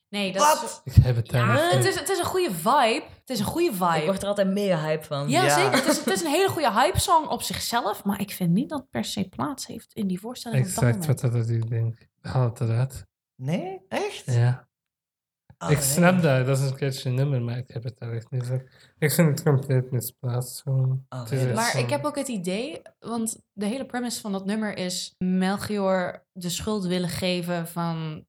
Nee, dat Wat? Ik heb het daar is... Ja, het is, het is een goede vibe. Het is een goede Ik vibe. word er altijd mega hype van. Ja, Ja. zeker. Het is, het is een hele goede hype-song op zichzelf. Maar ik vind niet dat het per se plaats heeft in die voorstelling Exact wat dat ik denk. Haal het eruit. Nee? Echt? Ja. Ah, ik nee. snap dat, dat is een catchy nummer, maar ik heb het daar echt niet voor. Ik vind het compleet misplaatst. Nee, is echt Maar ik heb ook het idee, want de hele premise van dat nummer is Melchior de schuld willen geven van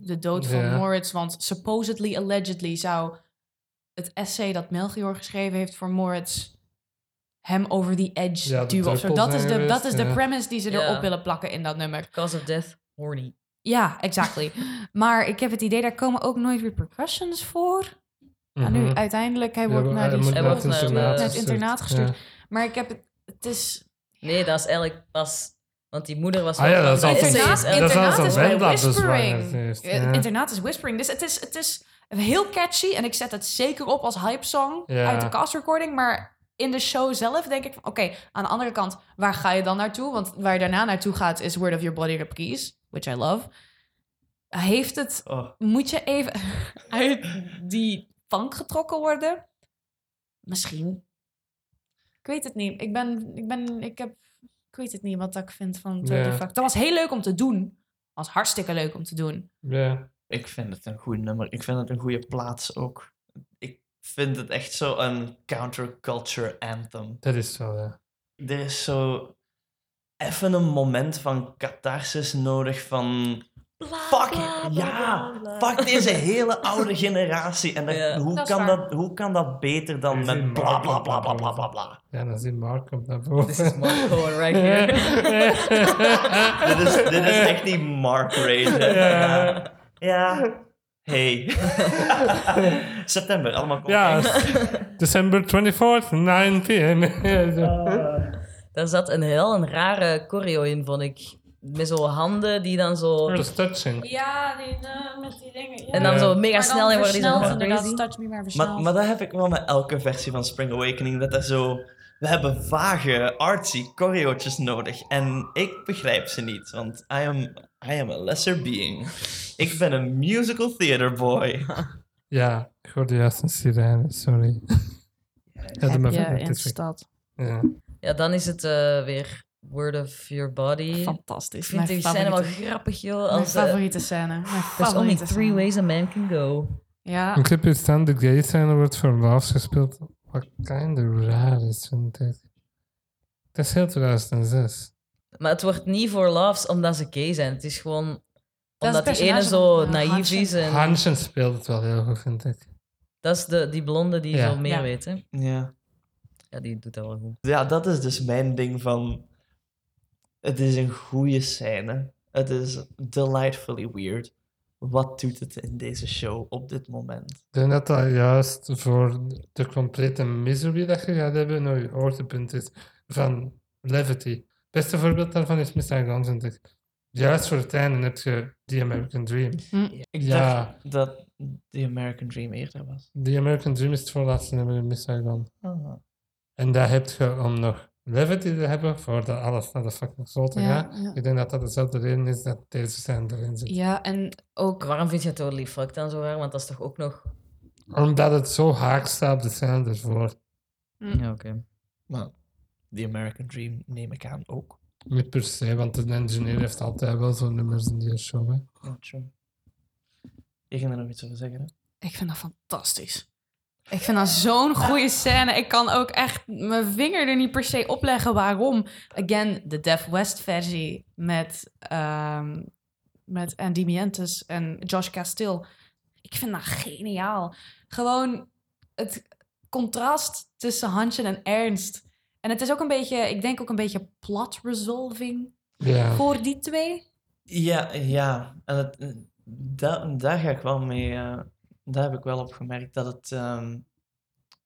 de dood van Ja. Moritz. Want supposedly, allegedly zou het essay dat Melchior geschreven heeft voor Moritz hem over die edge Ja, duwen. zo. Dat is, de, dat is de premise die ze Ja. erop willen plakken in dat nummer. Cause of death, horny. Ja, exactly. [LAUGHS] maar ik heb het idee, daar komen ook nooit repercussions voor. Ja, nu Mhm. uiteindelijk, hij Ja, wordt naar hij die Hij naar wordt het naar internaat de- naar het internaat gestuurd. Ja. Maar ik heb het, het is... Nee, dat is eigenlijk pas... Want die moeder was Ah ja, dat is altijd- Internaat, en- dat is internaat is bij Whispering. ja. Internaat is Whispering. Dus het is, het is heel catchy. En ik zet het zeker op als hype song Ja. uit de cast recording. Maar in de show zelf denk ik van... Oké, aan de andere kant, waar ga je dan naartoe? Want waar je daarna naartoe gaat is Word of Your Body Keys. Which I love. Heeft het... Oh. Moet je even [LAUGHS] uit die plank getrokken worden? Misschien. Ik weet het niet. Ik ben... Ik ben... Ik heb... Ik weet het niet wat ik vind van Ja. Fuck. Dat was heel leuk om te doen. was hartstikke leuk om te doen. Ja. Ik vind het een goed nummer. Ik vind het een goede plaats ook. Ik vind het echt zo een counterculture anthem. Dat is wel, ja. Er is zo even een moment van catharsis nodig van... Fuck, ja, fuck deze hele oude generatie. En dat- Ja. hoe, Dat kan waar. dat, hoe kan dat beter dan is met bla bla bla bla bla bla bla? Ja, dan zie Mark komt naar boven. This is Mark Cohen right [LAUGHS] here. dit, is, dit is echt die Mark Rage. Ja. ja. Hey. [LAUGHS] September, allemaal Ja, contact. [LAUGHS] December 24th, 9 p.m. Daar zat een heel een rare choreo in, vond ik. Met zo handen die dan zo... Dat is touching. Ja, die, eh, met die dingen. Ja. En dan Ja. zo mega snel in worden die zo crazy. Touch me maar. Maar, maar dat heb ik wel met elke versie van Spring Awakening. Dat er zo... We hebben vage, artsy choreootjes nodig. En ik begrijp ze niet. Want I am, I am a lesser being. Ik ben een musical theater boy. [LAUGHS] Ja, ik hoorde juist een sirene, sorry. Ja, Heb maar je in weg. stad. Ja. Ja, dan is het eh, weer Word of Your Body. Ik Fantastisch. vind die scène wel grappig, joh. Mijn Als, eh, favoriete scène. Mijn There's only three scène. ways a man can go. Ja, Ik heb hier staan, de gay scène wordt voor Loves gespeeld. Wat kinda raar is, vind ik. Dat is heel 2006. Maar het wordt niet voor loves omdat ze gay zijn. Het is gewoon Dat is omdat het die ene zo naïef is. En Hansen speelt het wel heel goed, vind ik. dat is de, die blonde die Ja. zo meer Ja. weet. Hè? Ja. Ja, die doet dat wel goed. Ja, dat is dus mijn ding van... Het is een goede scène. Het is delightfully weird. Wat doet het in deze show op dit moment? Ik denk dat dat juist voor de complete misery dat je gaat hebben, nou je hoogtepunt is van Levity. Het beste voorbeeld daarvan is Miss Saigon, vind ik. Juist voor het einde heb je The American Dream. Ik Ja. dacht dat The American Dream eerder was. The American Dream is het voorlaatste nummer in Miss Saigon. Ah. En dat heb je om nog Levity te hebben, voordat alles naar de fucking zolte Ja, gaat. ja. Ik denk dat dat dezelfde reden is dat deze scène erin zit. ja, en ook... Waarom vind je Totally Fucked dan zo raar? Want dat is toch ook nog... Omdat het zo haak staat op de scène ervoor. Ja, oké. Maar The American Dream neem ik aan ook. Niet per se, want de engineer heeft altijd wel zo'n nummers in die show. Hè. Ja, true. Je ging er nog iets over zeggen, hè? Ik vind dat fantastisch. Ik vind dat zo'n goede scène. Ik kan ook echt mijn vinger er niet per se op leggen waarom. Again, de Def West versie met, ehm met Andy Mientes en Josh Castile. Ik vind dat geniaal. Gewoon het contrast tussen Hansje en Ernst. En het is ook een beetje, ik denk ook een beetje plot resolving Ja. voor die twee. Ja, ja. En het, eh, da- daar ga ik wel mee... eh, daar heb ik wel op gemerkt dat het ehm,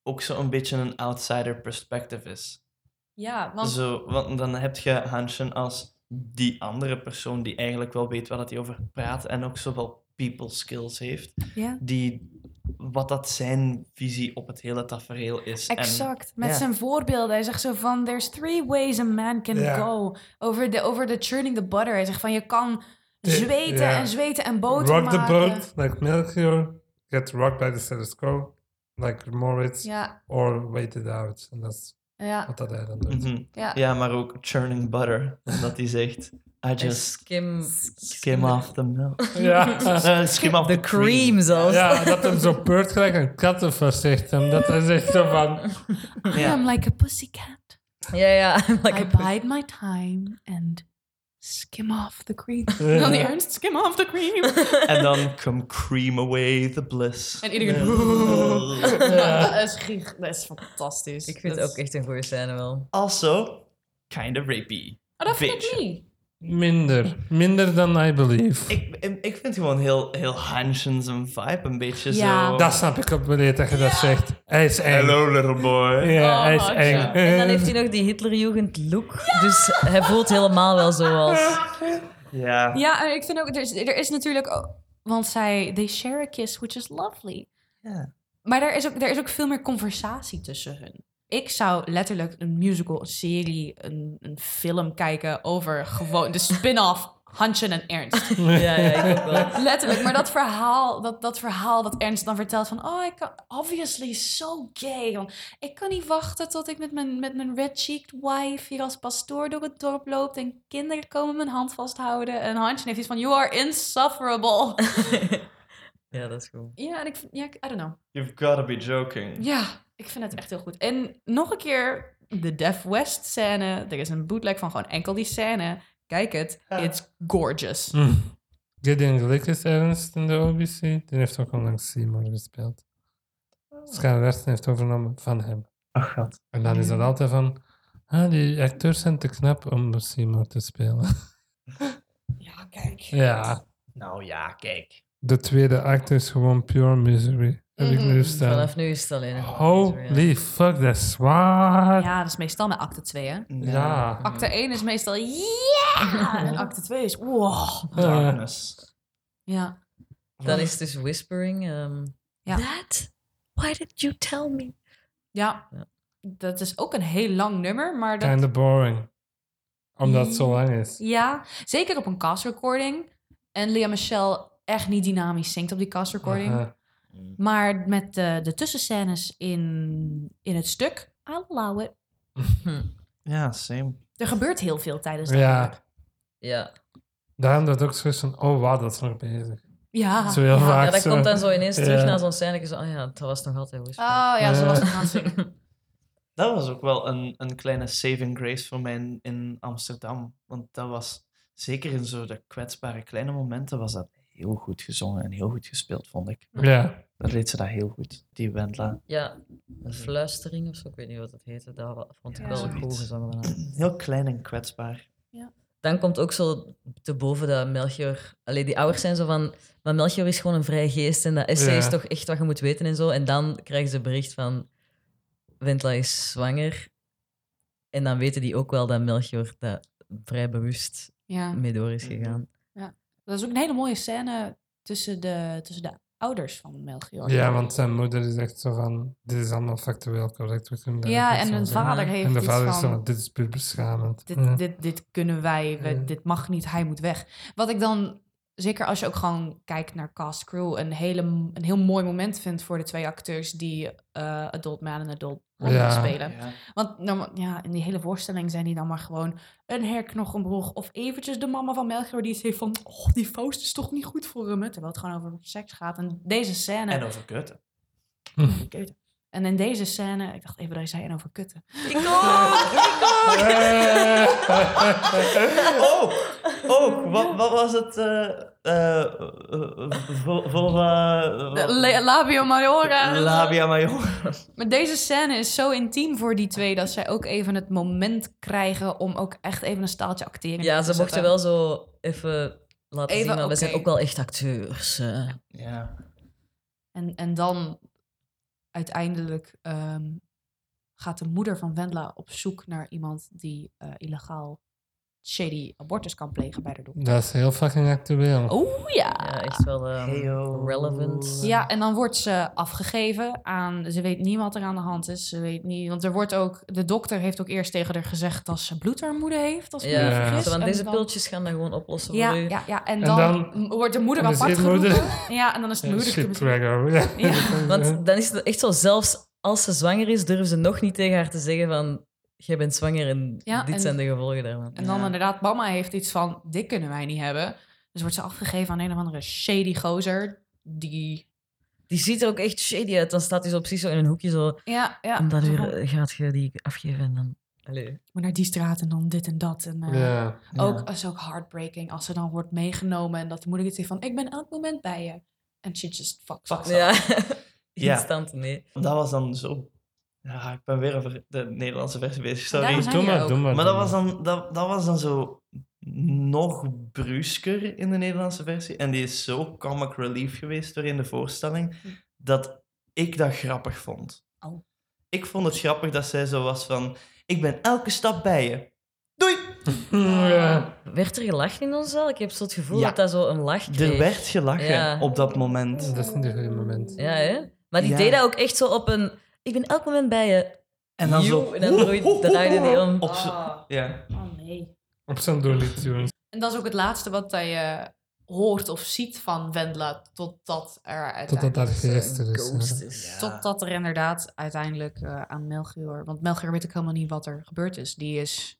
ook zo'n beetje een outsider perspective is. Ja, want Zo, want dan heb je Hansjen als die andere persoon die eigenlijk wel weet waar dat hij over praat en ook zowel people skills heeft, ja. die wat dat zijn visie op het hele tafereel is. En- Exact. Met zijn voorbeelden. Hij zegt zo van... There's three ways a man can go. Over de, over de churning the butter. Hij zegt van... Je kan zweten en zweten en boter Rock the maken. boat, like Melchior. Get rocked by the status quo, like Moritz. Ja, Or wait it out. En dat is ja, wat dat hij dan doet. Mhm. ja. Ja, maar ook churning butter. Omdat hij zegt, I En just skim... skim off the milk. Ja. [LAUGHS] Skim off the cream zelfs. ja, dat hem zo peurt gelijk een kattenvers zegt hem. Dat hij zegt zo van... [LAUGHS] I am like a pussycat. Ja, ja. [LAUGHS] Like I a- bide my time and skim off the cream. Ja. Dan die ernst, skim off the cream. [LAUGHS] En dan come cream away the bliss. En iedereen... Ja. [LAUGHS] dat, is, gig- dat is fantastisch. Ik vind Dat het is- ook echt een goede scène wel. Also, kind of rapey. Oh, dat vind ik Beetje. niet. Minder. Minder dan I believe. Ik, ik, ik vind gewoon heel, heel Hansjen zijn vibe. Een beetje Ja. zo... Dat snap ik op wanneer dat je dat zegt. Hij is eng. Hello, little boy. Ja, Oh, hij is ja. eng. En dan heeft hij nog die Hitlerjugend look. Dus hij voelt helemaal wel zoals... Ja. Ja, en ik vind ook, er is, er is natuurlijk ook, want zij, they share a kiss, which is lovely. Ja. Maar er is, ook, er is ook veel meer conversatie tussen hun. Ik zou letterlijk een musical, een serie, een, een film kijken over gewoon de spin-off Hansje en Ernst. [LAUGHS] Ja, ja, ik ook wel. Letterlijk, maar dat verhaal, dat, dat verhaal dat Ernst dan vertelt van... Oh, ik kan, obviously so gay. Want ik kan niet wachten tot ik met mijn, met mijn red-cheeked wife hier als pastoor door het dorp loop... en kinderen komen mijn hand vasthouden. En Hansje heeft iets van, you are insufferable. [LAUGHS] Ja, dat is goed. ja, en ik, vind- ja, ik- I don't know. You've gotta be joking. Ja, ik vind het echt heel goed. En nog een keer de Def West scène. Er is een bootleg van gewoon enkel die scène. Kijk het, it's gorgeous. Hm. Gideon Glick is ernst in de OBC. Die heeft ook onlangs Seymour gespeeld. Scar Westen heeft overgenomen van hem. Ach, god. En dan is dat altijd van... Ah, die acteurs zijn te knap om Seymour te spelen. Ja, kijk. ja, Nou ja, kijk. De tweede act is gewoon pure misery. Heb ik Mhm. nu staan. Vanaf nu is het alleen nog Holy misery, fuck, dat is zwaar. Ja, dat is meestal met acte 2, hè? Ja. Acte 1 is meestal ja! En acte 2 is wow. Darkness. Ja. Dan is dus whispering. ehm Ja. That? Why did you tell me? Ja. Ja. Dat is ook een heel lang nummer, maar dat... Kinda boring. Omdat het zo lang is. Ja, zeker op een cast recording. En Lea Michelle echt niet dynamisch zingt op die cast recording. Maar met de, de tussenscènes in, in het stuk, allow it. [LAUGHS] Ja, same. Er gebeurt heel veel tijdens dat Ja. Ja. Daarom dat ook zo is van, oh wauw, dat is nog bezig. Ja. Zo heel ja. vaak ja, dat zo. komt dan zo ineens terug Ja. naar zo'n scène. Zo, oh ja, dat was nog altijd whispering. Oh ja, ze was nog aan het zingen. [LAUGHS] Dat was ook wel een, een kleine saving grace voor mij in, in Amsterdam. Want dat was, zeker in zo de kwetsbare kleine momenten, was dat heel goed gezongen en heel goed gespeeld, vond ik. Ja. Dat deed ze dat heel goed, die Wendla. Ja, een fluistering of zo. Ik weet niet wat het heette. Dat wa- vond ik Ja. wel goed Zoiets. gezongen. Heel klein en kwetsbaar. Dan komt ook zo te boven dat Melchior... Allee, die ouders zijn zo van... Maar Melchior is gewoon een vrije geest en dat essay Ja. is toch echt wat je moet weten en zo. En dan krijgen ze bericht van... Wendla is zwanger. En dan weten die ook wel dat Melchior daar vrij bewust Ja. mee door is gegaan. Dat is ook een hele mooie scène tussen de, tussen de ouders van Melchior. ja, want zijn moeder is echt zo van, dit is allemaal factueel correct. We kunnen dat Ja, en een zeggen. vader heeft En de vader is van- dit is puur beschamend. dit, Ja. dit, dit kunnen wij, we- Ja. dit mag niet, hij moet weg. Wat ik dan, zeker als je ook gewoon kijkt naar cast crew, een, hele, een heel mooi moment vind voor de twee acteurs die eh, Adult Man en Adult Woman Ja. spelen. Ja. Want norma- ja, in die hele voorstelling zijn die dan maar gewoon een herknochenbroeg of eventjes de mama van Melchior die heeft van, oh, die Faust is toch niet goed voor hem, terwijl het gewoon over seks gaat. En deze scène... En over kutten. Kut. En in deze scène, ik dacht even dat je zei en over kutten. Oh, [LAUGHS] ook. Wat, wat was het? eh eh, eh, vul- vulva... De la- labio majora. Labia major. Maar deze scène is zo intiem voor die twee dat zij ook even het moment krijgen om ook echt even een staaltje acteren. Ja, ze mochten wel zo even laten Even, zien, maar we zijn ook wel echt acteurs. eh. Ja. En, en dan uiteindelijk ehm, gaat de moeder van Wendla op zoek naar iemand die eh, illegaal shady abortus kan plegen bij de dokter. Dat is heel fucking actueel. Oeh ja. Ja, echt wel ehm, Heyo. relevant. Ja, en dan wordt ze afgegeven aan. Ze weet niet wat er aan de hand is. Ze weet niet. Want er wordt ook. De dokter heeft ook eerst tegen haar gezegd dat ze bloedarmoede heeft. Als Ja, Ja. Zo En deze dan- piltjes gaan dat gewoon oplossen Ja, voor u. ja, ja. En En dan, dan- wordt de moeder dan is apart die moeder-. [LAUGHS] Ja, en dan is de Ja, moeder. Ja. Ja. [LAUGHS] Want dan is het echt zo, zelfs als ze zwanger is, durven ze nog niet tegen haar te zeggen van, jij bent zwanger en Ja, dit en- zijn de gevolgen daarvan. En dan Ja. inderdaad, mama heeft iets van: dit kunnen wij niet hebben. Dus wordt ze afgegeven aan een of andere shady gozer. Die. Die ziet er ook echt shady uit. Dan staat hij zo precies zo in een hoekje zo. Ja, ja. en dan weer eh, gaat je die afgeven en dan... Allee. maar naar die straat en dan dit en dat. En, eh, Ja. Ook is ook heartbreaking als ze dan wordt meegenomen en dat de moeder iets heeft van: ik ben elk moment bij je. En she just fucks. Ja. [LAUGHS] [LAUGHS] Ja. Instant, nee. Dat was dan zo... Ja, ik ben weer over de Nederlandse versie bezig, sorry. Doe maar, doe maar. Maar dat was, dan, dat, dat was dan zo nog brusker in de Nederlandse versie. En die is zo comic relief geweest door in de voorstelling, dat ik dat grappig vond. Oh. Ik vond het grappig dat zij zo was van, ik ben elke stap bij je. Doei! [LAUGHS] Ja. Werd er gelachen in ons zaal? Ik heb zo het gevoel Ja. dat dat zo een lach kreeg. Er werd gelachen Ja. op dat moment. Dat is niet een goed moment. Ja, hè? Maar die Ja. deed dat ook echt zo op een... Ik ben elk moment bij je. En dan zo... En dan draai- draaide die om. Op Ah. ja. Oh nee. Op zo'n Tunes. En dat is ook het laatste wat hij eh, hoort of ziet van Wendla, totdat er Totdat uiteindelijk... daar geest er Een is. ja. is. Totdat er inderdaad uiteindelijk eh, aan Melchior... Want Melchior weet ook helemaal niet wat er gebeurd is. Die is...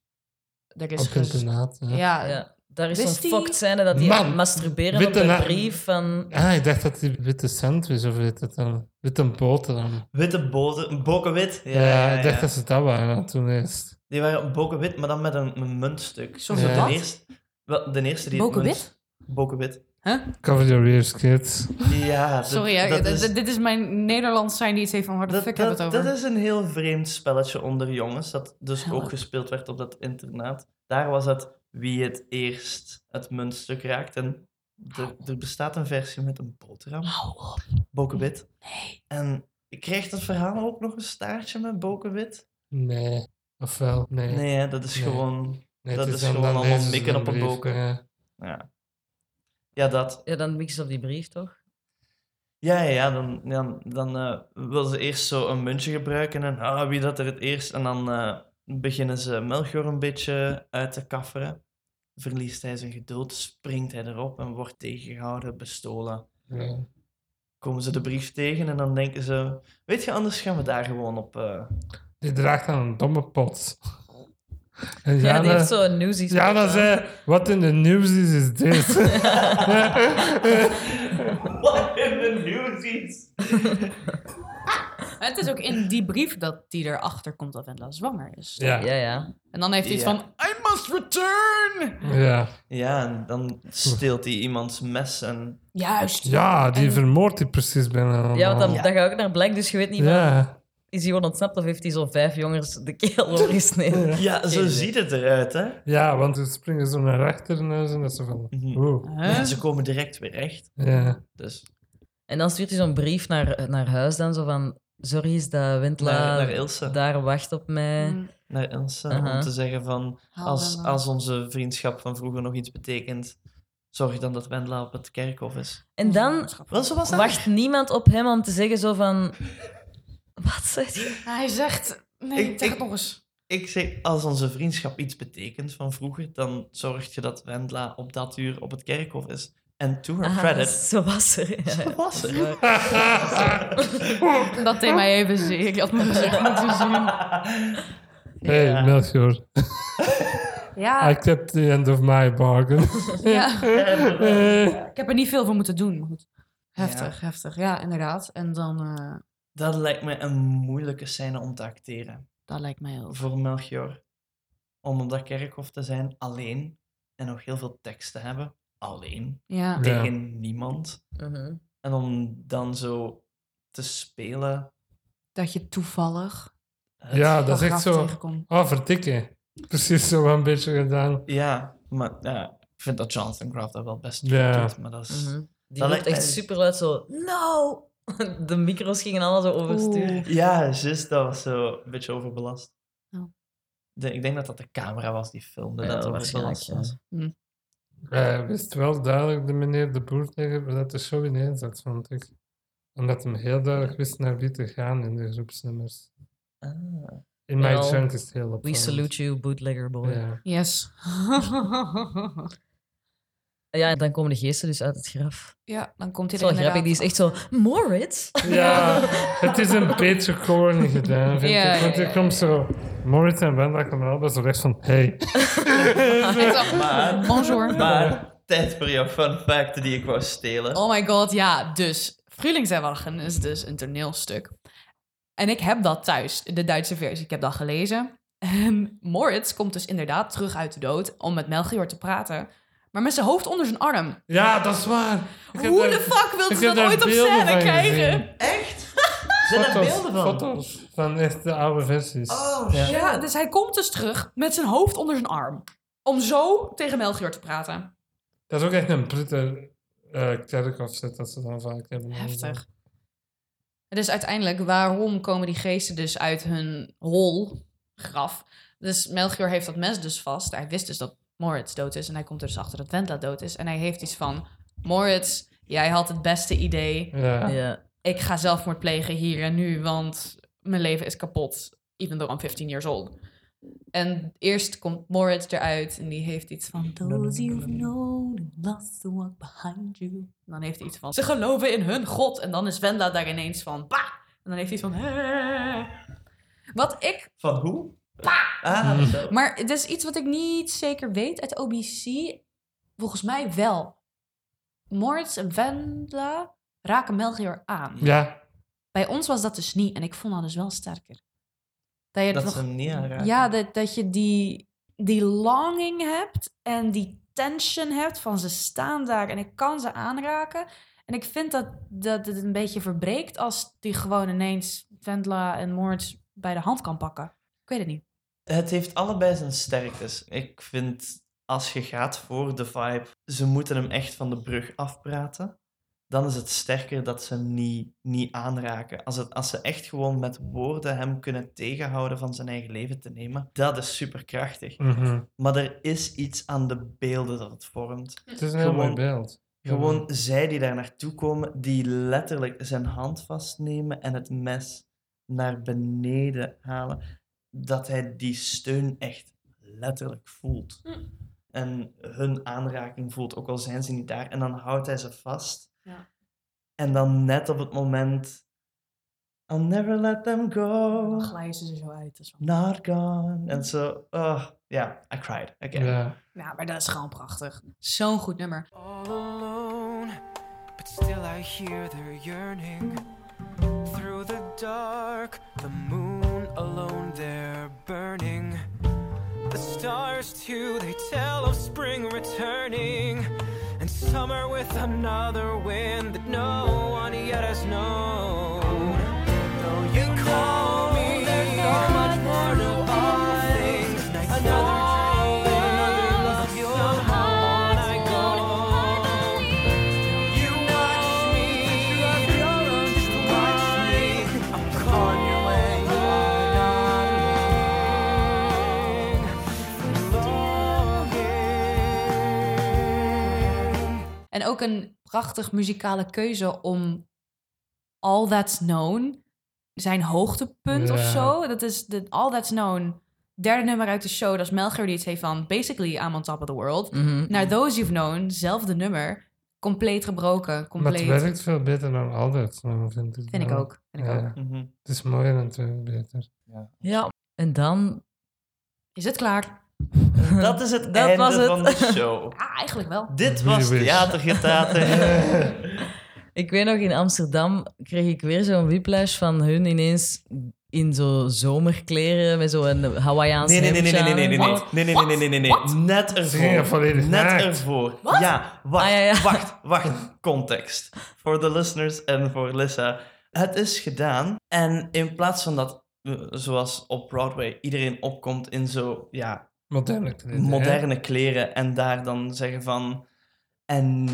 Er is Op ges-. Ja. ja, Ja. Daar is zo'n fucked scène dat hij masturberen witte op de brief van... Ah, ik dacht dat die witte sandwich of weet het dan. Witte boterham. Witte boter, bokenwit. Ja, Ja, ja, ja, ik dacht dat ze dat waren toen eerst. Die waren bokenwit, maar dan met een, een muntstuk. Zoals Ja. de, eerste, wel, de eerste die Bokenwit? Bokenwit. Cover your ears, kids. Ja, dat, Sorry, dat, is, dit is mijn Nederlands zijn die iets heeft van waar de dat, fuck hebben het over? dat is een heel vreemd spelletje onder jongens, dat dus ook gespeeld werd op dat internaat. Daar was het wie het eerst het muntstuk raakt. En er, er bestaat een versie met een boterham, Hou op. bokenwit. Nee. En krijgt het verhaal ook nog een staartje met bokenwit? Nee. Ofwel, nee. Nee, hè, dat is Nee. gewoon... Nee, dat is gewoon dan allemaal ze mikken op een boken. ja. Ja, ja dat. Ja, dan mix op die brief, toch? Ja, ja, ja, dan, dan, dan eh, wil ze eerst zo een muntje gebruiken en ah, wie dat er het eerst. En dan eh, beginnen ze Melchior een beetje uit te kafferen. Verliest hij zijn geduld, springt hij erop en wordt tegengehouden, bestolen. Ja. Komen ze de brief tegen en dan denken ze: Weet je, anders gaan we daar gewoon op. eh, Die draagt dan een domme pot. En Ja, die heeft zo'n newsies. Jana zei, wat in de nieuws is, dit. [LAUGHS] Wat in de [LAUGHS] Het is ook in die brief dat hij erachter komt dat Wendla zwanger is. ja. Ja, ja. En dan heeft hij iets Ja. van, I must return! Ja. Ja, en dan steelt hij iemands mes en. Juist. ja, die En- vermoordt hij precies bijna. Ja, want dan, Ja. dan ga ik ook naar Black, dus je weet niet van... Ja. Is hij gewoon ontsnapt of heeft hij zo vijf jongens de keel [LAUGHS] overgesneden? Ja, zo ziet het eruit, hè? ja, want ze springen zo naar rechter en dan ze van... Mhm. Oeh. Huh? Ja, ze komen direct weer recht. Ja. Dus En dan stuurt hij zo'n brief naar, naar huis dan, zo van... Sorry, is dat Wendla naar, naar Ilse. daar wacht op mij? Mm, naar Ilse om te zeggen van als, als onze vriendschap van vroeger nog iets betekent, zorg dan dat Wendla op het kerkhof is. En dan wacht niemand op hem om te zeggen zo van... Wat zeg je? Hij zegt, nee, Ik- zeg het nog eens. Ik zeg, als onze vriendschap iets betekent van vroeger, dan zorg je dat Wendla op dat uur op het kerkhof is. En to her Ah, credit, zo was er. Ja, zo was er. [LAUGHS] Dat deed mij even zeer. Ik had mijn gezicht moeten zien. Hey, Ja. Melchior. Ja, I kept the end of my bargain. [LAUGHS] ja. Eh, Ik heb er niet veel voor moeten doen. maar goed. Heftig, heftig. Ja, inderdaad. En dan, eh, Dat lijkt me een moeilijke scène om te acteren. dat lijkt mij heel Voor Melchior. Om op dat kerkhof te zijn, alleen. En nog heel veel tekst te hebben. Alleen. Ja. Ja. Tegen niemand. Mhm. En om dan zo te spelen. Dat je toevallig het- ja, dat is echt zo... tegenkomt. Oh, verdikken. Precies zo een beetje gedaan. Ja, maar ja, ik vind dat Jonathan Groff dat wel best goed Ja. doet. Maar dat is... Mhm. Die Dat loopt lijkt echt super luid zo... No! [LAUGHS] De micro's gingen allemaal zo overstuur. Oeh. Ja, juist, dat was zo een beetje overbelast. Ja. De, ik denk dat dat de camera was die filmde, Ja, dat overbelast ja. was. Hij wist wel duidelijk, de meneer de Boer, tegen dat de show ineens zat, vond ik. Omdat hij heel duidelijk wist naar wie te gaan in de groepsnummers. Ah. In mijn Wel, chunk is het heel We opvallend. salute you, bootlegger boy. Yes. [LAUGHS] en dan komen de geesten dus uit het graf. ja, dan komt hij er is wel grappig, die is echt zo... Moritz? [LAUGHS] ja, het is een beetje corny gedaan, vind Ja, ik. Want ja, je komt zo... Moritz en Wendla komen allebei zo rechts van... Hey. [LAUGHS] [LAUGHS] Maar- Bonjour. Maar, tijd voor jouw fun fact die ik wou stelen. Oh my god, ja. Dus Frühlingserwachen is dus een toneelstuk. En ik heb dat thuis, de Duitse versie. Ik heb dat gelezen. En Moritz komt dus inderdaad terug uit de dood om met Melchior te praten. Maar met zijn hoofd onder zijn arm. Ja, dat is waar. Hoe de fuck wil ik ze dat ooit op scène van krijgen? gezien. Echt? [LAUGHS] Zijn er Foto's, beelden van? foto's van echt de oude versies. Oh, Ja. shit. Ja, dus hij komt dus terug met zijn hoofd onder zijn arm. Om zo tegen Melchior te praten. Dat is ook echt een uh, kerkhof dat ze dan vaak hebben. Heftig. Dus uiteindelijk, waarom komen die geesten dus uit hun hol, graf? Dus Melchior heeft dat mes dus vast. Hij wist dus dat Moritz dood is. En hij komt er dus achter dat Wendla dood is. En hij heeft iets van... Moritz, jij had het beste idee. Ja. Ja. Ik ga zelfmoord plegen hier en nu, want mijn leven is kapot. Even though I'm 15 years old. En eerst komt Moritz eruit en die heeft iets van... Those you've known and lost to walk behind you. En dan heeft hij iets van... Ze geloven in hun god. En dan is Wendla daar ineens van... Pa! En dan heeft hij iets van... "Hè." Wat ik Van hoe? Ah, maar het is iets wat ik niet zeker weet uit OBC. Volgens mij wel. Moritz en Wendla raken Melchior aan. Ja, Bij ons was dat dus niet. En ik vond dat dus wel sterker. Dat je Dat nog- ze hem niet aanraken. Ja, dat, dat je die, die longing hebt en die tension hebt van ze staan daar en ik kan ze aanraken. En ik vind dat, dat het een beetje verbreekt als die gewoon ineens Wendla en Moritz bij de hand kan pakken. Ik weet het niet. Het heeft allebei zijn sterktes. Ik vind, als je gaat voor de vibe, ze moeten hem echt van de brug afpraten. Dan is het sterker dat ze hem niet, niet aanraken. Als, het, als ze echt gewoon met woorden hem kunnen tegenhouden van zijn eigen leven te nemen, dat is superkrachtig. mhm. Maar er is iets aan de beelden dat het vormt. het is een heel mooi Gewoon- beeld. Gewoon zij die daar naartoe komen, die letterlijk zijn hand vastnemen en het mes naar beneden halen. Dat hij die steun echt letterlijk voelt. En hun aanraking voelt, ook al zijn ze niet daar. En dan houdt hij ze vast. Ja. En dan net op het moment... I'll never let them go. Dan glijden ze er zo uit. Wel- Not gone. En zo... oh, ja, I cried again. Ja. Ja, maar dat is gewoon prachtig. Zo'n goed nummer. all alone, but still I hear their yearning. Through the dark, the moon there burning. The stars too, they tell of spring returning. And summer with another wind that no one yet has known. Though you call me, En ook een prachtig muzikale keuze om All That's Known, zijn hoogtepunt of Ja. zo. Dat is de All That's Known, derde nummer uit de show. Dat is Melchior die iets heeft van basically I'm on top of the world. Mhm. Naar Those You've Known, zelfde nummer, compleet gebroken, Maar het compleet. werkt veel beter dan altijd, nou, vind ik. Vind ik ook. Vind ik Ja, ook. Mhm. Het is mooier en het werkt beter. Ja, en dan... Is het klaar? Dat is het Dat einde was het. van de show. Ja, eigenlijk wel. Dit was wist. theatergetater. Ik weet nog, in Amsterdam kreeg ik weer zo'n whiplash van hun ineens in zo zomerkleren met zo'n Hawaiiaans Nee, nee, nee, nee, nee, nee, nee, nee, nee, nee, nee, nee, nee, nee, nee. Net ervoor. Net ervoor. Ja, wacht, Ah, ja, ja. wacht, wacht. Context. Voor de listeners en voor Lissa. Het is gedaan. En in plaats van dat, eh, zoals op Broadway, iedereen opkomt in zo, ja, Moderne kleden, hè? moderne kleren en daar dan zeggen van... En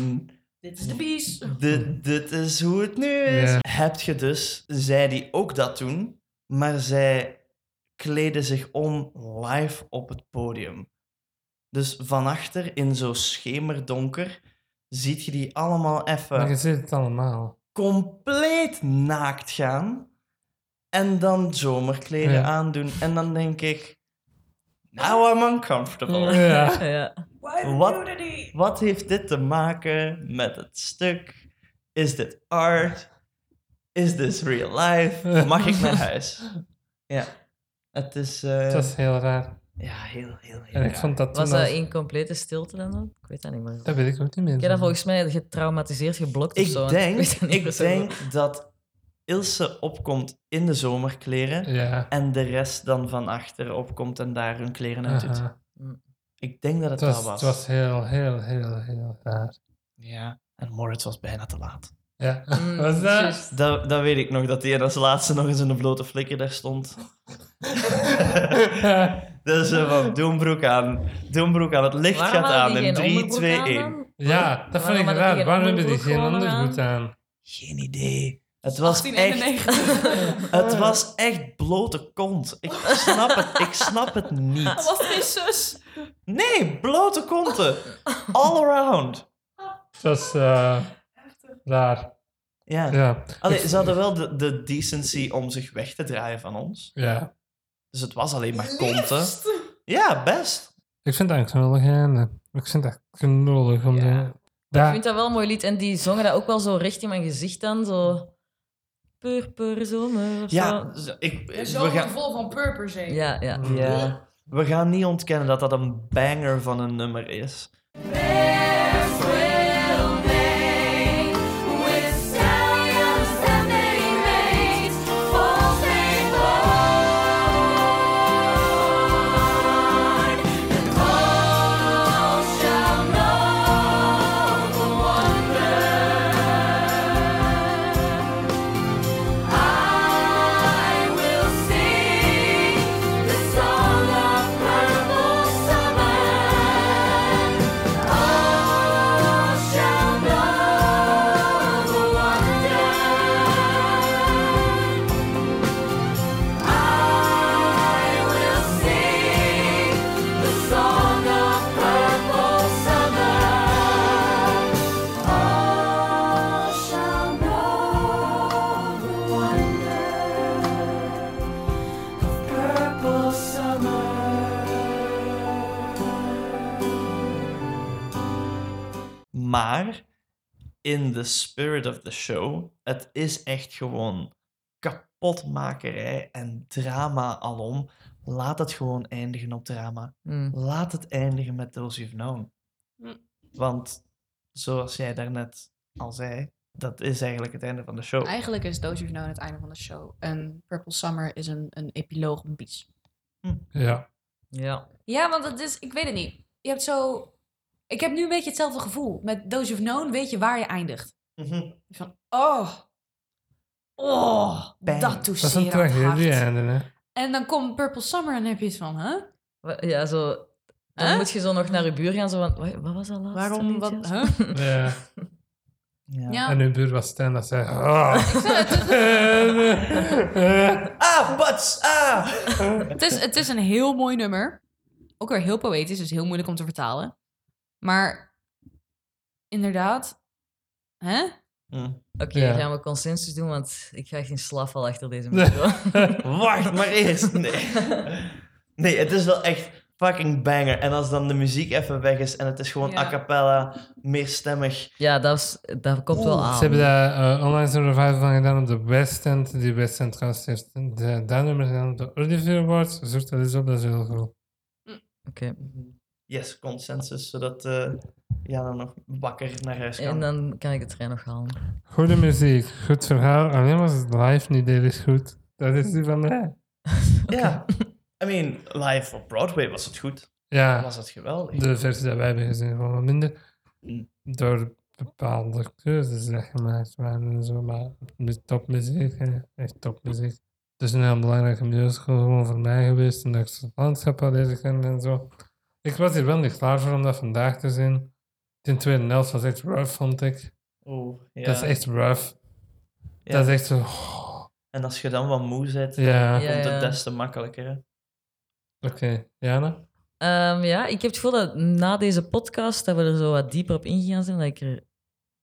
Dit is de bies. dit, dit is hoe het nu is. Ja. Heb je dus, zij die ook dat doen, maar zij kleden zich om live op het podium. Dus van achter in zo schemerdonker ziet je die allemaal Maar je even ziet het allemaal. compleet naakt gaan en dan zomerkleden Ja. aandoen. En dan denk ik, now I'm uncomfortable. Ja. [LAUGHS] Ja. Wat, wat heeft dit te maken met het stuk? Is dit art? Is this real life? [LAUGHS] Mag ik naar huis? Ja, het is... eh, Dat is heel raar. Ja, heel, heel, heel En ik raar. vond dat Was dat in complete stilte dan ook? Ik weet dat niet meer. Dat weet ik ook niet meer. Ik heb dat volgens mij getraumatiseerd, geblokt of Ik zo. denk, ik denk dat Ilse opkomt in de zomerkleren Ja. en de rest dan van achter opkomt en daar hun kleren uit doet. Ik denk dat het, Het was, dat was. het was heel, heel, heel, heel raar. Ja, en Moritz was bijna te laat. Ja. Mm, [LAUGHS] was dat? Dat, dat weet ik nog, dat hij als laatste nog eens in de blote flikker daar stond. [LAUGHS] Dus eh, van, doe een broek aan. Doe een broek aan. Het licht Waarom gaat aan in geen 3, onderbroek 2, aan 1. dan? ja, dat vond ik raar. Waarom hebben die onderbroek geen ondergoed aan? Geen idee. Het was, echt, 1891. [LAUGHS] het was echt blote kont. Ik snap het, ik snap het niet. Was geen zus? Nee, blote konten. All around. Het was eh, raar. Ja. Ja. Allee, ze hadden wel de, de decency om zich weg te draaien van ons. Ja. Dus het was alleen maar konten. Ja, best. Ik vind het eigenlijk wel een einde. Ik vind het echt knullig om Ja. de... Ik vind dat wel een mooi lied. En die zongen dat ook wel zo recht in mijn gezicht dan. Zo... Purper zomer of Ja, zo. ik, we gaan, vol van purper zeker. Ja, ja. ja, we gaan niet ontkennen dat dat een banger van een nummer is. In the spirit of the show, het is echt gewoon kapotmakerij en drama alom. Laat het gewoon eindigen op drama. Hm. Laat het eindigen met Those You've Known. Hm. Want zoals jij daarnet al zei, dat is eigenlijk het einde van de show. Eigenlijk is Those You've Known het einde van de show. En Purple Summer is een, een epiloog, een bies. ja. Ja. Ja, want het is, ik weet het niet. Je hebt zo... Ik heb nu een beetje hetzelfde gevoel. Met Those You've Known weet je waar je eindigt. Mhm. Van, oh... Oh, Bang. dat Dat is een einde, hè. En dan komt Purple Summer en heb je iets van, huh? Wa- Ja, zo... Dan Huh? moet je zo nog naar je buur gaan. Zo van, wa- wat was dat laatste Waarom, wat, huh? [LAUGHS] Ja. Ja. Ja. En uw buur was Stan dat zei... "Ah." [LAUGHS] Ah! Ah! Het is, het is een heel mooi nummer. Ook weer heel poëtisch, dus heel moeilijk om te vertalen. Maar inderdaad, hè? Hm. Oké, Ja. gaan we consensus doen, want ik ga geen slaafval achter deze micro. [LAUGHS] Wacht maar eerst. Nee. nee, het is wel echt fucking banger. En als dan de muziek even weg is en het is gewoon Ja. a cappella, meerstemmig. ja, dat, is, dat komt wel aan. Ze hebben daar eh, online zo'n revival van gedaan op de West End. Die West End trouwens heeft de, dat nummer gedaan op de Olivier Awards. Zoek dat eens op, dat is heel cool. Oké. Yes, consensus, zodat eh Jana nog wakker naar huis kan. En dan kan ik de trein nog halen. Goede muziek, goed verhaal. Alleen was het live niet heel erg goed. Dat is die van mij. [LAUGHS] Ja. I mean, live op Broadway was het goed. Ja, Was het geweldig. de versie die wij hebben gezien was wat minder. Mm. Door bepaalde keuzes die gemaakt waren en zo. Maar met topmuziek, echt topmuziek. Het is een heel belangrijke musical gewoon voor mij geweest. En dat ik het landschap had leren kennen en zo. Ik was hier wel niet klaar voor om dat vandaag te zien. Die tweede helft was echt rough, vond ik. Oeh, ja. Dat is echt rough. Ja. Dat is echt zo... En als je dan wat moe bent, dan Ja, Ja. komt het des te makkelijker. oké. Jana? Ehm, ja, ik heb het gevoel dat na deze podcast dat we er zo wat dieper op ingegaan zijn, dat ik, er,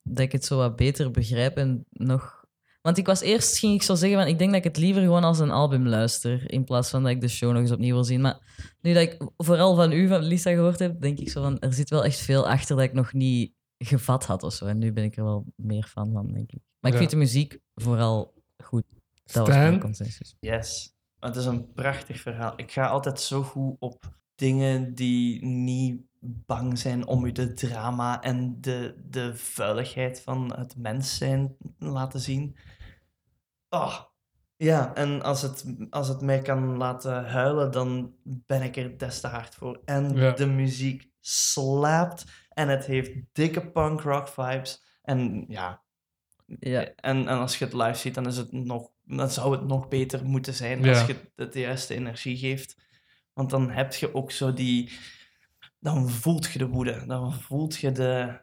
dat ik het zo wat beter begrijp en nog... Want ik was eerst, ging ik zo zeggen, van, ik denk dat ik het liever gewoon als een album luister, in plaats van dat ik de show nog eens opnieuw wil zien. Maar nu dat ik vooral van u, van Lisa, gehoord heb, denk ik zo van, er zit wel echt veel achter dat ik nog niet gevat had of zo. En nu ben ik er wel meer fan van, denk ik. Maar ik Ja. vind de muziek vooral goed. Dat was mijn Stijn? consensus. Yes. Het is een prachtig verhaal. Ik ga altijd zo goed op dingen die niet bang zijn om je de drama en de, de vuiligheid van het mens zijn laten zien. Oh. Ja, en als het, als het mij kan laten huilen, dan ben ik er des te hard voor. En Ja. de muziek slaapt en het heeft dikke punk rock vibes. En ja, Ja. en, en als je het live ziet, dan, is het nog, dan zou het nog beter moeten zijn Ja. als je het de juiste energie geeft. Want dan heb je ook zo die... Dan voelt je de woede. Dan voelt je de...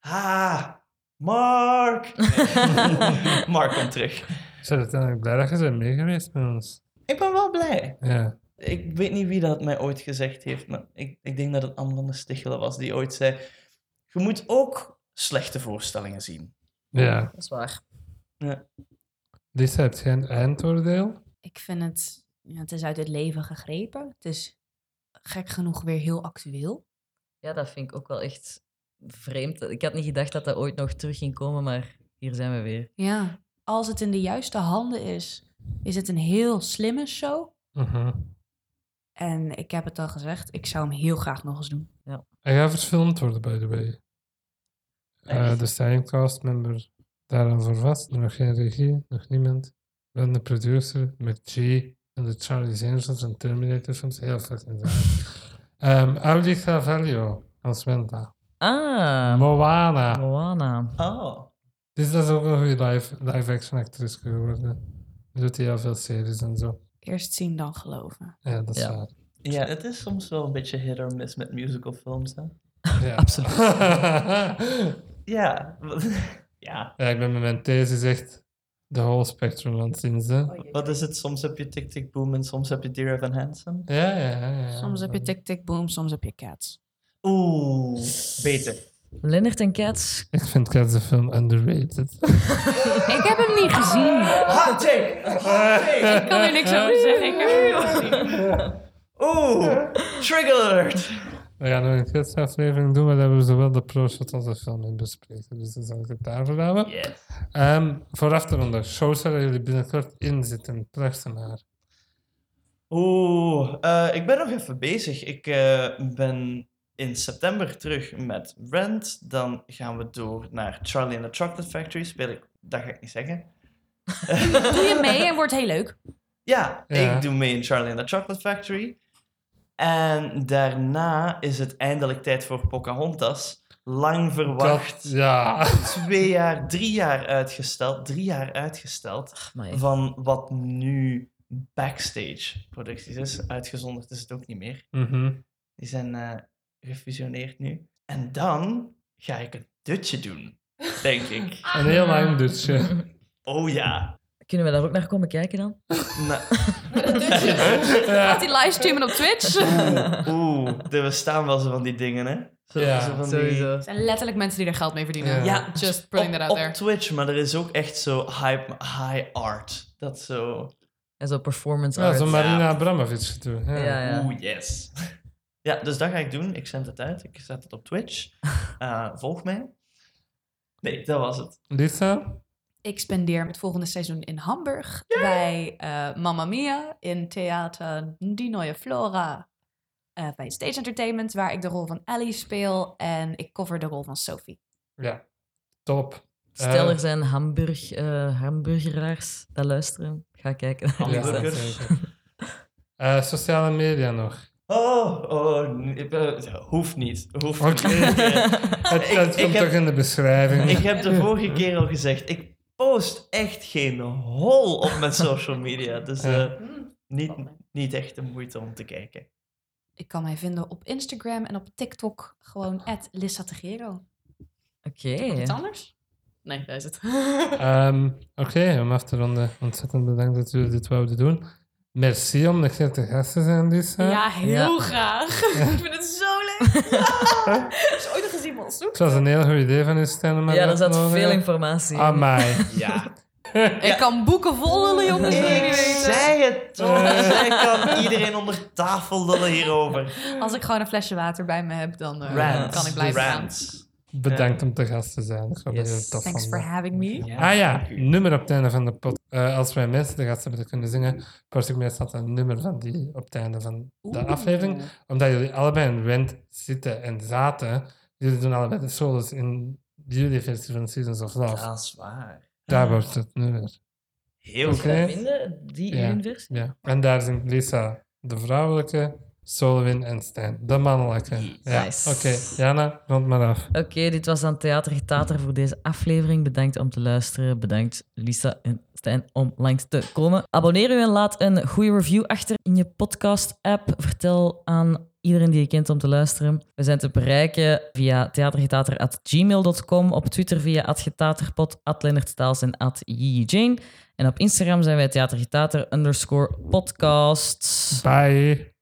Ah, Mark! Nee. [LAUGHS] Mark komt terug. Ik ben uiteindelijk blij dat je bent mee geweest met ons. Ik ben wel blij. Ja. Ik weet niet wie dat mij ooit gezegd heeft, maar ik, ik denk dat het Anne van de Stichelen was die ooit zei... Je moet ook slechte voorstellingen zien. Ja. Dat is waar. Lisa, heb jij een eindoordeel? Ik vind het ja, het is uit het leven gegrepen. Het is gek genoeg weer heel actueel. Ja, dat vind ik ook wel echt vreemd. Ik had niet gedacht dat dat ooit nog terug ging komen, maar hier zijn we weer. Ja, als het in de juiste handen is, is het een heel slimme show. Mhm. En ik heb het al gezegd, ik zou hem heel graag nog eens doen. Hij gaat verfilmd worden, by the way. Eh, Echt? de styling cast member daar al voor vast. Nog geen regie, nog niemand. Dan de producer met G de Charlie's Angels en Terminator films. Heel fucking zaak. um, Audi Carvalho als Wenda. Ah, Moana. Moana. Oh. Dus dat is ook een goede live, live action actrice geworden. Doet heel veel series en zo. Eerst zien, dan geloven. Ja, dat is Ja. waar. Ja, het is soms wel een beetje hit or miss met musical films. Hè? Ja. [LAUGHS] Absoluut. [LAUGHS] Ja. [LAUGHS] ja. ja, ik ben met mijn thesis echt de whole spectrum aan het zien. Hè. Wat is het? Soms heb je Tick Tick Boom en soms heb je Dear Evan Hansen. Ja, ja, ja, ja. Soms heb je tik tik boom, soms heb je cats. Oeh, beter. Leonard en Cats. Ik vind Cats de film underrated. [LAUGHS] Ik heb hem niet gezien. Hot take! Hot take! Ik kan er niks over zeggen. Ik heb hem niet gezien. Oeh, trigger alert! We gaan nog een Cats aflevering doen, maar dan hebben we zowel de pro-shot als de film in bespreken. Dus dan zal ik het daarvoor houden. Yes. Ehm, vooraf te ronden, shows waar jullie binnenkort in zitten. Placht maar. Oeh, eh, ik ben nog even bezig. Ik eh, ben in september terug met Rent. Dan gaan we door naar Charlie and the Chocolate Factory. Speel ik, dat ga ik niet zeggen. [LAUGHS] Doe je mee en wordt heel leuk. Ja, Ja. ik doe mee in Charlie and the Chocolate Factory. En daarna is het eindelijk tijd voor Pocahontas. Lang verwacht. Dat, ja. Twee jaar, drie jaar uitgesteld. Drie jaar uitgesteld. Van wat nu backstage producties is. Uitgezonderd is het ook niet meer. Mhm. Die zijn eh, gefusioneerd nu. En dan ga ik een dutje doen, denk ik. Een heel lang dutje. Oh ja. Kunnen we daar ook naar komen kijken dan? [LAUGHS] Nou, Gaat hij livestreamen op Twitch? Oeh, er bestaan wel zo van die dingen, hè? Zo, Ja, zo van die- Sowieso. Het zijn letterlijk mensen die er geld mee verdienen. Ja. Ja, Just putting op, that out op there. Twitch, maar er is ook echt zo high, high art. Dat zo... En zo performance Ja, art. zo Marina Abramovic doen. Ja. Ja, ja. Oeh, yes. Ja, dus dat ga ik doen. Ik zend het uit. Ik zet het op Twitch. [LAUGHS] Eh, volg mij. Nee, dat was het. Lisa? Ik spendeer het volgende seizoen in Hamburg bij eh Mamma Mia in Theater Die Neue Flora. eh, bij Stage Entertainment, waar ik de rol van Ellie speel en ik cover de rol van Sophie. Ja. Top. Stel, Eh, er zijn Hamburg, eh, hamburgeraars dat luisteren. Ga kijken. Ja. [LAUGHS] Hamburgers. Eh, sociale media nog. Oh, oh, hoeft niet. Hoeft Oké. niet. Het, het ik komt heb- toch in de beschrijving. Ik heb de vorige keer al gezegd, ik post echt geen hol op mijn social media. [LAUGHS] Dus eh, Ja. niet, niet echt de moeite om te kijken. Ik kan mij vinden op Instagram en op TikTok gewoon Lissa Tegero. Oké. Iets anders? Nee, daar is het. [LAUGHS] Ehm, Oké, om af te ronden. Ontzettend bedankt dat jullie dit wouden doen. Merci om nog keer te gast te zijn, Lisa. Ja, heel Ja. graag. ik vind het zo leuk. [LAUGHS] Het was een heel goed idee van om mij Ja, er zat veel informatie in. Amai. [LAUGHS] Ja. Ik kan boeken vol lullen, jongens. Ik zei het toch. Zij kan iedereen onder tafel lullen hierover. Als ik gewoon een flesje water bij me heb, dan eh, kan ik blijven gaan. Bedankt om te gast te zijn. Ik vond het Yes. heel tof Thanks for having me. Ja, Ah ja, u. nummer op het einde van de pot. Eh, als wij mensen de gast hebben te kunnen zingen, post ik meestal een nummer van die op het einde van de aflevering. Omdat jullie allebei in Rent zitten en zaten. Jullie doen allebei de solos in jullie versie van Seasons of Love. Dat is waar. Daar wordt het nummer. Heel Oké. goed. Vinden die Ja. versie? Ja. En daar zingt Lisa de vrouwelijke, Solwin en Stijn de mannelijke. Ja. Nice. Oké, Jana, rond maar af. Oké, dit was dan Theater Getater voor deze aflevering. Bedankt om te luisteren. Bedankt Lisa en Stijn om langs te komen. Abonneer u en laat een goede review achter in je podcast-app. Vertel aan iedereen die je kent om te luisteren. We zijn te bereiken via theatergetater.gmail.com, op Twitter via @getaterpod, @leonardstaals en @jane. En op Instagram zijn wij theatergetater underscore podcast. Bye.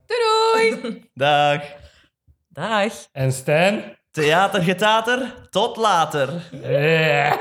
Doei! Dag. Dag! En Stijn? Theatergetater, tot later. Ja.